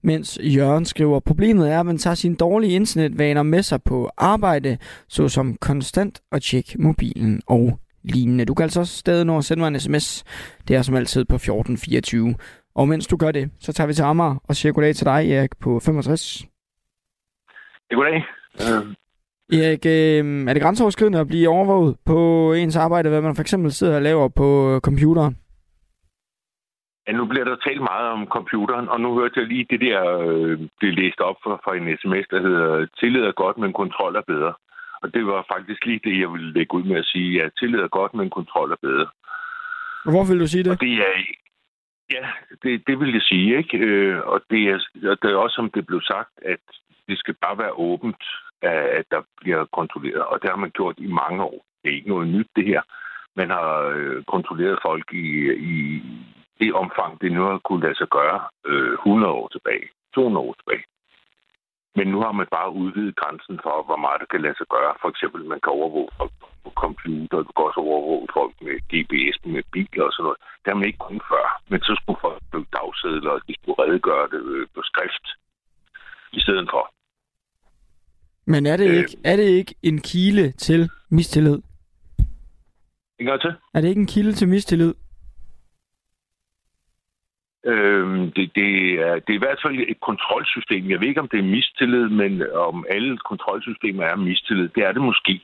Mens Jørgen skriver, problemet er, at man tager sine dårlige internetvaner med sig på arbejde, såsom konstant at tjekke mobilen og lignende. Du kan altså stadig nå at sende mig en sms. Det er som altid på 1424. Og mens du gør det, så tager vi til Amager og siger goddag til dig, Erik, på 65. Ja, goddag. Uh... Erik, øh, er det grænseoverskridende at blive overvåget på ens arbejde, hvad man for eksempel sidder og laver på computeren? Ja, nu bliver der talt meget om computeren, og nu hørte jeg lige det der, øh, det læste op for, for en sms, der hedder, tillid er godt, men kontrol er bedre. Og det var faktisk lige det, jeg ville lægge ud med at sige, at tillid er godt, men kontrol er bedre. Hvorfor vil du sige det? Og det er, ja, det, det vil jeg sige, ikke? Øh, og det er, det er også, som det blev sagt, at det skal bare være åbent, at der bliver kontrolleret. Og det har man gjort i mange år. Det er ikke noget nyt, det her. Man har øh, kontrolleret folk i, i det omfang, det nu har kunne lade sig gøre øh, 100 år tilbage, 200 år tilbage. Men nu har man bare udvidet grænsen for, hvor meget det kan lade sig gøre. For eksempel, man kan overvåge folk på computer, du kan også overvåge folk med GPS, med biler og sådan noget. Det har man ikke kun før. Men så skulle folk bruge dagsedler, og de skulle redegøre det øh, på skrift i stedet for. Men er det, øh, ikke, er det ikke en kilde til mistillid? En gang til. Er det ikke en kilde til mistillid? Øhm, det, det, er, det er i hvert fald et kontrolsystem. Jeg ved ikke, om det er mistillid, men om alle kontrolsystemer er mistillid. Det er det måske.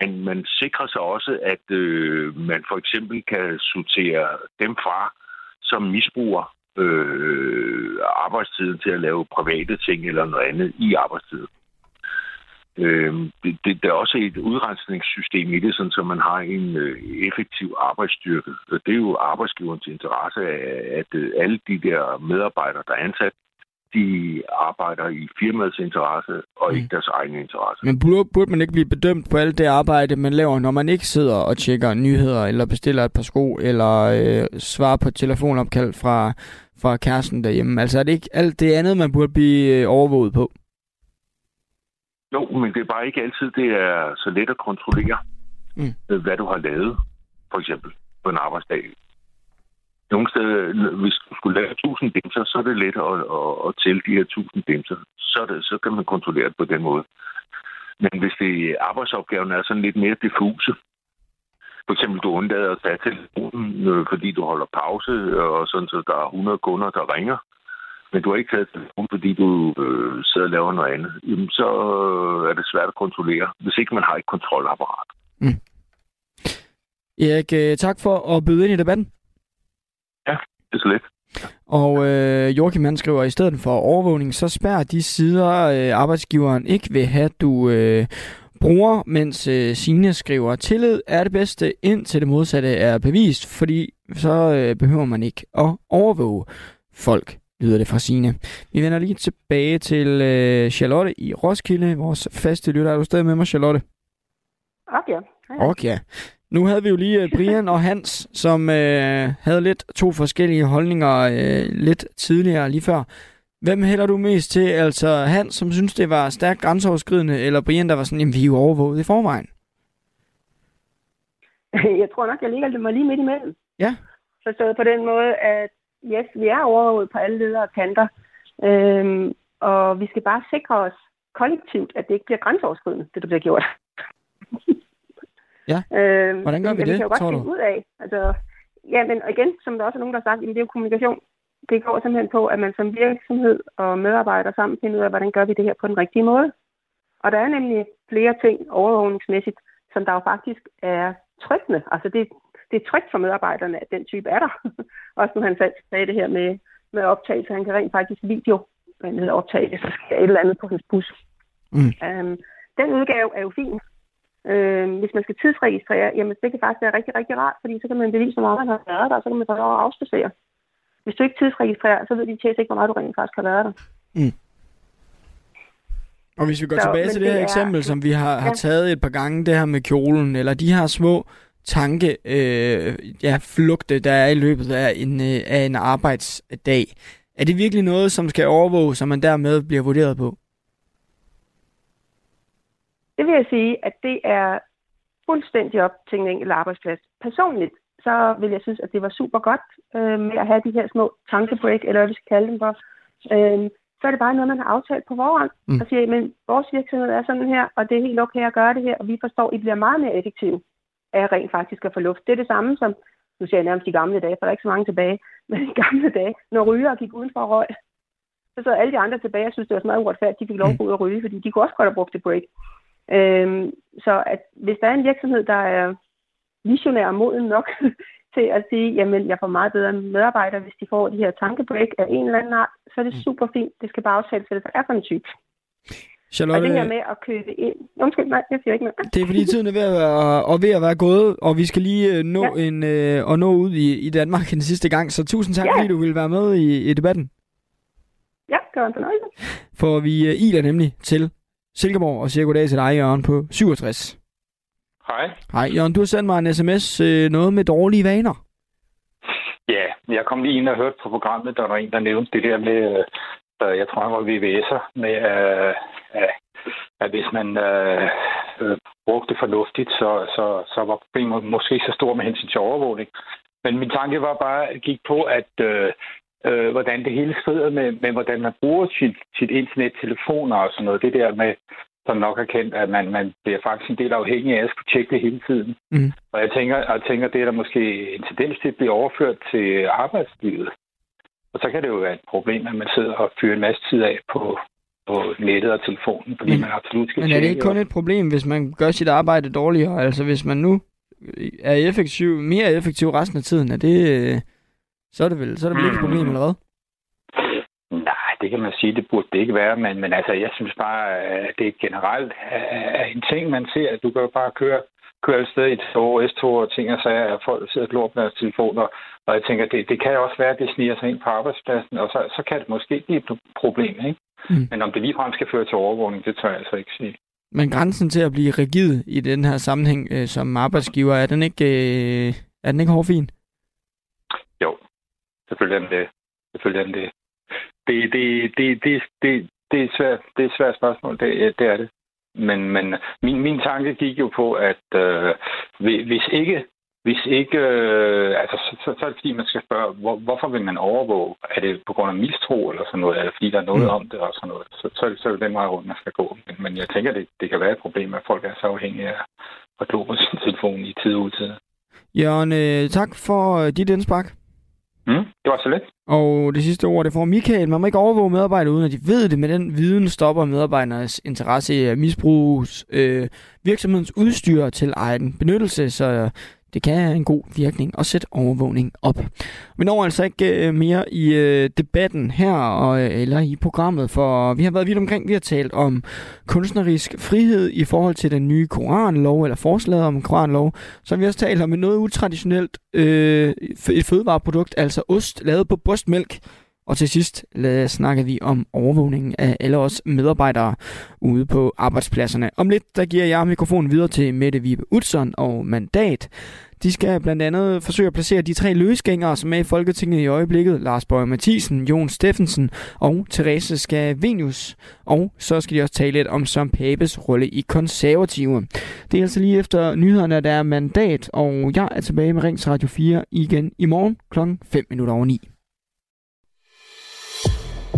Men man sikrer sig også, at øh, man for eksempel kan sortere dem fra, som misbruger øh, arbejdstiden til at lave private ting eller noget andet i arbejdstiden. Øh, det, det, der er også et udrensningssystem i det, sådan, så man har en øh, effektiv arbejdsstyrke. Det er jo arbejdsgiverens interesse, at øh, alle de der medarbejdere, der er ansat, de arbejder i firmaets interesse og mm. ikke deres egen interesse. Men burde, man ikke blive bedømt på alt det arbejde, man laver, når man ikke sidder og tjekker nyheder, eller bestiller et par sko, eller øh, svarer på et telefonopkald fra, fra kæresten derhjemme? Altså er det ikke alt det andet, man burde blive øh, overvåget på? Jo, men det er bare ikke altid, det er så let at kontrollere, mm. hvad du har lavet, for eksempel, på en arbejdsdag. Nogle steder, hvis du skulle lave 1000 dimser, så er det let at, at, at tælle de her 1000 dimser. Så, det, så kan man kontrollere det på den måde. Men hvis det arbejdsopgaven er sådan lidt mere diffuse, for eksempel du undlader at tage telefonen, øh, fordi du holder pause, og sådan så der er 100 kunder, der ringer, men du har ikke taget telefon, fordi du øh, sidder og laver noget andet, jamen, så er det svært at kontrollere, hvis ikke man har et kontrolapparat. Mm. Erik, øh, tak for at byde ind i debatten. Ja, det er så lidt. Og øh, Joachim han skriver, at i stedet for overvågning, så spærrer de sider, øh, arbejdsgiveren ikke vil have, du øh, bruger, mens øh, Signe skriver, tillid er det bedste, indtil det modsatte er bevist, fordi så øh, behøver man ikke at overvåge folk lyder det fra sine. Vi vender lige tilbage til øh, Charlotte i Roskilde, vores faste lytter. Er du stadig med mig, Charlotte? Okay. Ja. Okay. Nu havde vi jo lige øh, Brian og Hans, som øh, havde lidt to forskellige holdninger øh, lidt tidligere lige før. Hvem hælder du mest til? Altså Hans, som synes, det var stærkt grænseoverskridende, eller Brian, der var sådan, jamen vi er jo overvåget i forvejen? Jeg tror nok, jeg ligger mig lige midt imellem. Ja. Forstået på den måde, at yes, vi er overvåget på alle ledere og kanter. Øhm, og vi skal bare sikre os kollektivt, at det ikke bliver grænseoverskridende, det der bliver gjort. ja, øhm, hvordan gør vi det, vi kan jo godt finde ud af. Altså, ja, men igen, som der også er nogen, der har sagt, jamen, det er jo kommunikation. Det går simpelthen på, at man som virksomhed og medarbejder sammen finder ud af, hvordan gør vi det her på den rigtige måde. Og der er nemlig flere ting overvågningsmæssigt, som der jo faktisk er tryggende. Altså det, det er trygt for medarbejderne, at den type er der. Også nu han selv sagde det her med, med optagelse. Han kan rent faktisk video med optage, så skal et eller andet på hans bus. Mm. Um, den udgave er jo fin. Uh, hvis man skal tidsregistrere, jamen det kan faktisk være rigtig, rigtig rart, fordi så kan man bevise, hvor meget man har været der, og så kan man få lov at afspacere. Hvis du ikke tidsregistrerer, så ved de tæt ikke, hvor meget du rent faktisk har været der. Mm. Og hvis vi går så, tilbage til det her det er... eksempel, som vi har, har taget et par gange, det her med kjolen, eller de her små tanke, øh, ja, flugte, der er i løbet af en, øh, af en arbejdsdag. Er det virkelig noget, som skal overvåges, så man dermed bliver vurderet på? Det vil jeg sige, at det er fuldstændig op til en enkelt arbejdsplads. Personligt, så vil jeg synes, at det var super godt øh, med at have de her små tankebreak, eller hvad vi skal kalde dem for. Øh, så er det bare noget, man har aftalt på forhånd. Mm. Og siger, men vores virksomhed er sådan her, og det er helt okay at gøre det her, og vi forstår, at I bliver meget mere effektive er rent faktisk at få luft. Det er det samme som, nu siger jeg nærmest de gamle dage, for der er ikke så mange tilbage, men i gamle dage, når ryger gik uden for røg, så sad alle de andre tilbage og synes, det var meget uretfærdigt, de fik lov at gå ud og ryge, fordi de kunne også godt have brugt det break. Øhm, så at hvis der er en virksomhed, der er visionær og moden nok til at sige, jamen jeg får meget bedre medarbejdere, hvis de får de her tankebreak af en eller anden art, så er det mm. super fint. Det skal bare aftales, hvad det er for en type. Charlotte, og det her med at købe ind... Undskyld, nej, jeg siger ikke noget. Det er fordi tiden er ved at være, og ved at være gået, og vi skal lige øh, nå, ja. en, øh, og nå ud i, i Danmark en sidste gang. Så tusind tak, ja. fordi du vil være med i, i debatten. Ja, det var en fornøjelse. For vi uh, iler nemlig til Silkeborg og siger goddag til dig, Jørgen, på 67. Hej. Hej, Jørgen, du har sendt mig en sms, uh, noget med dårlige vaner. Ja, Jeg kom lige ind og hørte på programmet, der var en, der nævnte det der med, øh, jeg tror, han var VVS'er, med, øh, at hvis man øh, øh, brugte det fornuftigt, så, så, så var problemet måske ikke så stort med hensyn til overvågning. Men min tanke var bare, at gik på, at øh, øh, hvordan det hele skrider med, med, hvordan man bruger sit, sit internet, telefoner og sådan noget. Det der med, som nok har kendt, at man, man bliver faktisk en del afhængig af at skulle tjekke det hele tiden. Mm. Og jeg tænker, jeg tænker, det er der måske en tendens til at blive overført til arbejdslivet. Og så kan det jo være et problem, at man sidder og fyrer en masse tid af på, på nettet og telefonen, fordi men, man absolut skal Men er det ikke kun et problem, hvis man gør sit arbejde dårligere? Altså hvis man nu er effektiv, mere effektiv resten af tiden, er det, så er det vel, så er det vel ikke et problem, eller hvad? Nej, det kan man sige, det burde det ikke være, men, men altså, jeg synes bare, at det generelt er en ting, man ser, at du kan jo bare køre, køre et sted i et år, S-tog og ting og sager, at folk sidder og glor på deres telefoner, og jeg tænker, det, det kan også være, at det sniger sig ind på arbejdspladsen, og så, så kan det måske blive et problem, ikke? Mm. Men om det ligefrem skal føre til overvågning, det tør jeg altså ikke sige. Men grænsen til at blive rigid i den her sammenhæng øh, som arbejdsgiver, er den ikke, øh, er den ikke hårdfin? Jo, selvfølgelig er den det. Selvfølgelig er den det. Det, det, det, det, det, det, er, svært, det er et svært spørgsmål, det, det er det. Men, men min, min tanke gik jo på, at øh, hvis ikke hvis ikke, øh, altså, så, så, så er det fordi, man skal spørge, hvor, hvorfor vil man overvåge? Er det på grund af mistro eller sådan noget? Eller fordi der er noget mm. om det og sådan noget? Så, så, så er det den vej rundt, man skal gå. Men, men jeg tænker, det, det kan være et problem, at folk er så afhængige af at glo på sin telefon i tid og utid. Jørgen, øh, tak for øh, dit indspark. Mm, det var så let. Og det sidste ord, det får Michael. Man må ikke overvåge medarbejdere, uden at de ved det, men den viden stopper medarbejdernes interesse i at misbruge øh, virksomhedens udstyr til egen benyttelse, så det kan have en god virkning at sætte overvågning op. Vi når altså ikke øh, mere i øh, debatten her og, øh, eller i programmet, for vi har været vidt omkring, vi har talt om kunstnerisk frihed i forhold til den nye koranlov, eller forslaget om koranlov. Så har vi også talt om et noget utraditionelt øh, et fødevareprodukt, altså ost lavet på brystmælk, og til sidst snakker vi om overvågningen af alle os medarbejdere ude på arbejdspladserne. Om lidt, der giver jeg mikrofonen videre til Mette Vibe Utzon og Mandat. De skal blandt andet forsøge at placere de tre løsgængere, som er i Folketinget i øjeblikket. Lars Bøge Mathisen, Jon Steffensen og Therese Skavenius. Og så skal de også tale lidt om Søren Papes rolle i konservative. Det er altså lige efter nyhederne, der er mandat, og jeg er tilbage med Rings Radio 4 igen i morgen kl. 5 minutter over 9.